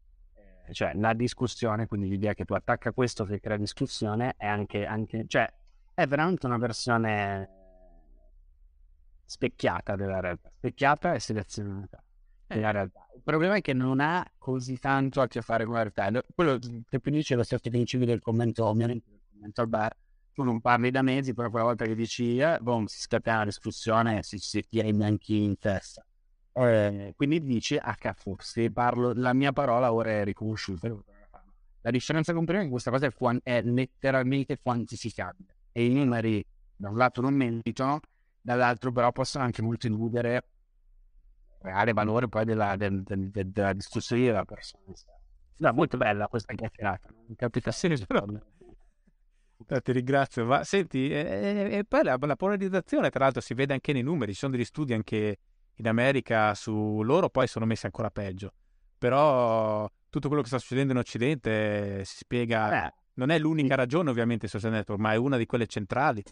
cioè la discussione, quindi l'idea che tu attacca questo che crea discussione è anche, anche cioè è veramente una versione specchiata della realtà, specchiata e selezionata della eh. realtà. Il problema è che non ha così tanto a che fare con la realtà. Quello che più dice lo stesso principio del commento, ovviamente del commento al bar, tu non parli da mesi, però quella volta che dici, eh, boom, si scatta una discussione e si, si tira i bianchi in testa. Eh, quindi dici, ah cazzo, se parlo, la mia parola ora è riconosciuta. La differenza con prima è che questa cosa è, quant- è letteralmente quantificabile e i numeri da un lato non meritano, dall'altro però possono anche molto illudere reale valore poi della, del, del, del, della discussione della persona. No, molto bella questa chiacchierata. Non capita però... Eh, <laughs> ti ringrazio, ma senti, e, e poi la, la, polarizzazione, tra l'altro, si vede anche nei numeri, ci sono degli studi anche in America su loro, poi sono messi ancora peggio. Però tutto quello che sta succedendo in Occidente si spiega, eh. non è l'unica ragione ovviamente social network, ma è una di quelle centrali.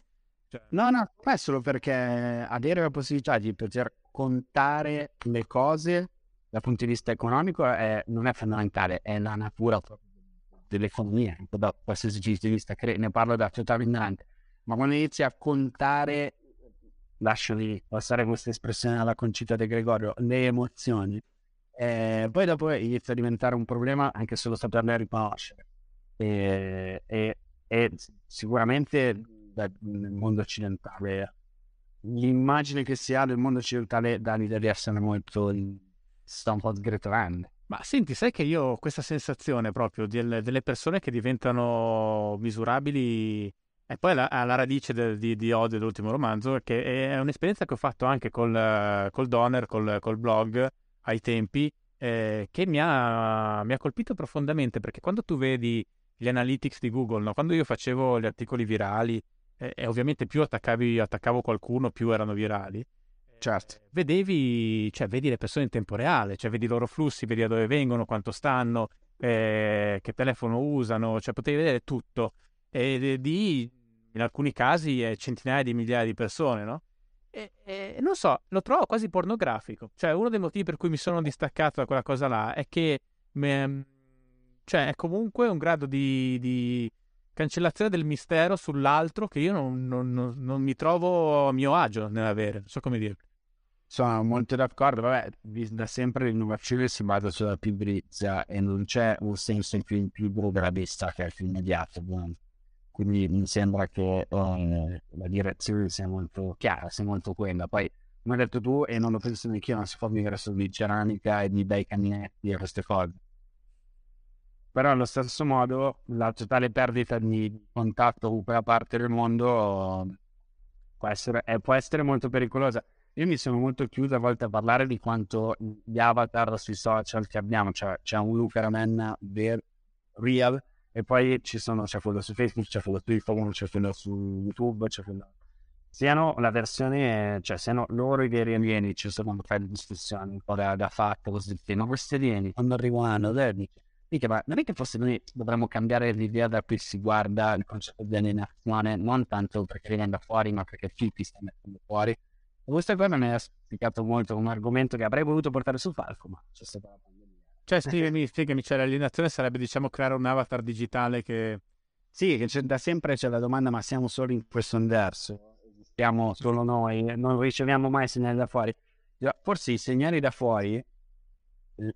Cioè... No, no, è solo perché avere la possibilità di poter contare le cose dal punto di vista economico è, non è fondamentale, è la natura dell'economia, da qualsiasi punto di vista, ne parlo da totale ignorante, ma quando inizi a contare, lasciali passare questa espressione alla concita di Gregorio, le emozioni, eh, poi dopo inizia a diventare un problema anche solo saperle riconoscere. E, e, e sicuramente nel mondo occidentale l'immagine che si ha del mondo occidentale dà l'idea di essere molto sta un po' sgretolando. Ma senti, sai che io ho questa sensazione proprio del, delle persone che diventano misurabili e poi alla, alla radice del, di, di, odio dell'ultimo romanzo, che è un'esperienza che ho fatto anche col, col Donner, col, col blog ai tempi, eh, che mi ha, mi ha, colpito profondamente perché quando tu vedi gli analytics di Google, no? quando io facevo gli articoli virali, eh, e ovviamente più attaccavi, attaccavo qualcuno, più erano virali, Certo. Vedevi, cioè, vedi le persone in tempo reale, cioè vedi i loro flussi, vedi da dove vengono, quanto stanno, eh, che telefono usano, cioè potevi vedere tutto. E di, in alcuni casi, eh, centinaia di migliaia di persone, no? E, e, non so, lo trovo quasi pornografico. Cioè, uno dei motivi per cui mi sono distaccato da quella cosa là è che me, cioè, è comunque un grado di, di cancellazione del mistero sull'altro che io non, non, non, non mi trovo a mio agio nell'avere, non so come dire. Sono molto d'accordo, vabbè, da sempre l'innovazione si basa sulla pibrizia e non c'è un senso più, più vista che è più immediato. Quindi mi sembra che eh, la direzione sia molto chiara, sia molto quella. Poi, come hai detto tu, e non lo penso neanche io, non si può vivere solo di ceramica e di bei caminetti e queste cose. Però allo stesso modo la totale perdita di contatto con quella parte del mondo può essere, eh, può essere molto pericolosa io mi sono molto chiuso a volte a parlare di quanto gli avatar sui social che abbiamo, cioè c'è un Luca Ramen ver- real e poi ci sono, c'è quello su Facebook, c'è quello su Instagram, c'è quello su YouTube, c'è quello... Siano la versione, cioè siano loro i veri alieni, ci sono un di discussioni un po' da, da fatto, così ma questi alieni quando arrivano, vedi? Mica, ma non è che forse noi dovremmo cambiare l'idea da cui si guarda il concetto di alienazione, non tanto perché viene da fuori, ma perché chi ti sta mettendo fuori questa cosa mi ha spiegato molto un argomento che avrei voluto portare sul palco, ma c'è pandemia. Cioè, spiegami, spiegami, cioè l'alienazione sarebbe, diciamo, creare un avatar digitale che... Sì, che da sempre c'è la domanda, ma siamo solo in questo universo? Siamo solo noi? Non riceviamo mai segnali da fuori? Forse i segnali da fuori,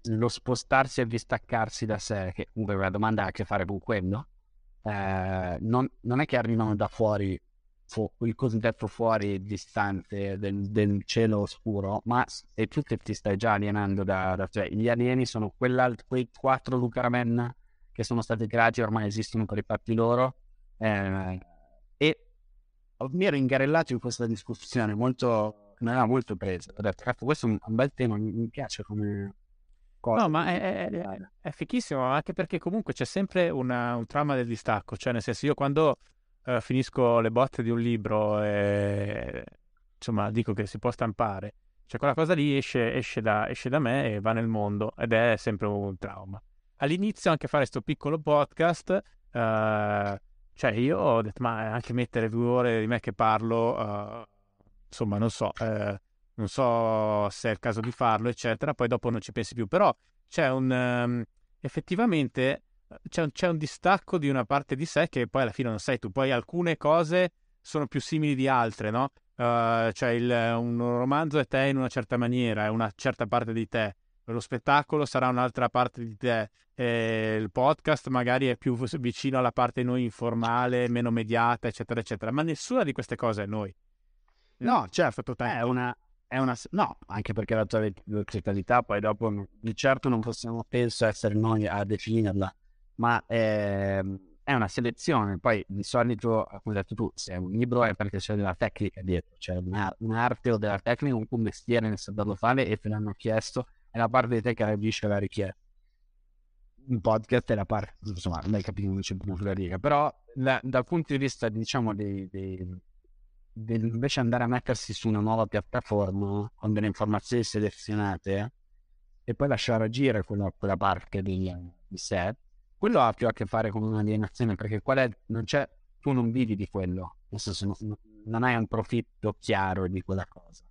lo spostarsi e distaccarsi da sé, che comunque la domanda ha a che fare con quello, eh, non, non è che arrivano da fuori fu- il cosiddetto fuori distante del, del, cielo oscuro, ma è più che ti stai già alienando da, da cioè gli alieni sono quei quattro Lucaramen che sono stati creati ormai esistono per i fatti loro eh, e mi ero ingarellato in questa discussione molto mi aveva molto preso ho detto cazzo questo è un, bel tema mi, mi piace come Cosa. No, ma è, è, è, fichissimo, anche perché comunque c'è sempre una, un trauma del distacco. Cioè, nel senso, io quando uh, finisco le botte di un libro e insomma dico che si può stampare, cioè quella cosa lì esce, esce, da, esce da me e va nel mondo ed è sempre un trauma. All'inizio anche fare questo piccolo podcast, uh, cioè io ho detto ma anche mettere due ore di me che parlo, uh, insomma non so, uh, non so se è il caso di farlo eccetera, poi dopo non ci pensi più, però c'è un... Um, effettivamente c'è un, c'è un, distacco di una parte di sé che poi alla fine non sei tu. Poi alcune cose sono più simili di altre, no? Uh, cioè il, un romanzo è te in una certa maniera, è una certa parte di te. Lo spettacolo sarà un'altra parte di te. E il podcast magari è più vicino alla parte noi informale, meno mediata, eccetera, eccetera. Ma nessuna di queste cose è noi. No, certo, è una, è una... No, anche perché la tua totalità poi dopo di certo non possiamo, penso, essere noi a definirla ma eh, è una selezione. Poi di solito, come hai detto tu, se un libro è perché c'è della tecnica dietro, c'è una, un'arte o della tecnica, un, mestiere nel saperlo fare e te l'hanno chiesto, è la parte di te che reagisce alla richiesta. un podcast è la parte, insomma, non hai capito come c'è sulla riga, però la, dal punto di vista, diciamo, dei, dei, dei, invece andare a mettersi su una nuova piattaforma con delle informazioni selezionate e poi lasciare agire quella, quella parte di, di sé, quello ha più a che fare con un'alienazione, perché qual è, non c'è, tu non vivi di quello, nel senso non, non hai un profitto chiaro di quella cosa.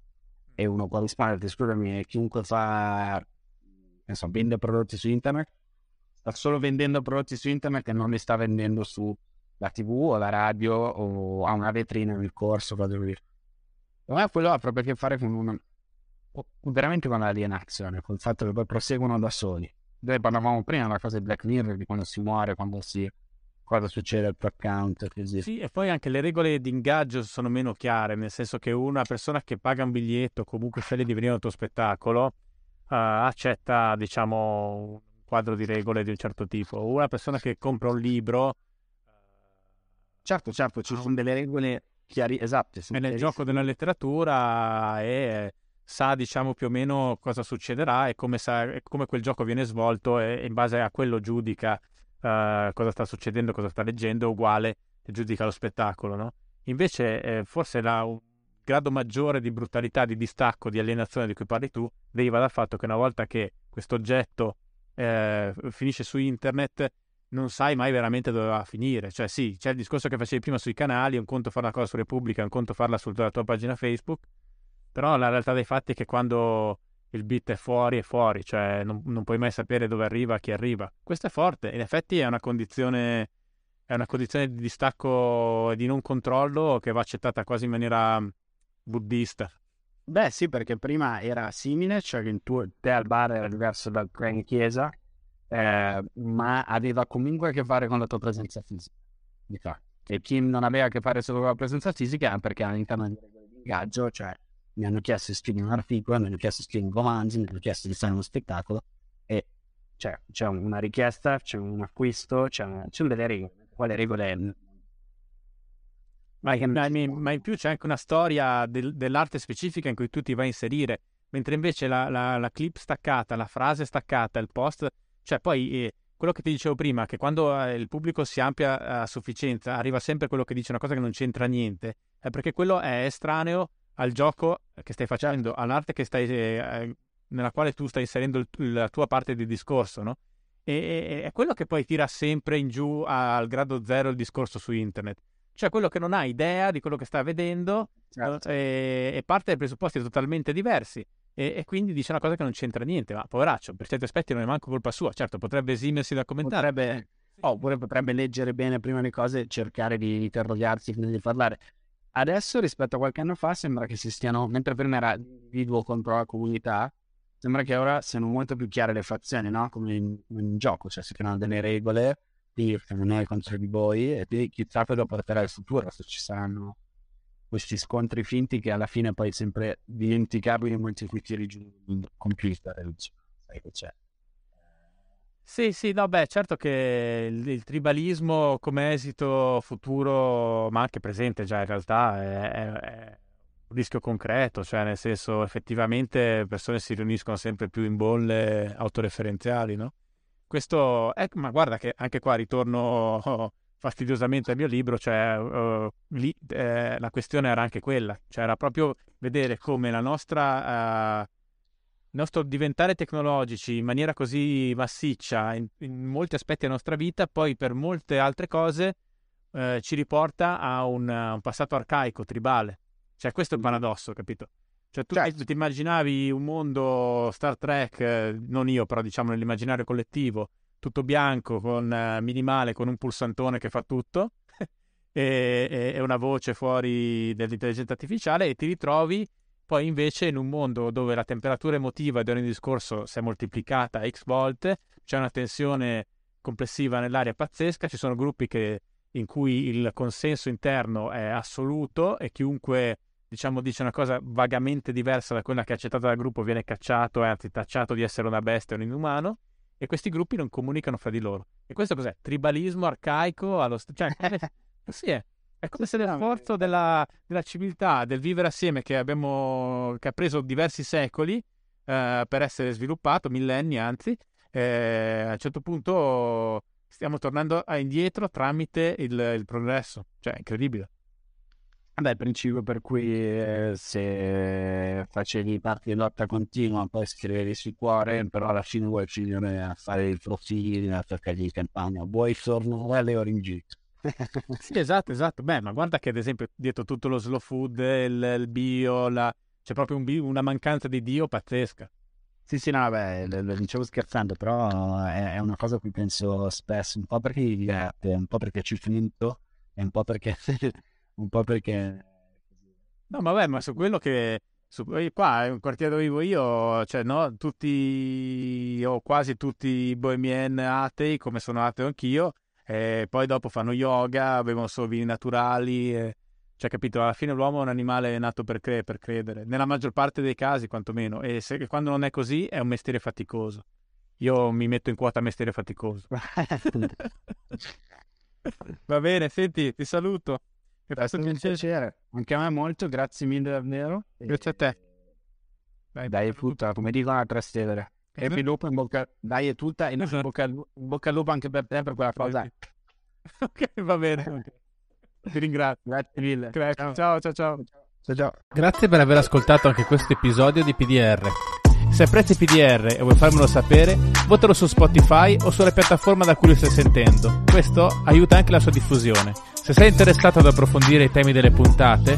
E uno può rispondere, scusami, chiunque fa, so, vende prodotti su internet, sta solo vendendo prodotti su internet e non li sta vendendo sulla tv o la radio o a una vetrina nel corso, vado a dire. Me quello ha proprio a che fare con una, veramente con l'alienazione, con il fatto che poi proseguono da soli. Noi parlavamo prima della cosa di Black Mirror, di quando si muore, quando si cosa succede al tuo account. Così. Sì, e poi anche le regole di ingaggio sono meno chiare, nel senso che una persona che paga un biglietto, comunque sceglie di venire al tuo spettacolo, uh, accetta, diciamo, un quadro di regole di un certo tipo. Una persona che compra un libro... Certo, certo, ci sono delle regole chiari, esatte. È nel gioco della letteratura e sa diciamo più o meno cosa succederà e come, sa, come quel gioco viene svolto e, in base a quello giudica uh, cosa sta succedendo, cosa sta leggendo, uguale giudica lo spettacolo, no? Invece eh, forse la, un grado maggiore di brutalità, di distacco, di alienazione di cui parli tu deriva dal fatto che una volta che questo oggetto eh, finisce su internet non sai mai veramente dove va a finire. Cioè sì, c'è il discorso che facevi prima sui canali, un conto fare una cosa su Repubblica, un conto farla sulla tua pagina Facebook, però la realtà dei fatti è che quando il bit è fuori, è fuori, cioè non, non puoi mai sapere dove arriva, chi arriva. Questo è forte, in effetti è una condizione, è una condizione di distacco e di non controllo che va accettata quasi in maniera buddista. Beh sì, perché prima era simile, cioè che tu, te al bar era diverso dal in chiesa, eh, ma aveva comunque a che fare con la tua presenza fisica. E chi non aveva a che fare solo con la presenza fisica perché all'interno di di ingaggio, cioè mi hanno chiesto di scrivere un articolo, mi hanno chiesto di scrivere un romanzo, mi hanno chiesto di fare uno spettacolo e cioè, c'è una richiesta, c'è un acquisto, c'è, una, c'è delle regole. Quale regole è? Ma, ma, in più c'è anche una storia del, dell'arte specifica in cui tu ti vai a inserire, mentre invece la, la, la, clip staccata, la frase staccata, il post, cioè poi eh, quello che ti dicevo prima, che quando eh, il pubblico si amplia a sufficienza, arriva sempre quello che dice una cosa che non c'entra niente, è perché quello è estraneo al gioco che stai facendo, all'arte che stai, eh, nella quale tu stai inserendo il, la tua parte di discorso, no? E, è quello che poi tira sempre in giù al grado zero il discorso su internet. Cioè quello che non ha idea di quello che sta vedendo certo. e, e, parte da presupposti totalmente diversi. E, e, quindi dice una cosa che non c'entra niente, ma poveraccio, per certi aspetti non è manco colpa sua. Certo, potrebbe esimersi da commentare. Potrebbe, oh, oppure potrebbe leggere bene prima le cose e cercare di interrogarsi prima di parlare. Adesso rispetto a qualche anno fa sembra che si stiano, mentre prima era individuo contro la comunità, sembra che ora siano molto più chiare le fazioni, no? Come in, in gioco, cioè si creano delle regole di noi contro di voi e di chissà cosa porterà il futuro, se ci saranno questi scontri finti che alla fine poi sempre dimenticabili molti cui ti rigiri il computer sai che c'è. Sì, sì, no, beh, certo che il, il tribalismo come esito futuro, ma anche presente già in realtà, è, è, è, un rischio concreto, cioè nel senso effettivamente persone si riuniscono sempre più in bolle autoreferenziali, no? Questo, è, ma guarda che anche qua ritorno <laughs> fastidiosamente al mio libro, cioè uh, lì eh, la questione era anche quella, cioè era proprio vedere come la nostra... Uh, il nostro diventare tecnologici in maniera così massiccia in, in molti aspetti della nostra vita, poi per molte altre cose eh, ci riporta a un, un, passato arcaico, tribale. Cioè, questo è il paradosso, capito? Cioè, tu certo. ti immaginavi un mondo Star Trek, eh, non io, però diciamo nell'immaginario collettivo, tutto bianco, con eh, minimale, con un pulsantone che fa tutto, <laughs> e, e, una voce fuori dell'intelligenza artificiale, e ti ritrovi poi invece in un mondo dove la temperatura emotiva di ogni discorso si è moltiplicata x volte, c'è una tensione complessiva nell'aria pazzesca, ci sono gruppi che, in cui il consenso interno è assoluto e chiunque diciamo dice una cosa vagamente diversa da quella che è accettata dal gruppo viene cacciato anzi tacciato di essere una bestia o un inumano e questi gruppi non comunicano fra di loro. E questo cos'è? Tribalismo arcaico allo st- cioè, <laughs> sì, è è come se nel forzo della, della, civiltà, del vivere assieme che, abbiamo, che ha preso diversi secoli eh, per essere sviluppato, millenni anzi, eh, a un certo punto stiamo tornando indietro tramite il, il progresso, cioè è incredibile. Beh, il principio per cui eh, se facevi parte di lotta continua, poi scrivevi sul cuore, però alla fine vuoi finire a fare il profilo, a cercare di campagna, vuoi tornare alle origini. Sì, esatto, esatto. Beh, ma guarda che ad esempio dietro tutto lo slow food, il, il bio, la... c'è proprio un bio, una mancanza di Dio pazzesca. Sì, sì, no, beh, lo dicevo scherzando, però è, è, una cosa a cui penso spesso, un po' perché mi diverte, un po' perché ci finito e un po' perché <laughs> un po' perché... No, ma vabbè, ma su quello che... Su, qua è un quartiere dove vivo io, cioè, no, tutti, o quasi tutti i bohemian atei, come sono ateo anch'io, e poi dopo fanno yoga, bevono solo vini naturali, e, cioè, capito, alla fine l'uomo è un animale nato per, cre- per credere, nella maggior parte dei casi quantomeno, e se, quando non è così è un mestiere faticoso. Io mi metto in quota mestiere faticoso. <laughs> Va bene, senti, ti saluto. È stato un piacere. Anche a me molto, grazie mille davvero. Grazie a te. Dai, dai è tutta, come dicono a tre stelle. E poi dopo in bocca, dai è tutta e in esatto. bocca, in bocca al lupo anche per te per quella cosa. <laughs> ok, va bene. Okay. Ti ringrazio. Grazie mille. Grazie. Ciao, ciao, ciao. ciao, ciao. Grazie per aver ascoltato anche questo episodio di PDR. Se apprezzi PDR e vuoi farmelo sapere, votalo su Spotify o sulla piattaforma da cui lo stai sentendo. Questo aiuta anche la sua diffusione. Se sei interessato ad approfondire i temi delle puntate,